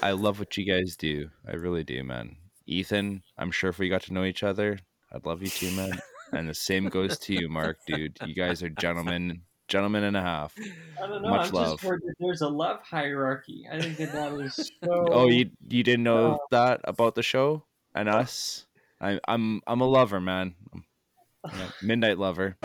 I love what you guys do. I really do, man. Ethan, I'm sure if we got to know each other, I'd love you too, man. And the same goes to you, Mark, dude. You guys are gentlemen, gentlemen and a half. I don't know. Much I've love. just that there's a love hierarchy. I think that that is so. Oh, you you didn't know Uh, that about the show and us? I, I'm I'm a lover, man. I'm a midnight lover.